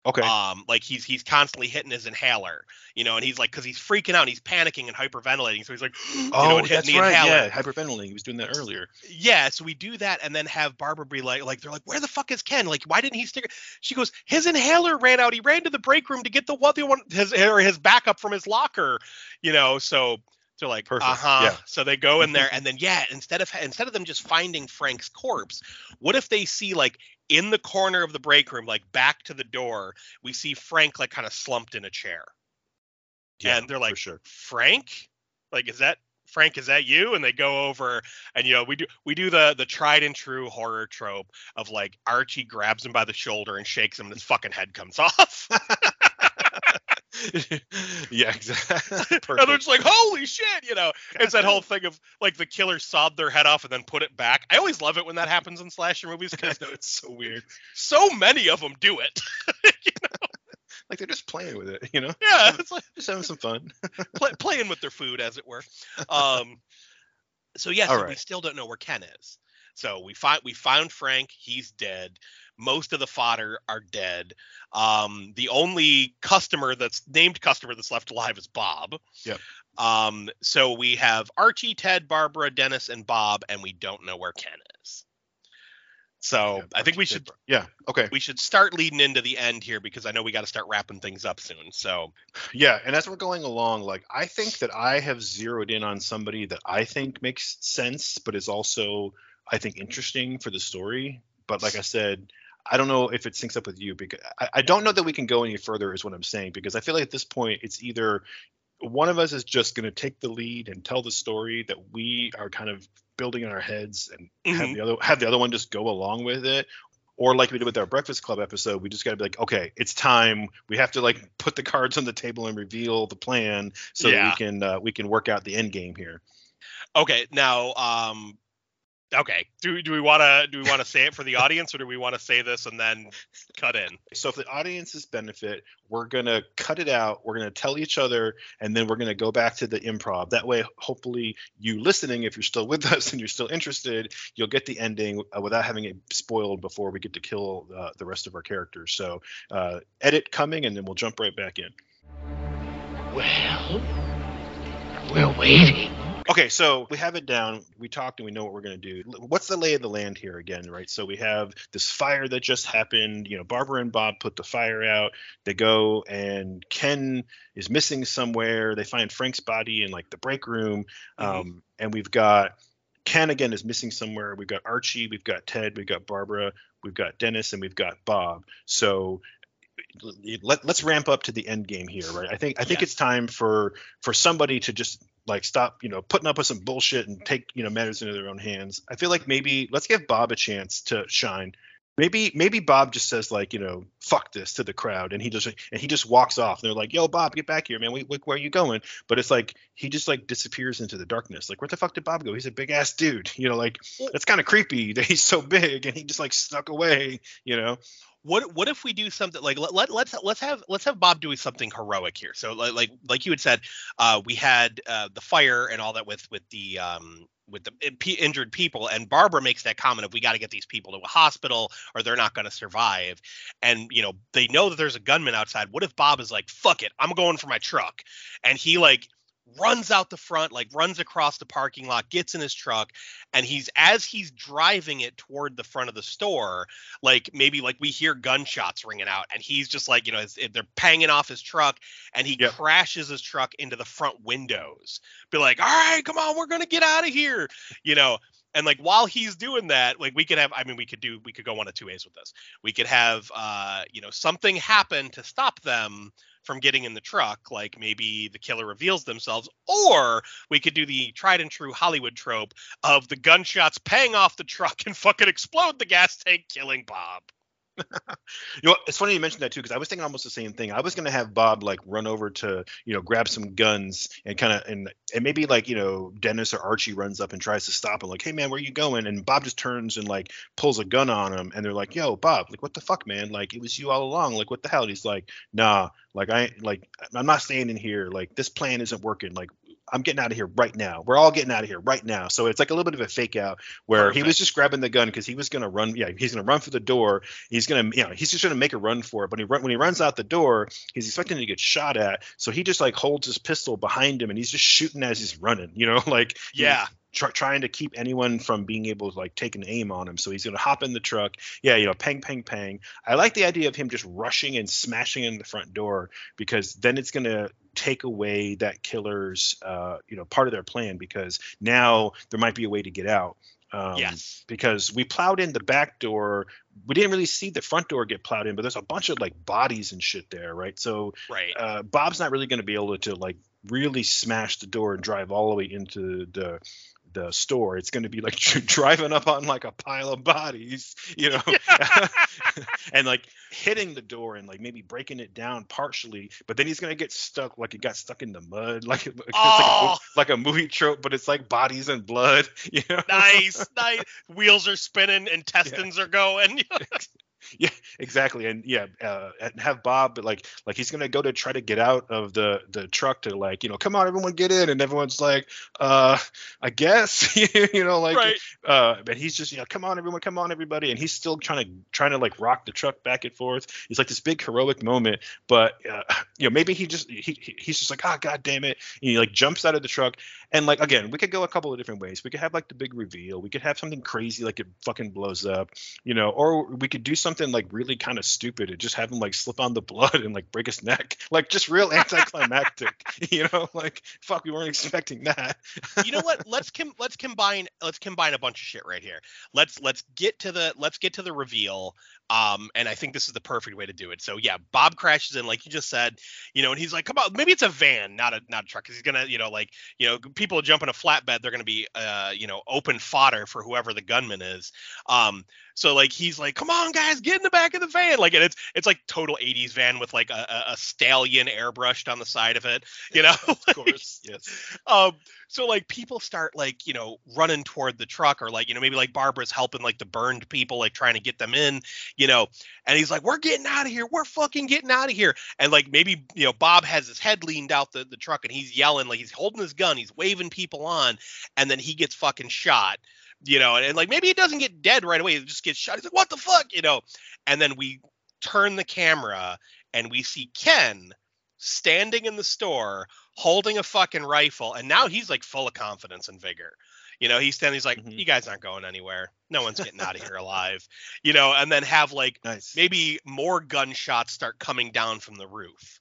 Okay. Um, like he's he's constantly hitting his inhaler, you know, and he's like because he's freaking out, he's panicking and hyperventilating, so he's like, you know, oh, and hitting that's the right. inhaler. Yeah, hyperventilating. He was doing that earlier. Yeah, so we do that and then have Barbara be like, like they're like, where the fuck is Ken? Like, why didn't he stick? She goes, his inhaler ran out. He ran to the break room to get the other one, his or his backup from his locker, you know. So they're like, uh huh. yeah. So they go in there and then yeah, instead of instead of them just finding Frank's corpse, what if they see like in the corner of the break room, like back to the door, we see Frank like kind of slumped in a chair, Yeah, and they're like, sure. Frank? Like, is that Frank? Is that you? And they go over, and you know, we do we do the the tried and true horror trope of like Archie grabs him by the shoulder and shakes him, and his fucking head comes off. yeah, exactly. and they're just like, holy shit, you know. It's that whole thing of like the killer sobbed their head off and then put it back. I always love it when that happens in slasher movies because know, it's so weird. so many of them do it. you know? Like they're just playing with it, you know, yeah, it's like just having some fun. play, playing with their food, as it were. Um, so yes, All we right. still don't know where Ken is. So we find we found Frank. He's dead. Most of the fodder are dead. Um, the only customer that's named customer that's left alive is Bob. Yep. Um, so we have Archie, Ted, Barbara, Dennis, and Bob, and we don't know where Ken is. So Yeah, I think we should Yeah. Okay. we should start leading into the end here because I know we got to start wrapping things up soon. So Yeah, and as we're going along, like I think that I have zeroed in on somebody that I think makes sense, but is also I think interesting for the story. But like I said, I don't know if it syncs up with you because I, I don't know that we can go any further, is what I'm saying. Because I feel like at this point, it's either one of us is just going to take the lead and tell the story that we are kind of building in our heads, and have Mhm. the other have the other one just go along with it, or like we did with our Breakfast Club episode, we just got to be like, okay, it's time. We have to like put the cards on the table and reveal the plan so that we can uh, we can work out the end game here. Okay, now, um, okay, do do we want to do we want to say it for the audience, or do we want to say this and then cut in? So for the audience's benefit, we're gonna cut it out. We're gonna tell each other, and then we're gonna go back to the improv. That way, hopefully, you listening, if you're still with us and you're still interested, you'll get the ending uh, without having it spoiled before we get to kill uh, the rest of our characters. So uh, edit coming, and then we'll jump right back in. Well, we're waiting. Okay, so we have it down. We talked and we know what we're going to do. What's the lay of the land here again, right? So we have this fire that just happened. You know, Barbara and Bob put the fire out. They go and Ken is missing somewhere. They find Frank's body in like the break room. Mhm. Um, and we've got Ken again is missing somewhere. We've got Archie, we've got Ted, we've got Barbara, we've got Dennis, and we've got Bob. So let, let's ramp up to the end game here, right? I think I think Yes. it's time for for somebody to just like stop, you know, putting up with some bullshit and take you know matters into their own hands. I feel like maybe let's give Bob a chance to shine. Maybe maybe Bob just says like you know fuck this to the crowd and he just and he just walks off. And they're like yo Bob get back here man wait, wait, where are you going? But it's like he just like disappears into the darkness. Like where the fuck did Bob go? He's a big ass dude. You know like it's kind of creepy that he's so big and he just like snuck away. You know. What what if we do something like let, let let's let's have let's have Bob doing something heroic here. So like like, like you had said, uh, we had uh, the fire and all that with with the um with the injured people and barbara makes that comment of we got to get these people to a hospital or they're not going to survive. And you know they know that there's a gunman outside. What if bob is like fuck it i'm going for my truck. And he like runs out the front, like runs across the parking lot, gets in his truck, and he's as he's driving it toward the front of the store, like maybe like we hear gunshots ringing out, and he's just like, you know, they're panging off his truck, and he yep. crashes his truck into the front windows. Be like, all right, come on, we're gonna get out of here, you know. And like while he's doing that, like we could have, I mean, we could do, we could go one of two ways with this. We could have, uh, you know, something happen to stop them from getting in the truck, like maybe the killer reveals themselves, or we could do the tried and true Hollywood trope of the gunshots paying off the truck and fucking explode the gas tank, killing Bob. you know, it's funny you mentioned that too, because I was thinking almost the same thing. I was gonna have Bob like run over to, you know, grab some guns and kind of and and maybe like you know Dennis or Archie runs up and tries to stop him, like, hey man, where are you going? And Bob just turns and like pulls a gun on him, and they're like, yo, Bob, like what the fuck, man? Like it was you all along. Like what the hell? And he's like, nah, like I like I'm not staying in here. Like this plan isn't working. Like I'm getting out of here right now. We're all getting out of here right now. So it's like a little bit of a fake out where Perfect. he was just grabbing the gun because he was going to run. Yeah, he's going to run for the door. He's going to, you know, he's just going to make a run for it. But he run, when he runs out the door, he's expecting to get shot at. So he just like holds his pistol behind him and he's just shooting as he's running. You know, like yeah, tr- trying to keep anyone from being able to like take an aim on him. So he's going to hop in the truck. Yeah, you know, pang, pang, pang. I like the idea of him just rushing and smashing in the front door because then it's going to take away that killer's, uh, you know, part of their plan because now there might be a way to get out. Um, yes. Because we plowed in the back door. We didn't really see the front door get plowed in, but there's a bunch of like bodies and shit there, right? So right. Uh, Bob's not really going to be able to, to like really smash the door and drive all the way into the the store. It's going to be like driving up on like a pile of bodies, you know, and like hitting the door and like maybe breaking it down partially. But then he's going to get stuck like it got stuck in the mud, like, it's oh. like, a, like a movie trope, but it's like bodies and blood. You know? Nice, nice. Wheels are spinning, intestines yeah. are going. yeah exactly and yeah uh, and have bob like like he's gonna go to try to get out of the the truck to like you know come on everyone get in and everyone's like uh i guess you know like right. uh but he's just you know come on everyone come on everybody and he's still trying to trying to like rock the truck back and forth. It's like this big heroic moment but uh, you know maybe he just he, he's just like oh god damn it and he like jumps out of the truck and like again we could go a couple of different ways. We could have like the big reveal. We could have something crazy like it fucking blows up you know or we could do something like really kind of stupid and just have him like slip on the blood and like break his neck. Like just real anticlimactic you know? Like fuck we weren't expecting that. You know what? Let's com- let's combine let's combine a bunch of shit right here. Let's let's get to the let's get to the reveal um, and I think this is the perfect way to do it. So yeah, Bob crashes in, like you just said, you know, and he's like, "Come on, maybe it's a van, not a not a truck." Because he's gonna, you know, like, you know, people jump in a flatbed, they're gonna be, uh, you know, open fodder for whoever the gunman is. Um, so like he's like, "Come on, guys, get in the back of the van!" Like, and it's it's like total '80s van with like a, a stallion airbrushed on the side of it, you know. of course, yes. Um, so like people start like you know running toward the truck or like you know maybe like barbara's helping like the burned people like trying to get them in you know and he's like we're getting out of here. We're fucking getting out of here. And like maybe you know bob has his head leaned out the, the truck and he's yelling like he's holding his gun he's waving people on and then he gets fucking shot you know and, and like maybe he doesn't get dead right away he just gets shot. He's like what the fuck? You know and then we turn the camera and we see ken standing in the store holding a fucking rifle, and now he's like full of confidence and vigor. You know, he's standing, he's like, mm-hmm. you guys aren't going anywhere. No one's getting out of here alive. You know, and then have like nice. maybe more gunshots start coming down from the roof.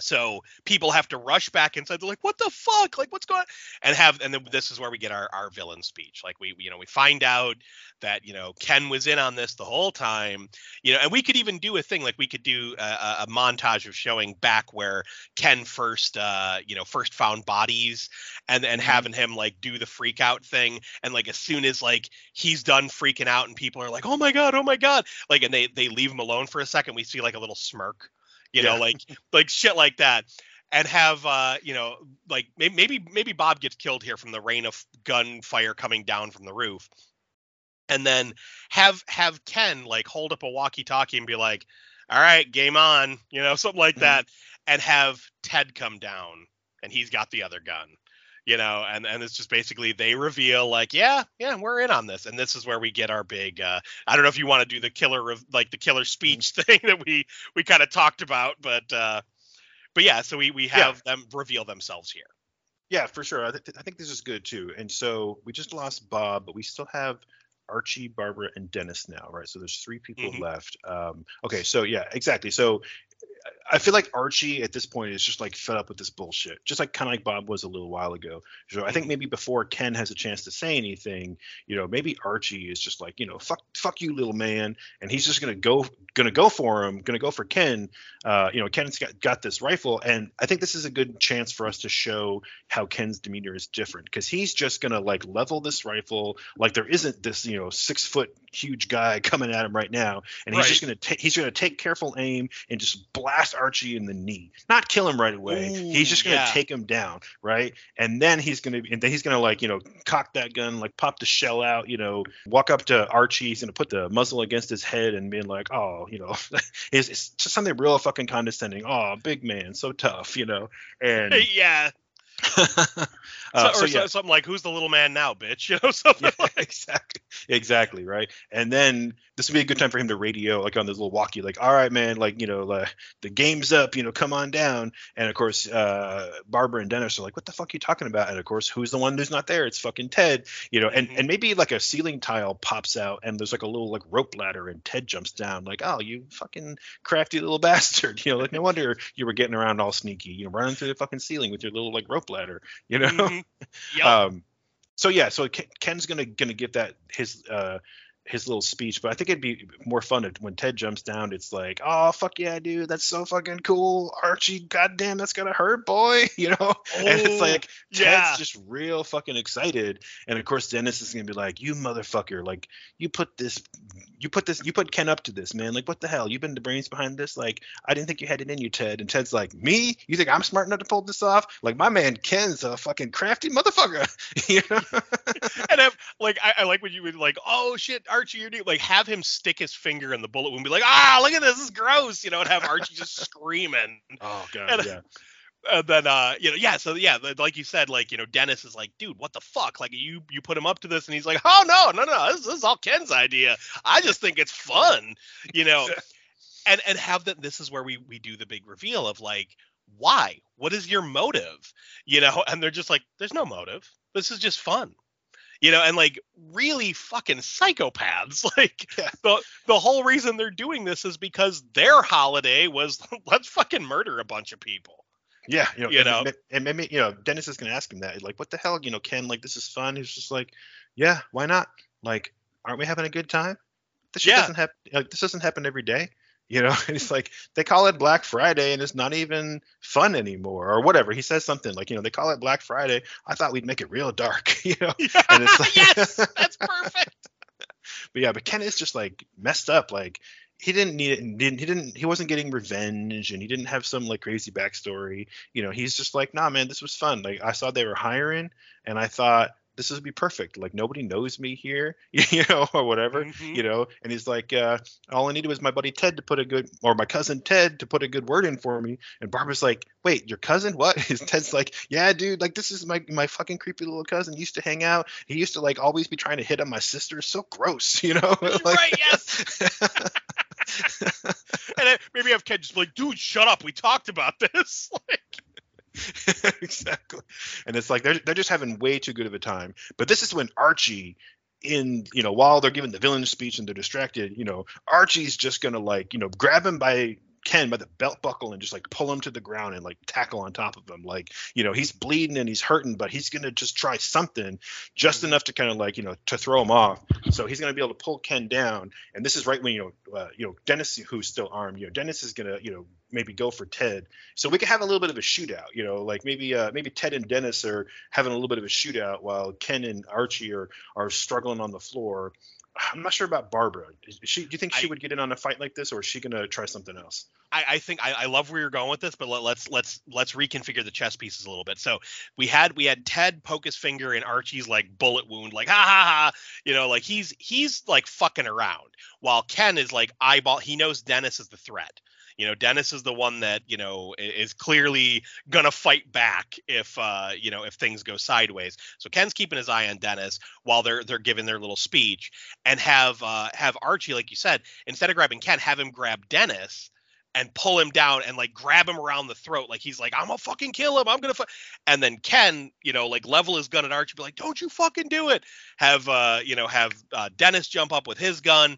So people have to rush back inside. They're like, "What the fuck? Like, what's going?" on? And have and then this is where we get our our villain speech. Like we you know we find out that you know Ken was in on this the whole time. You know, and we could even do a thing like we could do a, a, montage of showing back where Ken first uh you know first found bodies and and having him like do the freak out thing and like as soon as like he's done freaking out and people are like, "Oh my god, oh my god," like and they they leave him alone for a second. We see like a little smirk you know Yeah. like like shit like that and have uh you know like maybe maybe bob gets killed here from the rain of gunfire coming down from the roof and then have have ken like hold up a walkie talkie and be like all right game on you know something like Mhm. that and have ted come down and he's got the other gun you know and and it's just basically they reveal like yeah yeah we're in on this and this is where we get our big uh i don't know if you want to do the killer of like the killer speech thing that we we kind of talked about but uh but yeah so we we Yeah. have them reveal themselves here Yeah, for sure. I, th- I think this is good too. And so we just lost Bob, but we still have Archie, Barbara, and Dennis now, right? So there's three people Mhm. left. Um, okay, so yeah, exactly. So I feel like Archie at this point is just like fed up with this bullshit, just like kind of like Bob was a little while ago. So I think maybe before Ken has a chance to say anything, you know, maybe Archie is just like, you know, fuck, fuck you, little man, and he's just gonna go, gonna go for him, gonna go for Ken. Uh, you know, Ken's got got this rifle, and I think this is a good chance for us to show how Ken's demeanor is different because he's just gonna like level this rifle like there isn't this you know six foot huge guy coming at him right now, and he's just gonna take he's gonna take careful aim and just blast Archie in the knee, not kill him right away. he's just gonna yeah. take him down, right? And then he's gonna and then he's gonna like you know cock that gun, like pop the shell out, you know, walk up to Archie, he's gonna put the muzzle against his head and being like, oh, you know, it's, it's just something real fucking condescending. Oh, big man, so tough, you know, and yeah uh, so, so or yeah, something like who's the little man now bitch you know something yeah, exactly, exactly, right. And then this would be a good time for him to radio, like on this little walkie, like, all right, man, like you know, like, the game's up, you know, come on down. And of course, uh, Barbara and Dennis are like, what the fuck are you talking about? And of course, who's the one who's not there? It's fucking Ted, you know. And Mhm. and maybe like a ceiling tile pops out, and there's like a little like rope ladder, and Ted jumps down, like, oh, you fucking crafty little bastard, you know, like no wonder you were getting around all sneaky, you know, running through the fucking ceiling with your little like rope ladder, you know. Mhm. Yep. Um, so yeah, so Ken's gonna gonna give that his uh his little speech, but I think it'd be more fun if, when Ted jumps down. It's like, oh fuck yeah, dude, that's so fucking cool, Archie. Goddamn, that's gonna hurt, boy. You know, and it's Oh, like Ted's just real fucking excited, and of course Dennis is gonna be like, you motherfucker, like you put this, you put this, you put Ken up to this, man. Like what the hell? You've been the brains behind this. Like I didn't think you had it in you, Ted. And Ted's like, me? You think I'm smart enough to pull this off? Like my man Ken's a fucking crafty motherfucker. you know? and have like I, I like when you would like oh shit Archie you're doing like have him stick his finger in the bullet wound and be like ah look at this, this is gross you know and have Archie just screaming. Oh god, And- yeah. and then uh you know yeah so yeah like you said like you know Dennis is like dude what the fuck? Like you you put him up to this and he's like oh no no no this, this is all Ken's idea. I just think it's fun you know? And and have that this is where we we do the big reveal of like why? What is your motive? You know? And they're just like there's no motive. This is just fun you know and like really fucking psychopaths like Yeah. the the whole reason they're doing this is because their holiday was let's fucking murder a bunch of people Yeah, you know, You and, know? and maybe you know, Dennis is gonna ask him that, like, what the hell, you know, Ken, like, this is fun. He's just like, yeah, why not? Like, aren't we having a good time? This shit Yeah. doesn't happen. Like, this doesn't happen every day. You know, and it's like they call it Black Friday, and it's not even fun anymore, or whatever. He says something like, you know, they call it Black Friday. I thought we'd make it real dark, you know. And it's like- yes that's perfect But yeah, but Ken is just like messed up. Like he didn't need it. And didn't he didn't he wasn't getting revenge, and he didn't have some like crazy backstory. You know, he's just like, nah, man, this was fun. Like I saw they were hiring, and I thought this would be perfect. Like nobody knows me here, you know, or whatever. Mhm. You know, and he's like, uh, all I needed was my buddy Ted to put a good, or my cousin Ted to put a good word in for me. And Barbara's like, wait, your cousin? What? His Ted's like, yeah, dude, like this is my my fucking creepy little cousin. Used to hang out. He used to like always be trying to hit on my sister. So gross, you know? like, right yes and then maybe have Ken just be like dude shut up we talked about this like exactly. And it's like they're they're just having way too good of a time. But this is when Archie in you know while they're giving the villain speech and they're distracted you know archie's just gonna like you know grab him by Ken by the belt buckle and just like pull him to the ground and like tackle on top of him. Like, you know, he's bleeding and he's hurting, but he's gonna just try something just enough to kind of like, you know, to throw him off. So he's gonna be able to pull Ken down. And this is right when you know, uh, you know, Dennis, who's still armed, you know, Dennis is gonna, you know, maybe go for Ted. So we could have a little bit of a shootout, you know, like maybe uh, maybe Ted and Dennis are having a little bit of a shootout while Ken and Archie are are struggling on the floor. I'm not sure about Barbara. She, do you think she I- would get in on a fight like this, or is she gonna try something else? I, I think I, I love where you're going with this, but let, let's let's let's reconfigure the chess pieces a little bit. So we had we had Ted poke his finger in Archie's like bullet wound, like ha ha ha, you know, like he's he's like fucking around, while Ken is like eyeball. He knows Dennis is the threat. You know, Dennis is the one that you know is clearly gonna fight back if uh you know if things go sideways. So Ken's keeping his eye on Dennis while they're they're giving their little speech, and have uh have Archie, like you said, instead of grabbing Ken, have him grab Dennis and pull him down and like grab him around the throat like he's like i'm gonna fucking kill him i'm gonna fu-. and then ken you know like level his gun at archie be like don't you fucking do it have uh you know have uh, dennis jump up with his gun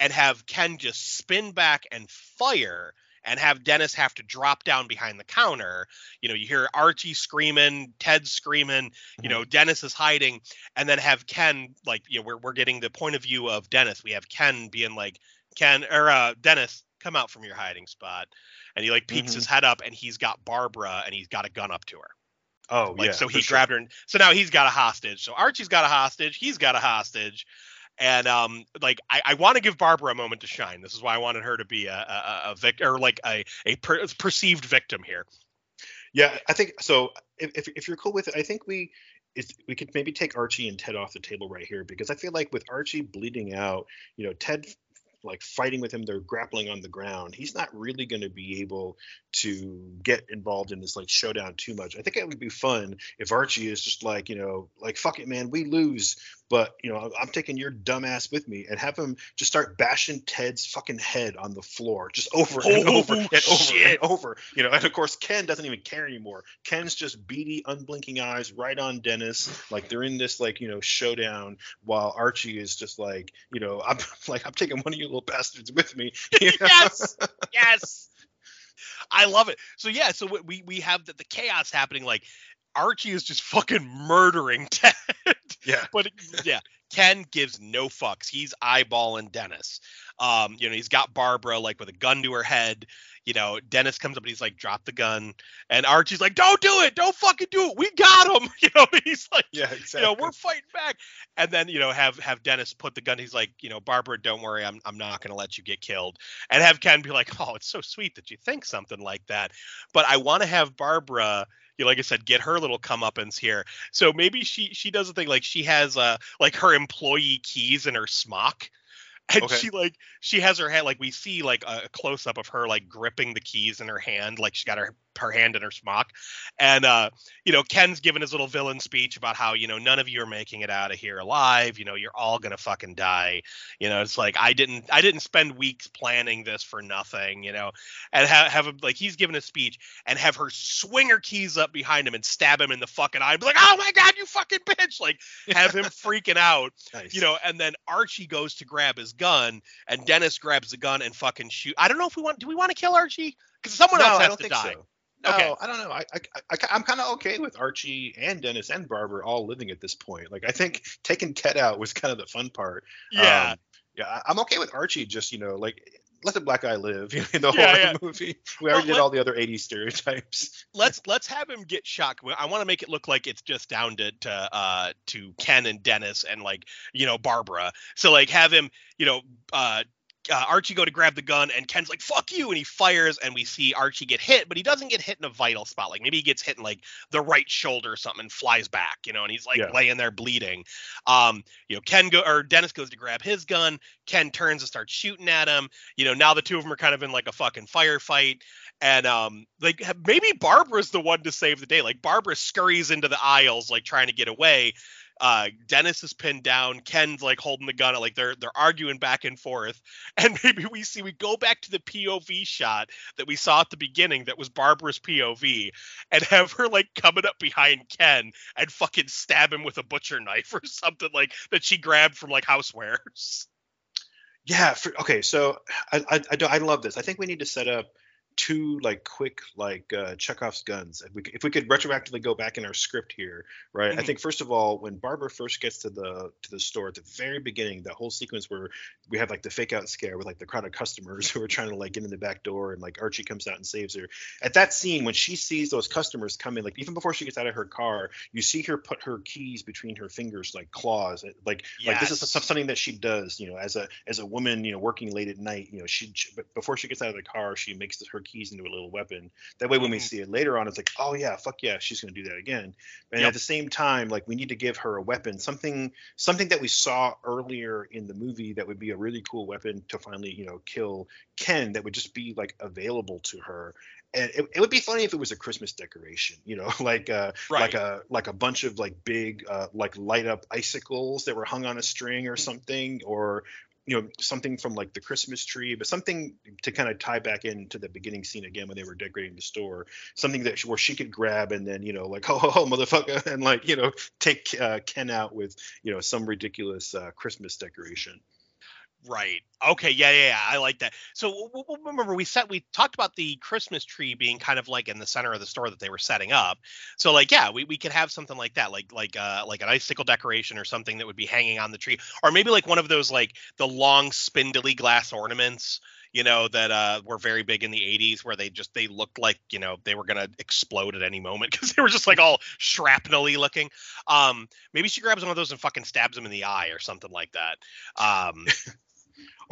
and have ken just spin back and fire and have dennis have to drop down behind the counter you know you hear archie screaming ted screaming you know dennis is hiding and then have ken like you know we're, we're getting the point of view of dennis we have ken being like ken or uh dennis come out from your hiding spot and he like peeks Mhm. his head up and he's got barbara and he's got a gun up to her Oh like yeah. so he sure. grabbed her and so now he's got a hostage so archie's got a hostage he's got a hostage and um like i, I want to give barbara a moment to shine this is why i wanted her to be a a, a victim or like a a per- perceived victim here Yeah, I think so. If, if, you're cool with it, I think we is we could maybe take Archie and Ted off the table right here because I feel like with Archie bleeding out, you know, Ted like fighting with him, they're grappling on the ground. He's not really going to be able to get involved in this like showdown too much. I think it would be fun if Archie is just like, you know, like fuck it, man, we lose, but you know, I'm taking your dumbass with me and have him just start bashing Ted's fucking head on the floor, just over and Oh, over and over and over. You know, and of course Ken doesn't even care anymore. Ken's just beady, unblinking eyes right on Dennis, like they're in this like you know showdown, while Archie is just like, you know, I'm like I'm taking one of you little bastards with me. yes yes i love it. So yeah so we we have the, the chaos happening like archie is just fucking murdering ted. Yeah. but yeah ken gives no fucks he's eyeballing dennis um you know he's got barbara like with a gun to her head you know dennis comes up and he's like drop the gun and archie's like don't do it don't fucking do it we got him you know he's like Yeah, exactly. you know, we're fighting back. And then, you know, have have Dennis put the gun. He's like, you know, Barbara, don't worry, I'm I'm not gonna let you get killed. And have Ken be like, oh, it's so sweet that you think something like that. But I want to have Barbara, you know, like I said, get her little comeuppance here. So maybe she she does a thing like she has uh like her employee keys in her smock. And Okay. she like she has her hand like we see like a close up of her like gripping the keys in her hand like she's got her her hand in her smock and uh you know ken's giving his little villain speech about how you know none of you are making it out of here alive you know you're all gonna fucking die you know it's like i didn't i didn't spend weeks planning this for nothing you know and have, have him like he's giving a speech and have her swing her keys up behind him and stab him in the fucking eye and be like oh my god you fucking bitch like have him freaking out nice. you know, and then Archie goes to grab his gun, and Dennis grabs the gun and fucking shoot. I don't know if we want. Do we want to kill Archie? Because someone no, else I has don't to think die. so. No, Okay. I don't know. I, I, I am kind of okay with Archie and Dennis and Barbara all living at this point. Like I think taking Ted out was kind of the fun part. Yeah, Um, yeah, I'm okay with Archie. Just you know, like let the black guy live in the Yeah, horror yeah. movie. We already let- did all the other '80s stereotypes. let's let's have him get shot. I want to make it look like it's just down to to uh to Ken and Dennis and like you know Barbara. So like have him you know uh. Uh, Archie go to grab the gun and Ken's like fuck you and he fires and we see Archie get hit but he doesn't get hit in a vital spot like maybe he gets hit in like the right shoulder or something and flies back you know and he's like Yeah. laying there bleeding um you know Ken go or Dennis goes to grab his gun Ken turns and starts shooting at him you know now the two of them are kind of in like a fucking firefight and um like maybe Barbara's the one to save the day. Like Barbara scurries into the aisles like trying to get away. Uh Dennis is pinned down, Ken's like holding the gun, like they're they're arguing back and forth. And maybe we see we go back to the POV shot that we saw at the beginning that was Barbara's POV and have her like coming up behind Ken and fucking stab him with a butcher knife or something like that she grabbed from like housewares. Yeah. For, okay. So I, I I love this. I think we need to set up two like quick like uh, Chekhov's guns. If we, if we could retroactively go back in our script here, right? Mhm. I think first of all, when Barbara first gets to the to the store at the very beginning, that whole sequence where we have like the fake out scare with like the crowd of customers who are trying to like get in the back door and like Archie comes out and saves her. At that scene, when she sees those customers come in, like even before she gets out of her car, you see her put her keys between her fingers like claws. Like like this is something that she does, you know, as a as a woman, you know, working late at night, you know, she, she but before she gets out of the car, she makes her keys into a little weapon. That way, when we Mhm. see it later on, it's like, oh yeah, fuck yeah, she's gonna do that again. And Yep. at the same time, like we need to give her a weapon, something something that we saw earlier in the movie that would be a really cool weapon to finally, you know, kill Ken. That would just be like available to her. And it, it would be funny if it was a Christmas decoration, you know, like uh, like a like a bunch of like big uh, like light up icicles that were hung on a string or something or you know something from like the christmas tree but something to kind of tie back into the beginning scene again when they were decorating the store. Something that where she could grab and then you know like ho ho ho motherfucker and like you know take uh, ken out with you know some ridiculous uh, christmas decoration Right. Okay. Yeah, yeah, yeah. I like that. So w- w- remember, we set we talked about the Christmas tree being kind of like in the center of the store that they were setting up. So like, yeah, we, we could have something like that, like like uh like an icicle decoration or something that would be hanging on the tree, or maybe like one of those like the long spindly glass ornaments. You know that uh, were very big in the '80s, where they just they looked like you know they were gonna explode at any moment because they were just like all shrapnel-y looking. Um, maybe she grabs one of those and fucking stabs him in the eye or something like that. Um,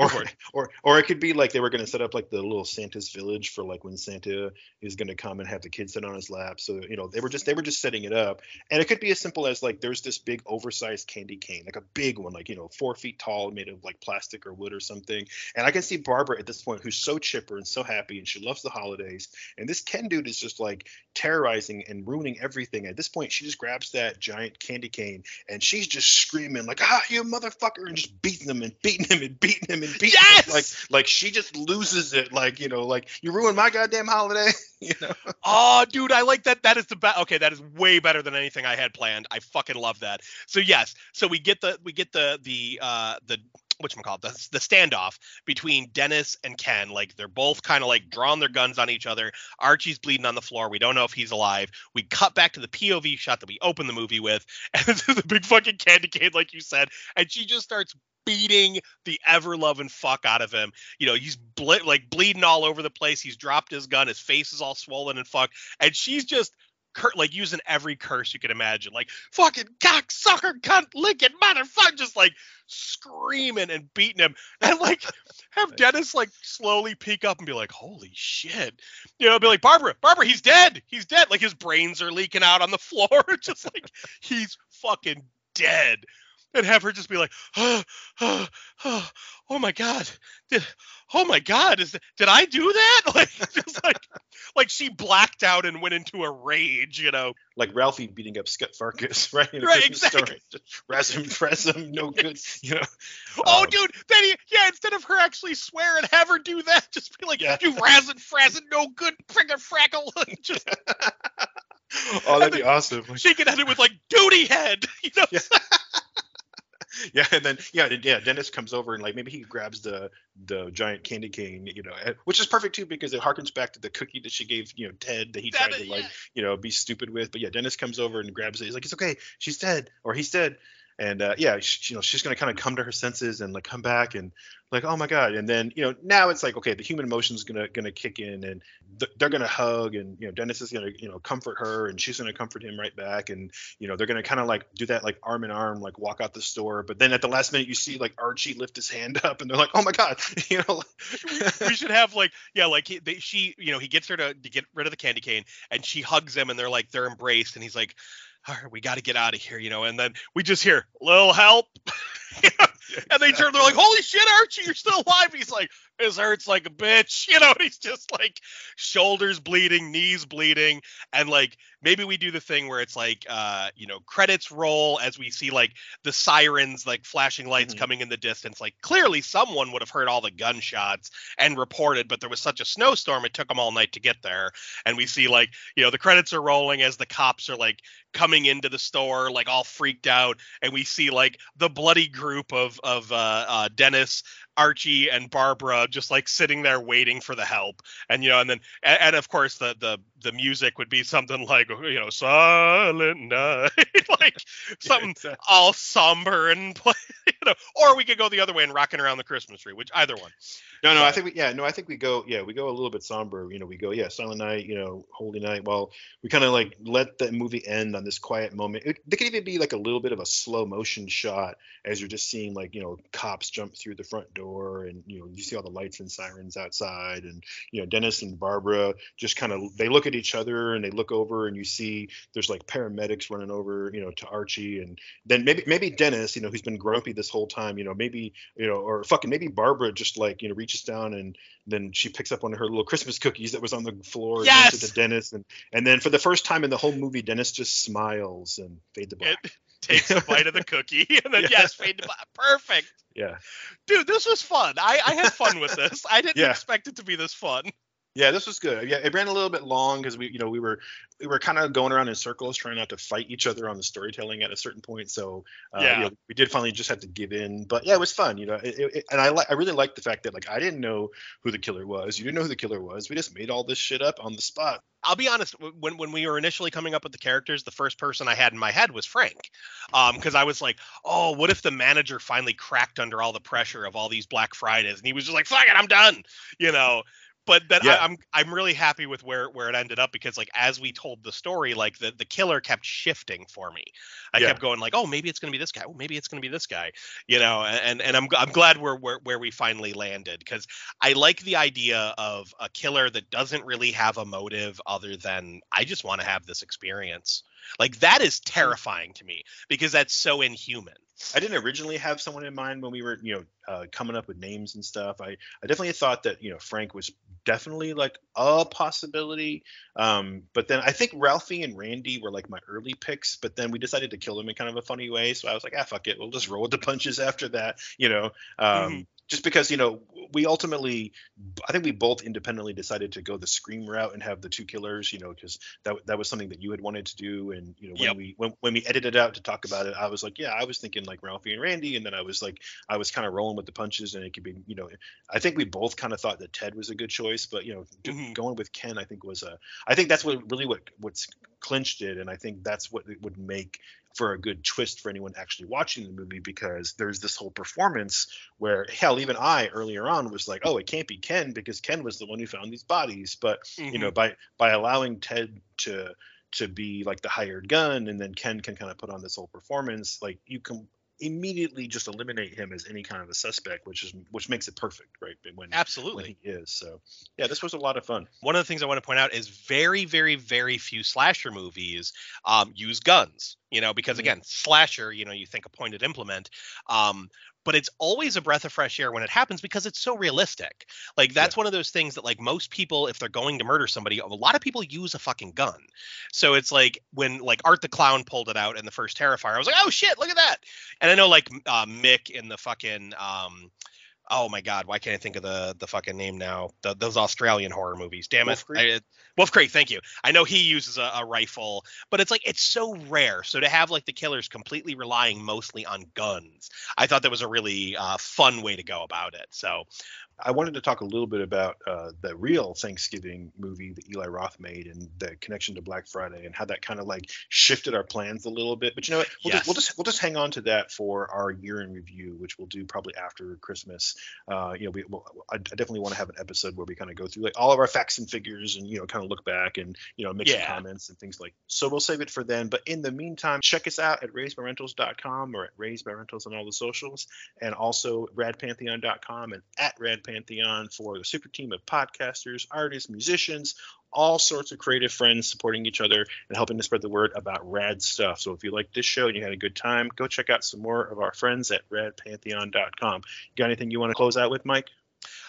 or it. or or it could be like they were going to set up like the little santa's village for like when santa is going to come and have the kids sit on his lap. So you know they were just they were just setting it up. And it could be as simple as like there's this big oversized candy cane like a big one like you know four feet tall made of like plastic or wood or something. And i can see barbara at this point who's so chipper and so happy and she loves the holidays. And this ken dude is just like terrorizing and ruining everything. At this point she just grabs that giant candy cane and she's just screaming like ah you motherfucker and just beating him and beating him and beating him and beating Yes! like like she just loses it like you know like you ruined my goddamn holiday you know Oh, dude, I like that. That is the best. Okay, that is way better than anything I had planned. I fucking love that. So yes, so we get the we get the the uh the which call it the, the standoff between Dennis and Ken. Like they're both kind of like drawing their guns on each other. Archie's bleeding on the floor. We don't know if he's alive. We cut back to the POV shot that we open the movie with, and this is a big fucking candy cane, like you said, and she just starts beating the ever loving fuck out of him. You know, he's ble- like bleeding all over the place. He's dropped his gun. His face is all swollen and fucked. And she's just cur- like using every curse you can imagine, like fucking cocksucker, cunt, licking motherfucker, just like screaming and beating him. And like have Dennis like slowly peek up and be like, holy shit. You know, be like, Barbara, Barbara, he's dead. He's dead. Like his brains are leaking out on the floor. just like he's fucking dead and have her just be like, oh, oh, oh, oh my god, did, oh my god, is did I do that? Like just like like she blacked out and went into a rage, you know? like ralphie beating up scut farkus right in Right, exactly. razz him razz him no good you know Oh, Um, dude, then he, yeah, instead of her actually swear and have her do that, just be like, Yeah. you razzin' frazzin' no good frickin' frackle. just oh that'd be awesome she could end it with like duty head, you know? Yeah. yeah and then yeah yeah dennis comes over and like maybe he grabs the the giant candy cane you know eh, which is perfect too because it harkens back to the cookie that she gave you know ted that he That- tried to like yeah. you know be stupid with. But yeah dennis comes over and grabs it. He's like it's okay. She's dead. Or he's dead and uh, yeah she, you know she's gonna kind of come to her senses and like come back and like oh my god. And then you know now it's like okay the human emotion's gonna gonna kick in and th- they're gonna hug and you know dennis is gonna you know comfort her and she's gonna comfort him right back. And you know they're gonna kind of like do that like arm in arm like walk out the store. But then at the last minute you see like archie lift his hand up and they're like oh my god you know? We should have like yeah like he, they, she you know he gets her to, to get rid of the candy cane and she hugs him and they're like they're embraced and he's like all right we got to get out of here you know and then we just hear little help. And they turn they're like holy shit archie you're still alive. He's like his hurts like a bitch you know he's just like shoulders bleeding knees bleeding and like maybe we do the thing where it's like uh you know credits roll as we see like the sirens like flashing lights Mhm. coming in the distance. Like clearly someone would have heard all the gunshots and reported but there was such a snowstorm it took them all night to get there. And we see like you know the credits are rolling as the cops are like coming into the store like all freaked out. And we see like the bloody group of of uh, uh dennis Archie and Barbara just like sitting there waiting for the help, and you know, and then and, and of course the the the music would be something like you know Silent Night, like something Yeah, exactly. all somber and play, you know, or we could go the other way and rocking around the Christmas tree, which either one. No, no, I think we, yeah, no, I think we go, yeah, we go a little bit somber. You know, we go, yeah, Silent Night, you know, Holy Night. Well, we kind of like let the movie end on this quiet moment. It, there could even be like a little bit of a slow motion shot as you're just seeing like you know cops jump through the front door, and you know you see all the lights and sirens outside, and you know Dennis and Barbara just kind of they look at each other and they look over, and you see there's like paramedics running over, you know, to Archie, and then maybe maybe Dennis, you know, who's been grumpy this whole time, you know, maybe you know, or fucking maybe Barbara just like you know reaches down and then she picks up one of her little Christmas cookies that was on the floor and hands it Yes! to Dennis, and and then for the first time in the whole movie, Dennis just smiles and fade to black. It takes a bite of the cookie and then Yeah. yes, fade to black. Perfect. Yeah, Dude, this was fun. I, I had fun with this. I didn't Yeah. expect it to be this fun. Yeah, this was good. Yeah, it ran a little bit long because we you know we were we were kind of going around in circles trying not to fight each other on the storytelling at a certain point. So uh, Yeah. you know, we did finally just have to give in. But yeah, it was fun. You know, it, it, and I like I really liked the fact that like I didn't know who the killer was. You didn't know who the killer was. We just made all this shit up on the spot. I'll be honest. When when we were initially coming up with the characters, the first person I had in my head was Frank, um, because I was like, oh, what if the manager finally cracked under all the pressure of all these Black Fridays, and he was just like, fuck it, I'm done, you know. But then Yeah. I, I'm I'm really happy with where where it ended up because like as we told the story, like the the killer kept shifting for me. I Yeah. kept going like, oh, maybe it's gonna be this guy. Oh, maybe it's gonna be this guy. You know, and and I'm I'm glad we're where where we finally landed because I like the idea of a killer that doesn't really have a motive other than I just want to have this experience. Like that is terrifying to me because that's so inhuman. I didn't originally have someone in mind when we were, you know, uh, coming up with names and stuff. I, I definitely thought that, you know, Frank was definitely like a possibility. Um, but then I think Ralphie and Randy were like my early picks, but then we decided to kill them in kind of a funny way. So I was like, ah, fuck it. We'll just roll with the punches after that, you know. Um, Mhm. Just because, you know, we ultimately, I think we both independently decided to go the scream route and have the two killers, you know, because that, that was something that you had wanted to do. And, you know, when Yep. we, when, when we edited out to talk about it, I was like, yeah, I was thinking like Ralphie and Randy. And then I was like, I was kind of rolling with the punches and it could be, you know, I think we both kind of thought that Ted was a good choice, but you know, Mhm. going with Ken, I think was a, I think that's what really what what's clinched it, and I think that's what it would make for a good twist for anyone actually watching the movie because there's this whole performance where hell, even I earlier on was like, oh, it can't be Ken because Ken was the one who found these bodies, but you know, mm-hmm. by by allowing Ted to to be like the hired gun and then Ken can kind of put on this whole performance, like you can immediately just eliminate him as any kind of a suspect, which is which makes it perfect, right? When when absolutely. he is. So yeah, this was a lot of fun. One of the things I want to point out is very, very, very few slasher movies um, use guns. You know, because Mhm. again, slasher, you know, you think a pointed implement. Um, but it's always a breath of fresh air when it happens because it's so realistic. Like that's one of those things that like most people, if they're going to murder somebody, a lot of people use a fucking gun. So it's like when like Art the Clown pulled it out in the first Terrifier, I was like, oh shit, look at that. And I know like uh, Mick in the fucking um, oh my god, why can't I think of the the fucking name now? The, those Australian horror movies. Damn Wolf it. Creek? I- Wolf Creek, thank you. I know he uses a, a rifle, but it's like it's so rare. So to have like the killers completely relying mostly on guns, I thought that was a really uh, fun way to go about it. So I wanted to talk a little bit about uh, the real Thanksgiving movie that Eli Roth made and the connection to Black Friday and how that kind of like shifted our plans a little bit. But you know what? We'll, just, we'll just we'll just hang on to that for our year in review, which we'll do probably after Christmas. Uh, you know, we we'll, I definitely want to have an episode where we kind of go through like all of our facts and figures and you know kind of look back and you know make Yeah. some comments and things like. So we'll save it for then. But in the meantime, check us out at raisedbyrentals.com or at raised by rentals on all the socials and also radpantheon.com and at radpantheon for the super team of podcasters, artists, musicians, all sorts of creative friends supporting each other and helping to spread the word about rad stuff. So if you like this show and you had a good time, go check out some more of our friends at radpantheon.com. Got anything you want to close out with, Mike?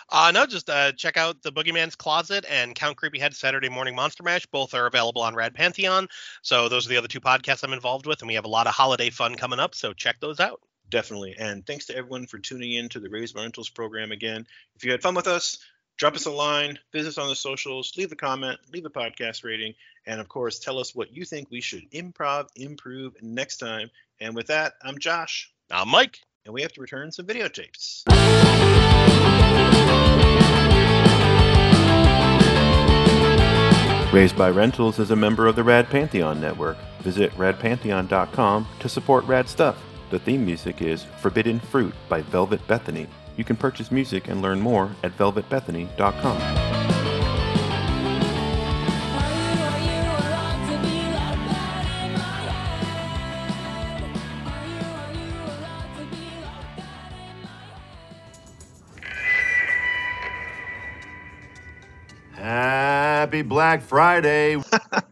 Uh, no, just uh, check out the Boogeyman's Closet and Count Creepyhead Saturday Morning Monster Mash. Both are available on Rad Pantheon. So those are the other two podcasts I'm involved with, and we have a lot of holiday fun coming up. So check those out. Definitely. And thanks to everyone for tuning in to the Raised by Rentals program again. If you had fun with us, drop us a line, visit us on the socials, leave a comment, leave a podcast rating, and of course, tell us what you think we should improv, improve next time. And with that, I'm Josh, I'm Mike. and we have to return some videotapes. Raised by Rentals is a member of the Rad Pantheon Network. Visit radpantheon.com to support rad stuff. The theme music is Forbidden Fruit by Velvet Bethany. You can purchase music and learn more at velvetbethany.com. Happy Black Friday.